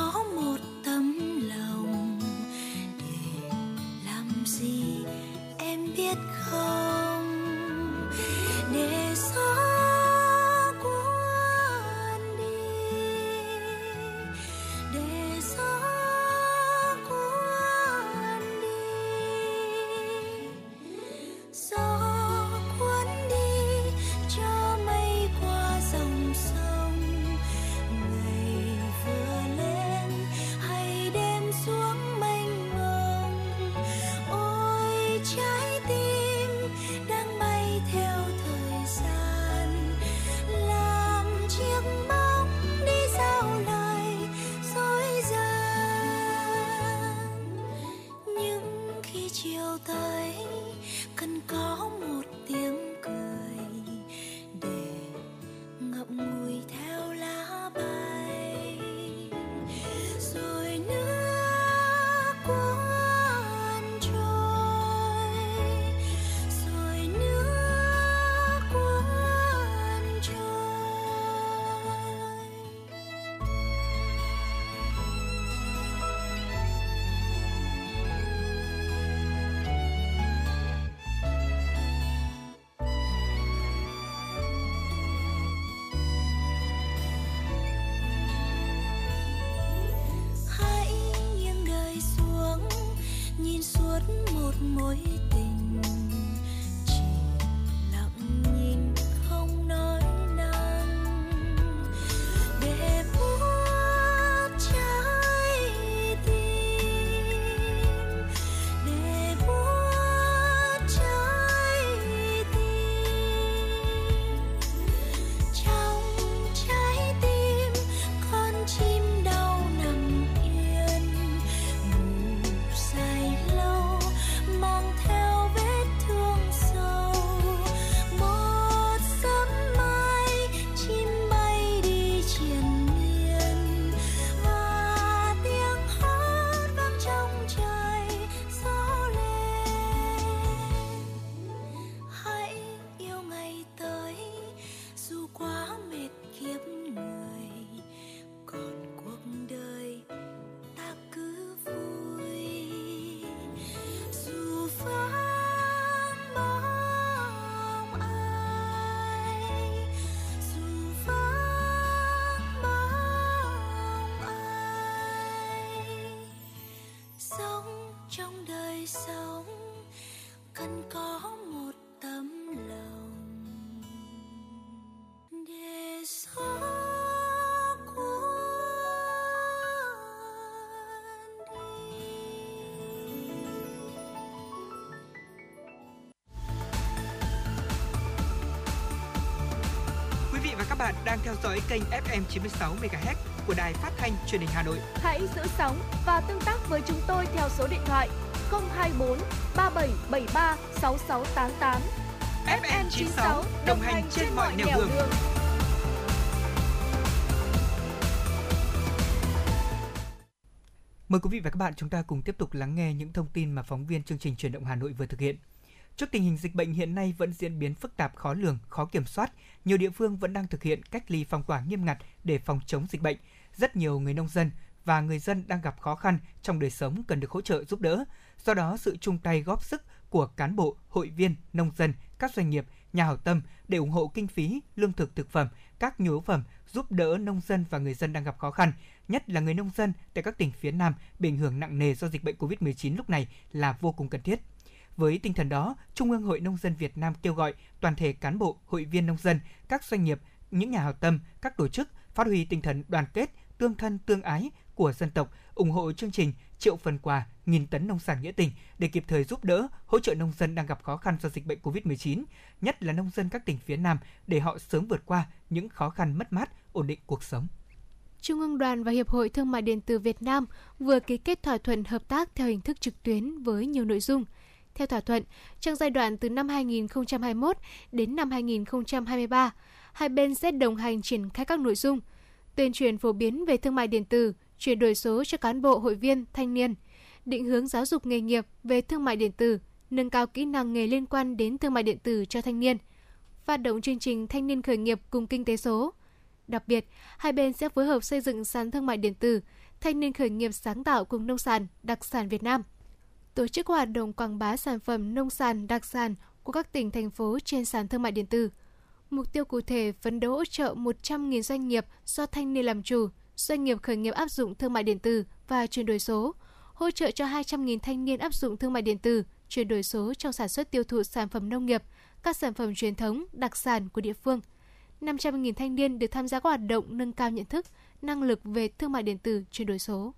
đang theo dõi kênh FM 96 MHz của đài phát thanh truyền hình Hà Nội. Hãy giữ sóng và tương tác với chúng tôi theo số điện thoại 024 3773 6688. FM 96 đồng hành trên mọi nẻo đường. Mời quý vị và các bạn chúng ta cùng tiếp tục lắng nghe những thông tin mà phóng viên chương trình truyền động Hà Nội vừa thực hiện. Trước tình hình dịch bệnh hiện nay vẫn diễn biến phức tạp khó lường, khó kiểm soát, nhiều địa phương vẫn đang thực hiện cách ly phong tỏa nghiêm ngặt để phòng chống dịch bệnh. Rất nhiều người nông dân và người dân đang gặp khó khăn trong đời sống cần được hỗ trợ giúp đỡ. Do đó, sự chung tay góp sức của cán bộ, hội viên, nông dân, các doanh nghiệp, nhà hảo tâm để ủng hộ kinh phí, lương thực thực phẩm, các nhu yếu phẩm giúp đỡ nông dân và người dân đang gặp khó khăn, nhất là người nông dân tại các tỉnh phía Nam bị ảnh hưởng nặng nề do dịch bệnh COVID-19 lúc này là vô cùng cần thiết. Với tinh thần đó, Trung ương Hội Nông dân Việt Nam kêu gọi toàn thể cán bộ, hội viên nông dân, các doanh nghiệp, những nhà hảo tâm, các tổ chức phát huy tinh thần đoàn kết, tương thân tương ái của dân tộc, ủng hộ chương trình triệu phần quà nghìn tấn nông sản nghĩa tình để kịp thời giúp đỡ, hỗ trợ nông dân đang gặp khó khăn do dịch bệnh COVID-19, nhất là nông dân các tỉnh phía Nam để họ sớm vượt qua những khó khăn mất mát, ổn định cuộc sống. Trung ương đoàn và Hiệp hội Thương mại điện tử Việt Nam vừa ký kết thỏa thuận hợp tác theo hình thức trực tuyến với nhiều nội dung. Theo thỏa thuận, trong giai đoạn từ năm 2021 đến năm 2023, hai bên sẽ đồng hành triển khai các nội dung tuyên truyền phổ biến về thương mại điện tử, chuyển đổi số cho cán bộ hội viên, thanh niên, định hướng giáo dục nghề nghiệp về thương mại điện tử, nâng cao kỹ năng nghề liên quan đến thương mại điện tử cho thanh niên, phát động chương trình thanh niên khởi nghiệp cùng kinh tế số. Đặc biệt, hai bên sẽ phối hợp xây dựng sàn thương mại điện tử, thanh niên khởi nghiệp sáng tạo cùng nông sản, đặc sản Việt Nam. Tổ chức hoạt động quảng bá sản phẩm nông sản, đặc sản của các tỉnh, thành phố trên sàn thương mại điện tử. Mục tiêu cụ thể phấn đấu hỗ trợ 100.000 doanh nghiệp do thanh niên làm chủ, doanh nghiệp khởi nghiệp áp dụng thương mại điện tử và chuyển đổi số, hỗ trợ cho 200.000 thanh niên áp dụng thương mại điện tử, chuyển đổi số trong sản xuất tiêu thụ sản phẩm nông nghiệp, các sản phẩm truyền thống, đặc sản của địa phương. 500.000 thanh niên được tham gia các hoạt động nâng cao nhận thức, năng lực về thương mại điện tử, chuyển đổi số.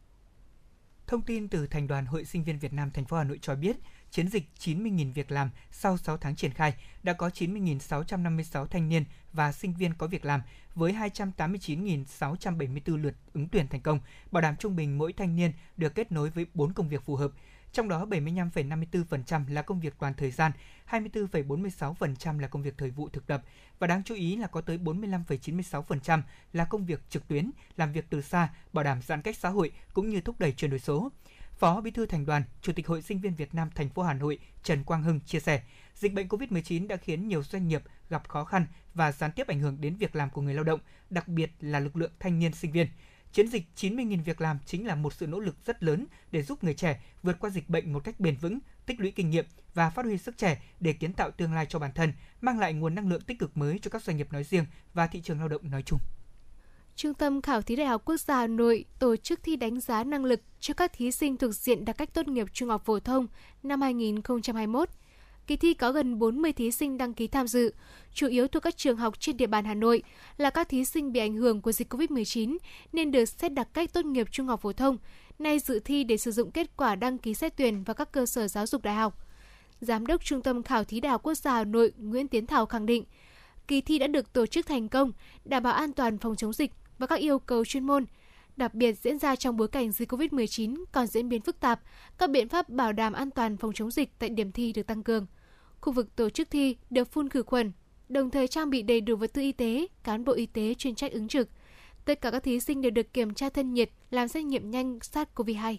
Thông tin từ Thành đoàn Hội Sinh viên Việt Nam thành phố Hà Nội cho biết, chiến dịch 90.000 việc làm sau 6 tháng triển khai đã có 90.656 thanh niên và sinh viên có việc làm với 289.674 lượt ứng tuyển thành công, bảo đảm trung bình mỗi thanh niên được kết nối với 4 công việc phù hợp trong đó 75,54% là công việc toàn thời gian, 24,46% là công việc thời vụ thực tập và đáng chú ý là có tới 45,96% là công việc trực tuyến, làm việc từ xa, bảo đảm giãn cách xã hội cũng như thúc đẩy chuyển đổi số. Phó Bí thư Thành đoàn, Chủ tịch Hội Sinh viên Việt Nam thành phố Hà Nội Trần Quang Hưng chia sẻ, dịch bệnh COVID-19 đã khiến nhiều doanh nghiệp gặp khó khăn và gián tiếp ảnh hưởng đến việc làm của người lao động, đặc biệt là lực lượng thanh niên sinh viên. Chiến dịch 90.000 việc làm chính là một sự nỗ lực rất lớn để giúp người trẻ vượt qua dịch bệnh một cách bền vững, tích lũy kinh nghiệm và phát huy sức trẻ để kiến tạo tương lai cho bản thân, mang lại nguồn năng lượng tích cực mới cho các doanh nghiệp nói riêng và thị trường lao động nói chung. Trung tâm Khảo thí Đại học Quốc gia Hà Nội tổ chức thi đánh giá năng lực cho các thí sinh thuộc diện đặc cách tốt nghiệp trung học phổ thông năm 2021. Kỳ thi có gần 40 thí sinh đăng ký tham dự, chủ yếu thuộc các trường học trên địa bàn Hà Nội, là các thí sinh bị ảnh hưởng của dịch COVID-19 nên được xét đặc cách tốt nghiệp trung học phổ thông, nay dự thi để sử dụng kết quả đăng ký xét tuyển vào các cơ sở giáo dục đại học. Giám đốc Trung tâm Khảo thí Đại học Quốc gia Hà Nội Nguyễn Tiến Thảo khẳng định, kỳ thi đã được tổ chức thành công, đảm bảo an toàn phòng chống dịch và các yêu cầu chuyên môn. Đặc biệt diễn ra trong bối cảnh dịch COVID-19 còn diễn biến phức tạp, các biện pháp bảo đảm an toàn phòng chống dịch tại điểm thi được tăng cường. Khu vực tổ chức thi được phun khử khuẩn, đồng thời trang bị đầy đủ vật tư y tế, cán bộ y tế chuyên trách ứng trực. Tất cả các thí sinh đều được kiểm tra thân nhiệt, làm xét nghiệm nhanh SARS-CoV-2.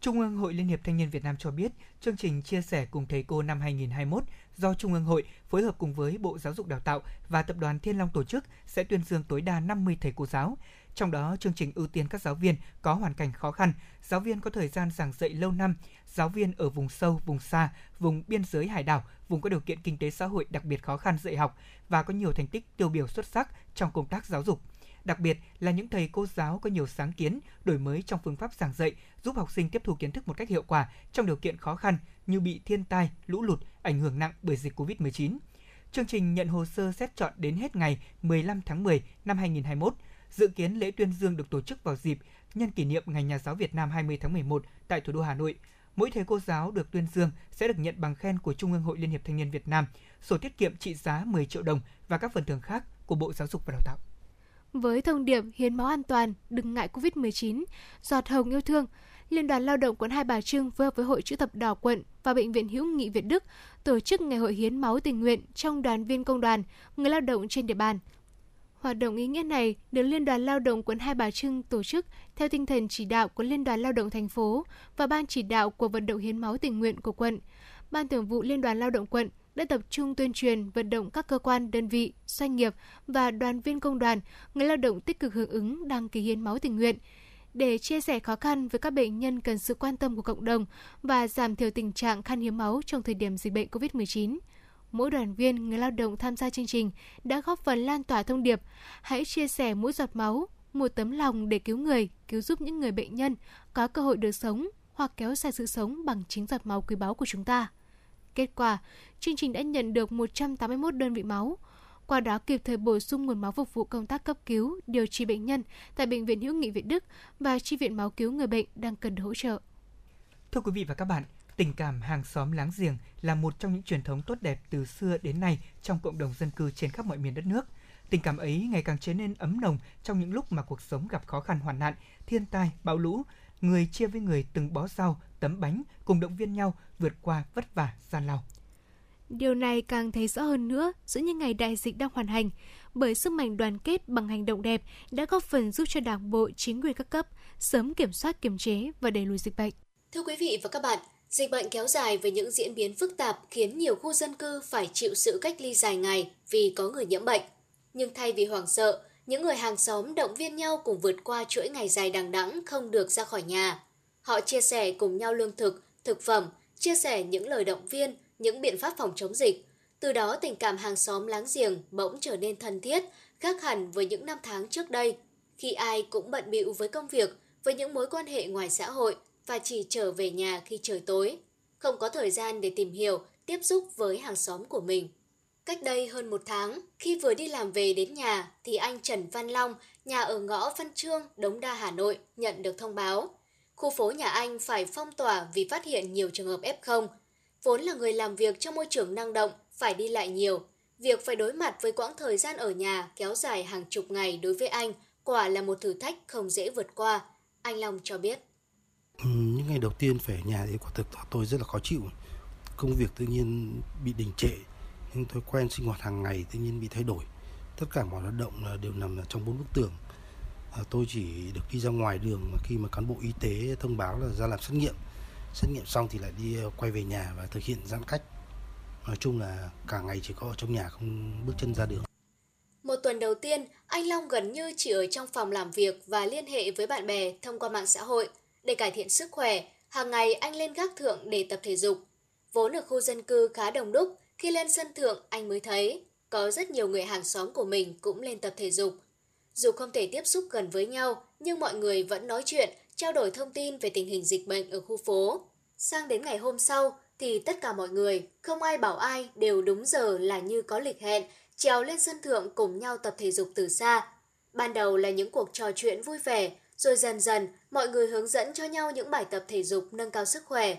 Trung ương Hội Liên hiệp Thanh niên Việt Nam cho biết, chương trình chia sẻ cùng thầy cô năm 2021 do Trung ương Hội phối hợp cùng với Bộ Giáo dục Đào tạo và Tập đoàn Thiên Long tổ chức sẽ tuyên dương tối đa 50 thầy cô giáo. Trong đó, chương trình ưu tiên các giáo viên có hoàn cảnh khó khăn, giáo viên có thời gian giảng dạy lâu năm, giáo viên ở vùng sâu, vùng xa, vùng biên giới hải đảo, vùng có điều kiện kinh tế xã hội đặc biệt khó khăn dạy học và có nhiều thành tích tiêu biểu xuất sắc trong công tác giáo dục đặc biệt là những thầy cô giáo có nhiều sáng kiến, đổi mới trong phương pháp giảng dạy, giúp học sinh tiếp thu kiến thức một cách hiệu quả trong điều kiện khó khăn như bị thiên tai, lũ lụt ảnh hưởng nặng bởi dịch Covid-19. Chương trình nhận hồ sơ xét chọn đến hết ngày 15 tháng 10 năm 2021. Dự kiến lễ tuyên dương được tổ chức vào dịp nhân kỷ niệm Ngày Nhà giáo Việt Nam 20 tháng 11 tại thủ đô Hà Nội. Mỗi thầy cô giáo được tuyên dương sẽ được nhận bằng khen của Trung ương Hội Liên hiệp Thanh niên Việt Nam, sổ tiết kiệm trị giá 10 triệu đồng và các phần thưởng khác của Bộ Giáo dục và Đào tạo. Với thông điệp hiến máu an toàn, đừng ngại Covid-19, giọt hồng yêu thương, Liên đoàn Lao động quận Hai Bà Trưng phối hợp với Hội chữ thập đỏ quận và Bệnh viện Hữu nghị Việt Đức tổ chức ngày hội hiến máu tình nguyện trong đoàn viên công đoàn, người lao động trên địa bàn. Hoạt động ý nghĩa này được Liên đoàn Lao động quận Hai Bà Trưng tổ chức theo tinh thần chỉ đạo của Liên đoàn Lao động thành phố và Ban chỉ đạo của vận động hiến máu tình nguyện của quận. Ban thường vụ Liên đoàn Lao động quận đã tập trung tuyên truyền vận động các cơ quan, đơn vị, doanh nghiệp và đoàn viên công đoàn, người lao động tích cực hưởng ứng đăng ký hiến máu tình nguyện để chia sẻ khó khăn với các bệnh nhân cần sự quan tâm của cộng đồng và giảm thiểu tình trạng khan hiếm máu trong thời điểm dịch bệnh COVID-19. Mỗi đoàn viên, người lao động tham gia chương trình đã góp phần lan tỏa thông điệp hãy chia sẻ mỗi giọt máu, một tấm lòng để cứu người, cứu giúp những người bệnh nhân có cơ hội được sống hoặc kéo dài sự sống bằng chính giọt máu quý báu của chúng ta. Kết quả, chương trình đã nhận được 181 đơn vị máu, qua đó kịp thời bổ sung nguồn máu phục vụ công tác cấp cứu, điều trị bệnh nhân tại Bệnh viện Hữu nghị Việt Đức và chi viện máu cứu người bệnh đang cần hỗ trợ. Thưa quý vị và các bạn, tình cảm hàng xóm láng giềng là một trong những truyền thống tốt đẹp từ xưa đến nay trong cộng đồng dân cư trên khắp mọi miền đất nước. Tình cảm ấy ngày càng trở nên ấm nồng trong những lúc mà cuộc sống gặp khó khăn hoạn nạn, thiên tai, bão lũ, người chia với người từng bó rau, tấm bánh cùng động viên nhau vượt qua vất vả gian lao. Điều này càng thấy rõ hơn nữa giữa những ngày đại dịch đang hoàn hành, bởi sức mạnh đoàn kết bằng hành động đẹp đã góp phần giúp cho Đảng bộ, chính quyền các cấp sớm kiểm soát kiềm chế và đẩy lùi dịch bệnh. Thưa quý vị và các bạn, dịch bệnh kéo dài với những diễn biến phức tạp khiến nhiều khu dân cư phải chịu sự cách ly dài ngày vì có người nhiễm bệnh. Nhưng thay vì hoảng sợ, những người hàng xóm động viên nhau cùng vượt qua chuỗi ngày dài đằng đẵng không được ra khỏi nhà. Họ chia sẻ cùng nhau lương thực, thực phẩm, chia sẻ những lời động viên, những biện pháp phòng chống dịch. Từ đó tình cảm hàng xóm láng giềng bỗng trở nên thân thiết, khác hẳn với những năm tháng trước đây, khi ai cũng bận bịu với công việc, với những mối quan hệ ngoài xã hội và chỉ trở về nhà khi trời tối, không có thời gian để tìm hiểu, tiếp xúc với hàng xóm của mình. Cách đây hơn một tháng, khi vừa đi làm về đến nhà thì anh Trần Văn Long, nhà ở ngõ Văn Trương, Đống Đa, Hà Nội, nhận được thông báo. Khu phố nhà anh phải phong tỏa vì phát hiện nhiều trường hợp F0. Vốn là người làm việc trong môi trường năng động, phải đi lại nhiều. Việc phải đối mặt với quãng thời gian ở nhà kéo dài hàng chục ngày đối với anh quả là một thử thách không dễ vượt qua. Anh Long cho biết. Ừ, những ngày đầu tiên phải nhà thì quả thực tôi rất là khó chịu. Công việc tự nhiên bị đình trệ, nhưng thói quen sinh hoạt hàng ngày tự nhiên bị thay đổi. Tất cả mọi hoạt động là đều nằm trong bốn bức tường. À, tôi chỉ được đi ra ngoài đường khi mà cán bộ y tế thông báo là ra làm xét nghiệm. Xét nghiệm xong thì lại đi ờ, quay về nhà và thực hiện giãn cách. Nói chung là cả ngày chỉ có ở trong nhà không bước chân ra đường. Một tuần đầu tiên, anh Long gần như chỉ ở trong phòng làm việc và liên hệ với bạn bè thông qua mạng xã hội. Để cải thiện sức khỏe, hàng ngày anh lên gác thượng để tập thể dục. Vốn ở khu dân cư khá đông đúc, khi lên sân thượng anh mới thấy có rất nhiều người hàng xóm của mình cũng lên tập thể dục. Dù không thể tiếp xúc gần với nhau, nhưng mọi người vẫn nói chuyện, trao đổi thông tin về tình hình dịch bệnh ở khu phố. Sang đến ngày hôm sau thì tất cả mọi người, không ai bảo ai đều đúng giờ là như có lịch hẹn, trèo lên sân thượng cùng nhau tập thể dục từ xa. Ban đầu là những cuộc trò chuyện vui vẻ, rồi dần dần mọi người hướng dẫn cho nhau những bài tập thể dục nâng cao sức khỏe.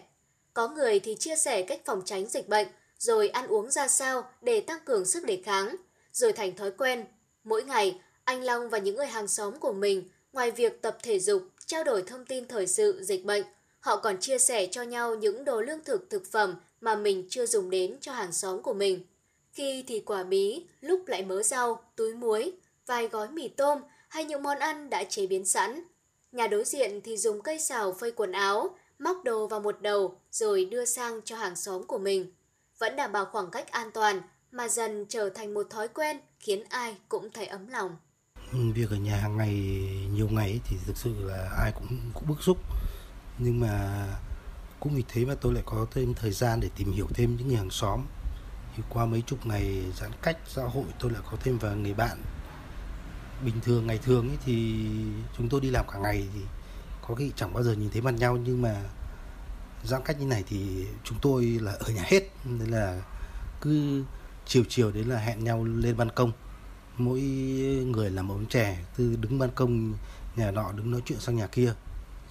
Có người thì chia sẻ cách phòng tránh dịch bệnh, rồi ăn uống ra sao để tăng cường sức đề kháng, rồi thành thói quen. Mỗi ngày, anh Long và những người hàng xóm của mình, ngoài việc tập thể dục, trao đổi thông tin thời sự, dịch bệnh, họ còn chia sẻ cho nhau những đồ lương thực thực phẩm mà mình chưa dùng đến cho hàng xóm của mình. Khi thì quả bí, lúc lại mớ rau, túi muối, vài gói mì tôm hay những món ăn đã chế biến sẵn. Nhà đối diện thì dùng cây xào phơi quần áo, móc đồ vào một đầu rồi đưa sang cho hàng xóm của mình. Vẫn đảm bảo khoảng cách an toàn mà dần trở thành một thói quen khiến ai cũng thấy ấm lòng. Việc ở nhà hàng ngày nhiều ngày thì thực sự là ai cũng cũng bức xúc. Nhưng mà cũng vì thế mà tôi lại có thêm thời gian để tìm hiểu thêm những người hàng xóm. Thì qua mấy chục ngày giãn cách xã hội tôi lại có thêm vài người bạn. Bình thường, ngày thường ấy thì chúng tôi đi làm cả ngày thì có khi chẳng bao giờ nhìn thấy mặt nhau, nhưng mà giãn cách như này thì chúng tôi là ở nhà hết. Nên là cứ chiều chiều đến là hẹn nhau lên ban công. Mỗi người làm ống chè từ đứng ban công nhà nọ, đứng nói chuyện sang nhà kia.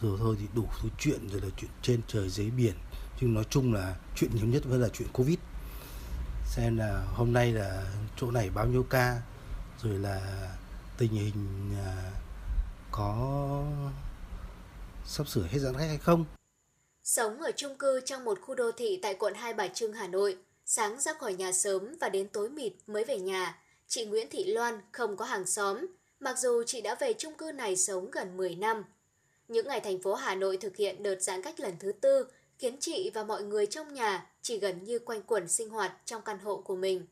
Rồi thôi thì đủ thứ chuyện, rồi là chuyện trên trời, dưới biển. Nhưng nói chung là chuyện nhiều nhất vẫn là chuyện covid. Xem là hôm nay là chỗ này bao nhiêu ca, rồi là tình hình à, có sắp sửa hết giãn cách hay không Sống ở chung cư trong một khu đô thị tại quận Hai Bà Trưng, Hà Nội, sáng ra khỏi nhà sớm và đến tối mịt mới về nhà, chị Nguyễn Thị Loan không có hàng xóm, mặc dù chị đã về chung cư này sống gần 10 năm. Những ngày thành phố Hà Nội thực hiện đợt giãn cách lần thứ tư khiến chị và mọi người trong nhà chỉ gần như quanh quẩn sinh hoạt trong căn hộ của mình.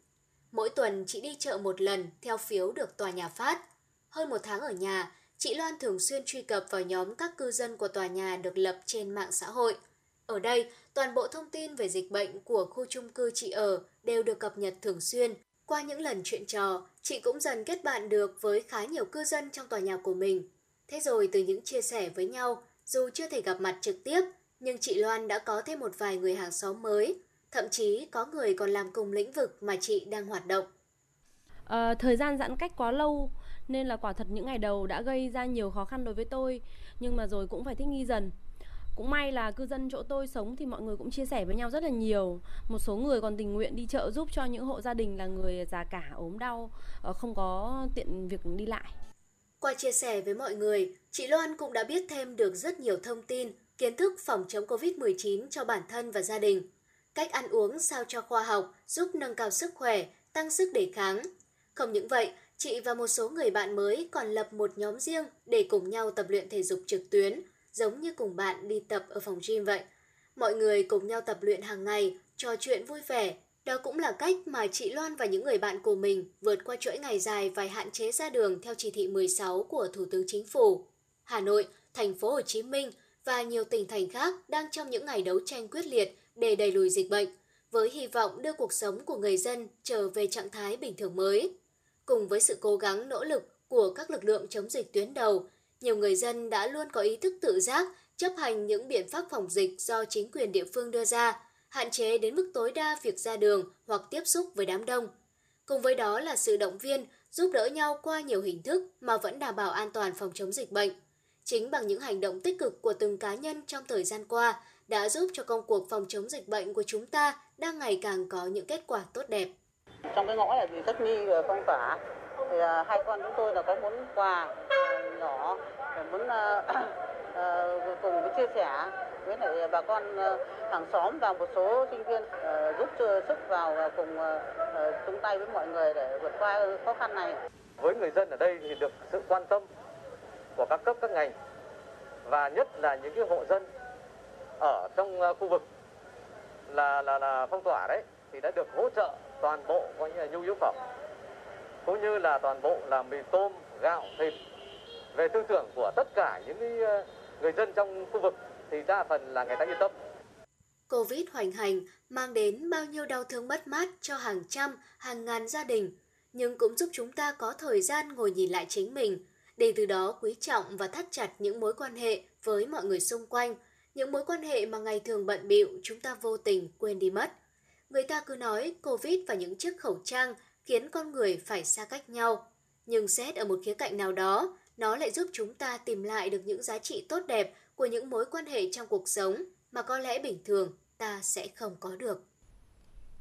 Mỗi tuần chị đi chợ một lần theo phiếu được tòa nhà phát. Hơn một tháng ở nhà, chị Loan thường xuyên truy cập vào nhóm các cư dân của tòa nhà được lập trên mạng xã hội. Ở đây, toàn bộ thông tin về dịch bệnh của khu chung cư chị ở đều được cập nhật thường xuyên. Qua những lần chuyện trò, chị cũng dần kết bạn được với khá nhiều cư dân trong tòa nhà của mình. Thế rồi từ những chia sẻ với nhau, dù chưa thể gặp mặt trực tiếp, nhưng chị Loan đã có thêm một vài người hàng xóm mới. Thậm chí có người còn làm cùng lĩnh vực mà chị đang hoạt động. À, thời gian giãn cách quá lâu nên là quả thật những ngày đầu đã gây ra nhiều khó khăn đối với tôi nhưng mà rồi cũng phải thích nghi dần cũng may là cư dân chỗ tôi sống thì mọi người cũng chia sẻ với nhau rất là nhiều một số người còn tình nguyện đi chợ giúp cho những hộ gia đình là người già cả ốm đau ờ, không có tiện việc đi lại Qua chia sẻ với mọi người, chị Loan cũng đã biết thêm được rất nhiều thông tin, kiến thức phòng chống COVID-19 cho bản thân và gia đình. Cách ăn uống sao cho khoa học giúp nâng cao sức khỏe, tăng sức đề kháng. Không những vậy, chị và một số người bạn mới còn lập một nhóm riêng để cùng nhau tập luyện thể dục trực tuyến, giống như cùng bạn đi tập ở phòng gym vậy. Mọi người cùng nhau tập luyện hàng ngày, trò chuyện vui vẻ. Đó cũng là cách mà chị Loan và những người bạn của mình vượt qua chuỗi ngày dài phải hạn chế ra đường theo chỉ thị 16 của Thủ tướng Chính phủ. Hà Nội, thành phố Hồ Chí Minh và nhiều tỉnh thành khác đang trong những ngày đấu tranh quyết liệt để đẩy lùi dịch bệnh, với hy vọng đưa cuộc sống của người dân trở về trạng thái bình thường mới. Cùng với sự cố gắng nỗ lực của các lực lượng chống dịch tuyến đầu, nhiều người dân đã luôn có ý thức tự giác chấp hành những biện pháp phòng dịch do chính quyền địa phương đưa ra, hạn chế đến mức tối đa việc ra đường hoặc tiếp xúc với đám đông. Cùng với đó là sự động viên, giúp đỡ nhau qua nhiều hình thức mà vẫn đảm bảo an toàn phòng chống dịch bệnh. Chính bằng những hành động tích cực của từng cá nhân trong thời gian qua đã giúp cho công cuộc phòng chống dịch bệnh của chúng ta đang ngày càng có những kết quả tốt đẹp trong cái ngõ này thì cách ly phong tỏa thì uh, hai con chúng tôi là có muốn quà uh, nhỏ để muốn uh, uh, cùng với chia sẻ với lại bà con hàng xóm và một số sinh viên uh, giúp sức vào cùng uh, chung tay với mọi người để vượt qua khó khăn này. với người dân ở đây thì được sự quan tâm của các cấp các ngành và nhất là những cái hộ dân ở trong khu vực là là là phong tỏa đấy thì đã được hỗ trợ toàn bộ coi như là nhu yếu phẩm cũng như là toàn bộ là mì tôm gạo thịt. Về tư tưởng của tất cả những ờ, người dân trong khu vực thì đa phần là người ta yên tâm. Covid hoành hành mang đến bao nhiêu đau thương mất mát cho hàng trăm, hàng ngàn gia đình, nhưng cũng giúp chúng ta có thời gian ngồi nhìn lại chính mình, để từ đó quý trọng và thắt chặt những mối quan hệ với mọi người xung quanh, những mối quan hệ mà ngày thường bận bịu chúng ta vô tình quên đi mất. Người ta cứ nói Covid và những chiếc khẩu trang khiến con người phải xa cách nhau, nhưng xét ở một khía cạnh nào đó, nó lại giúp chúng ta tìm lại được những giá trị tốt đẹp của những mối quan hệ trong cuộc sống mà có lẽ bình thường ta sẽ không có được.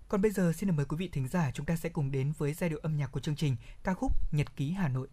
Còn bây giờ xin được mời quý vị thính giả chúng ta sẽ cùng đến với giai điệu âm nhạc của chương trình ca khúc Nhật ký Hà Nội.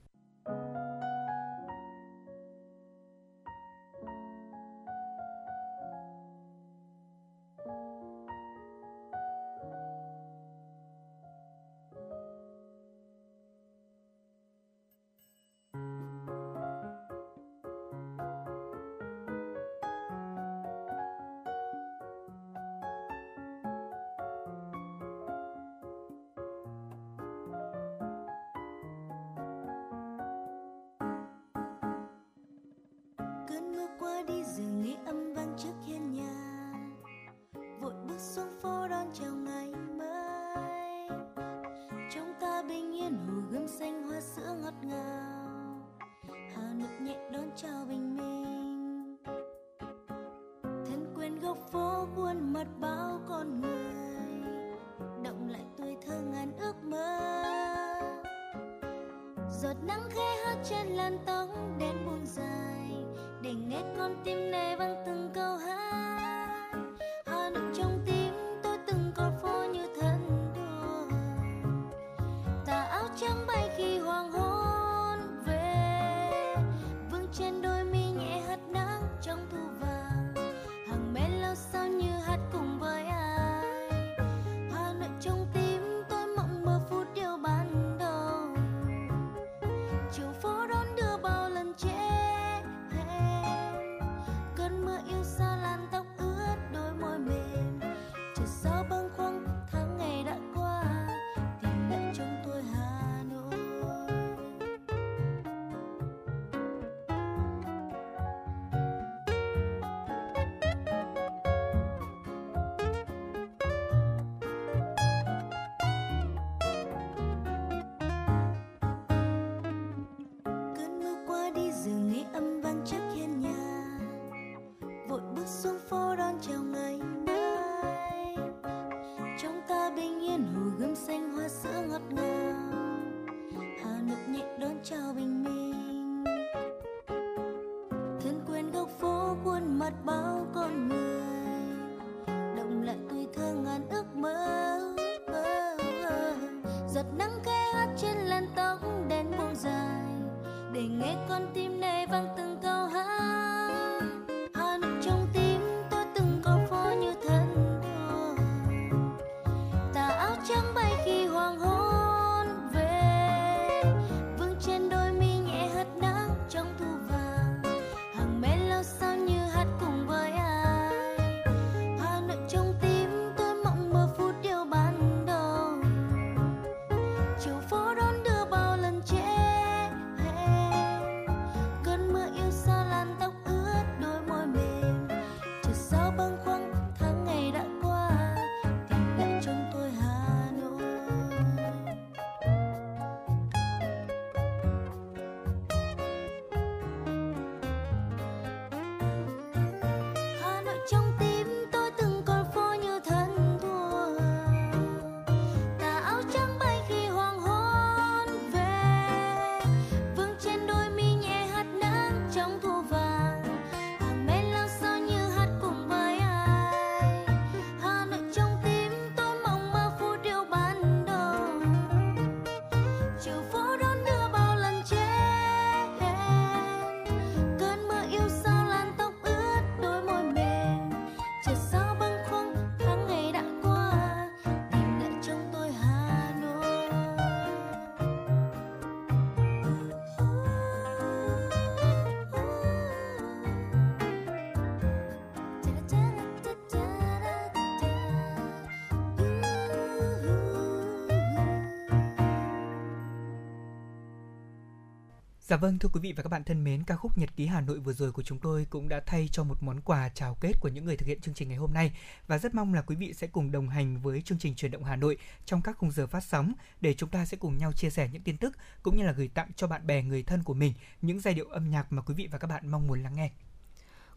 Dạ vâng thưa quý vị và các bạn thân mến, ca khúc Nhật ký Hà Nội vừa rồi của chúng tôi cũng đã thay cho một món quà chào kết của những người thực hiện chương trình ngày hôm nay và rất mong là quý vị sẽ cùng đồng hành với chương trình truyền động Hà Nội trong các khung giờ phát sóng để chúng ta sẽ cùng nhau chia sẻ những tin tức cũng như là gửi tặng cho bạn bè người thân của mình những giai điệu âm nhạc mà quý vị và các bạn mong muốn lắng nghe.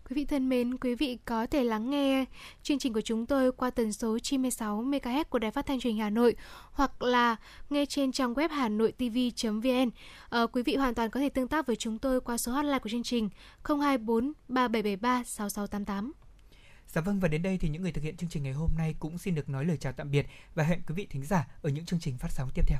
Quý vị thân mến, quý vị có thể lắng nghe chương trình của chúng tôi qua tần số 96 MHz của Đài Phát thanh Truyền hình Hà Nội hoặc là nghe trên trang web hà nội tv.vn. À, ờ, quý vị hoàn toàn có thể tương tác với chúng tôi qua số hotline của chương trình 024 3773 6688. Dạ vâng và đến đây thì những người thực hiện chương trình ngày hôm nay cũng xin được nói lời chào tạm biệt và hẹn quý vị thính giả ở những chương trình phát sóng tiếp theo.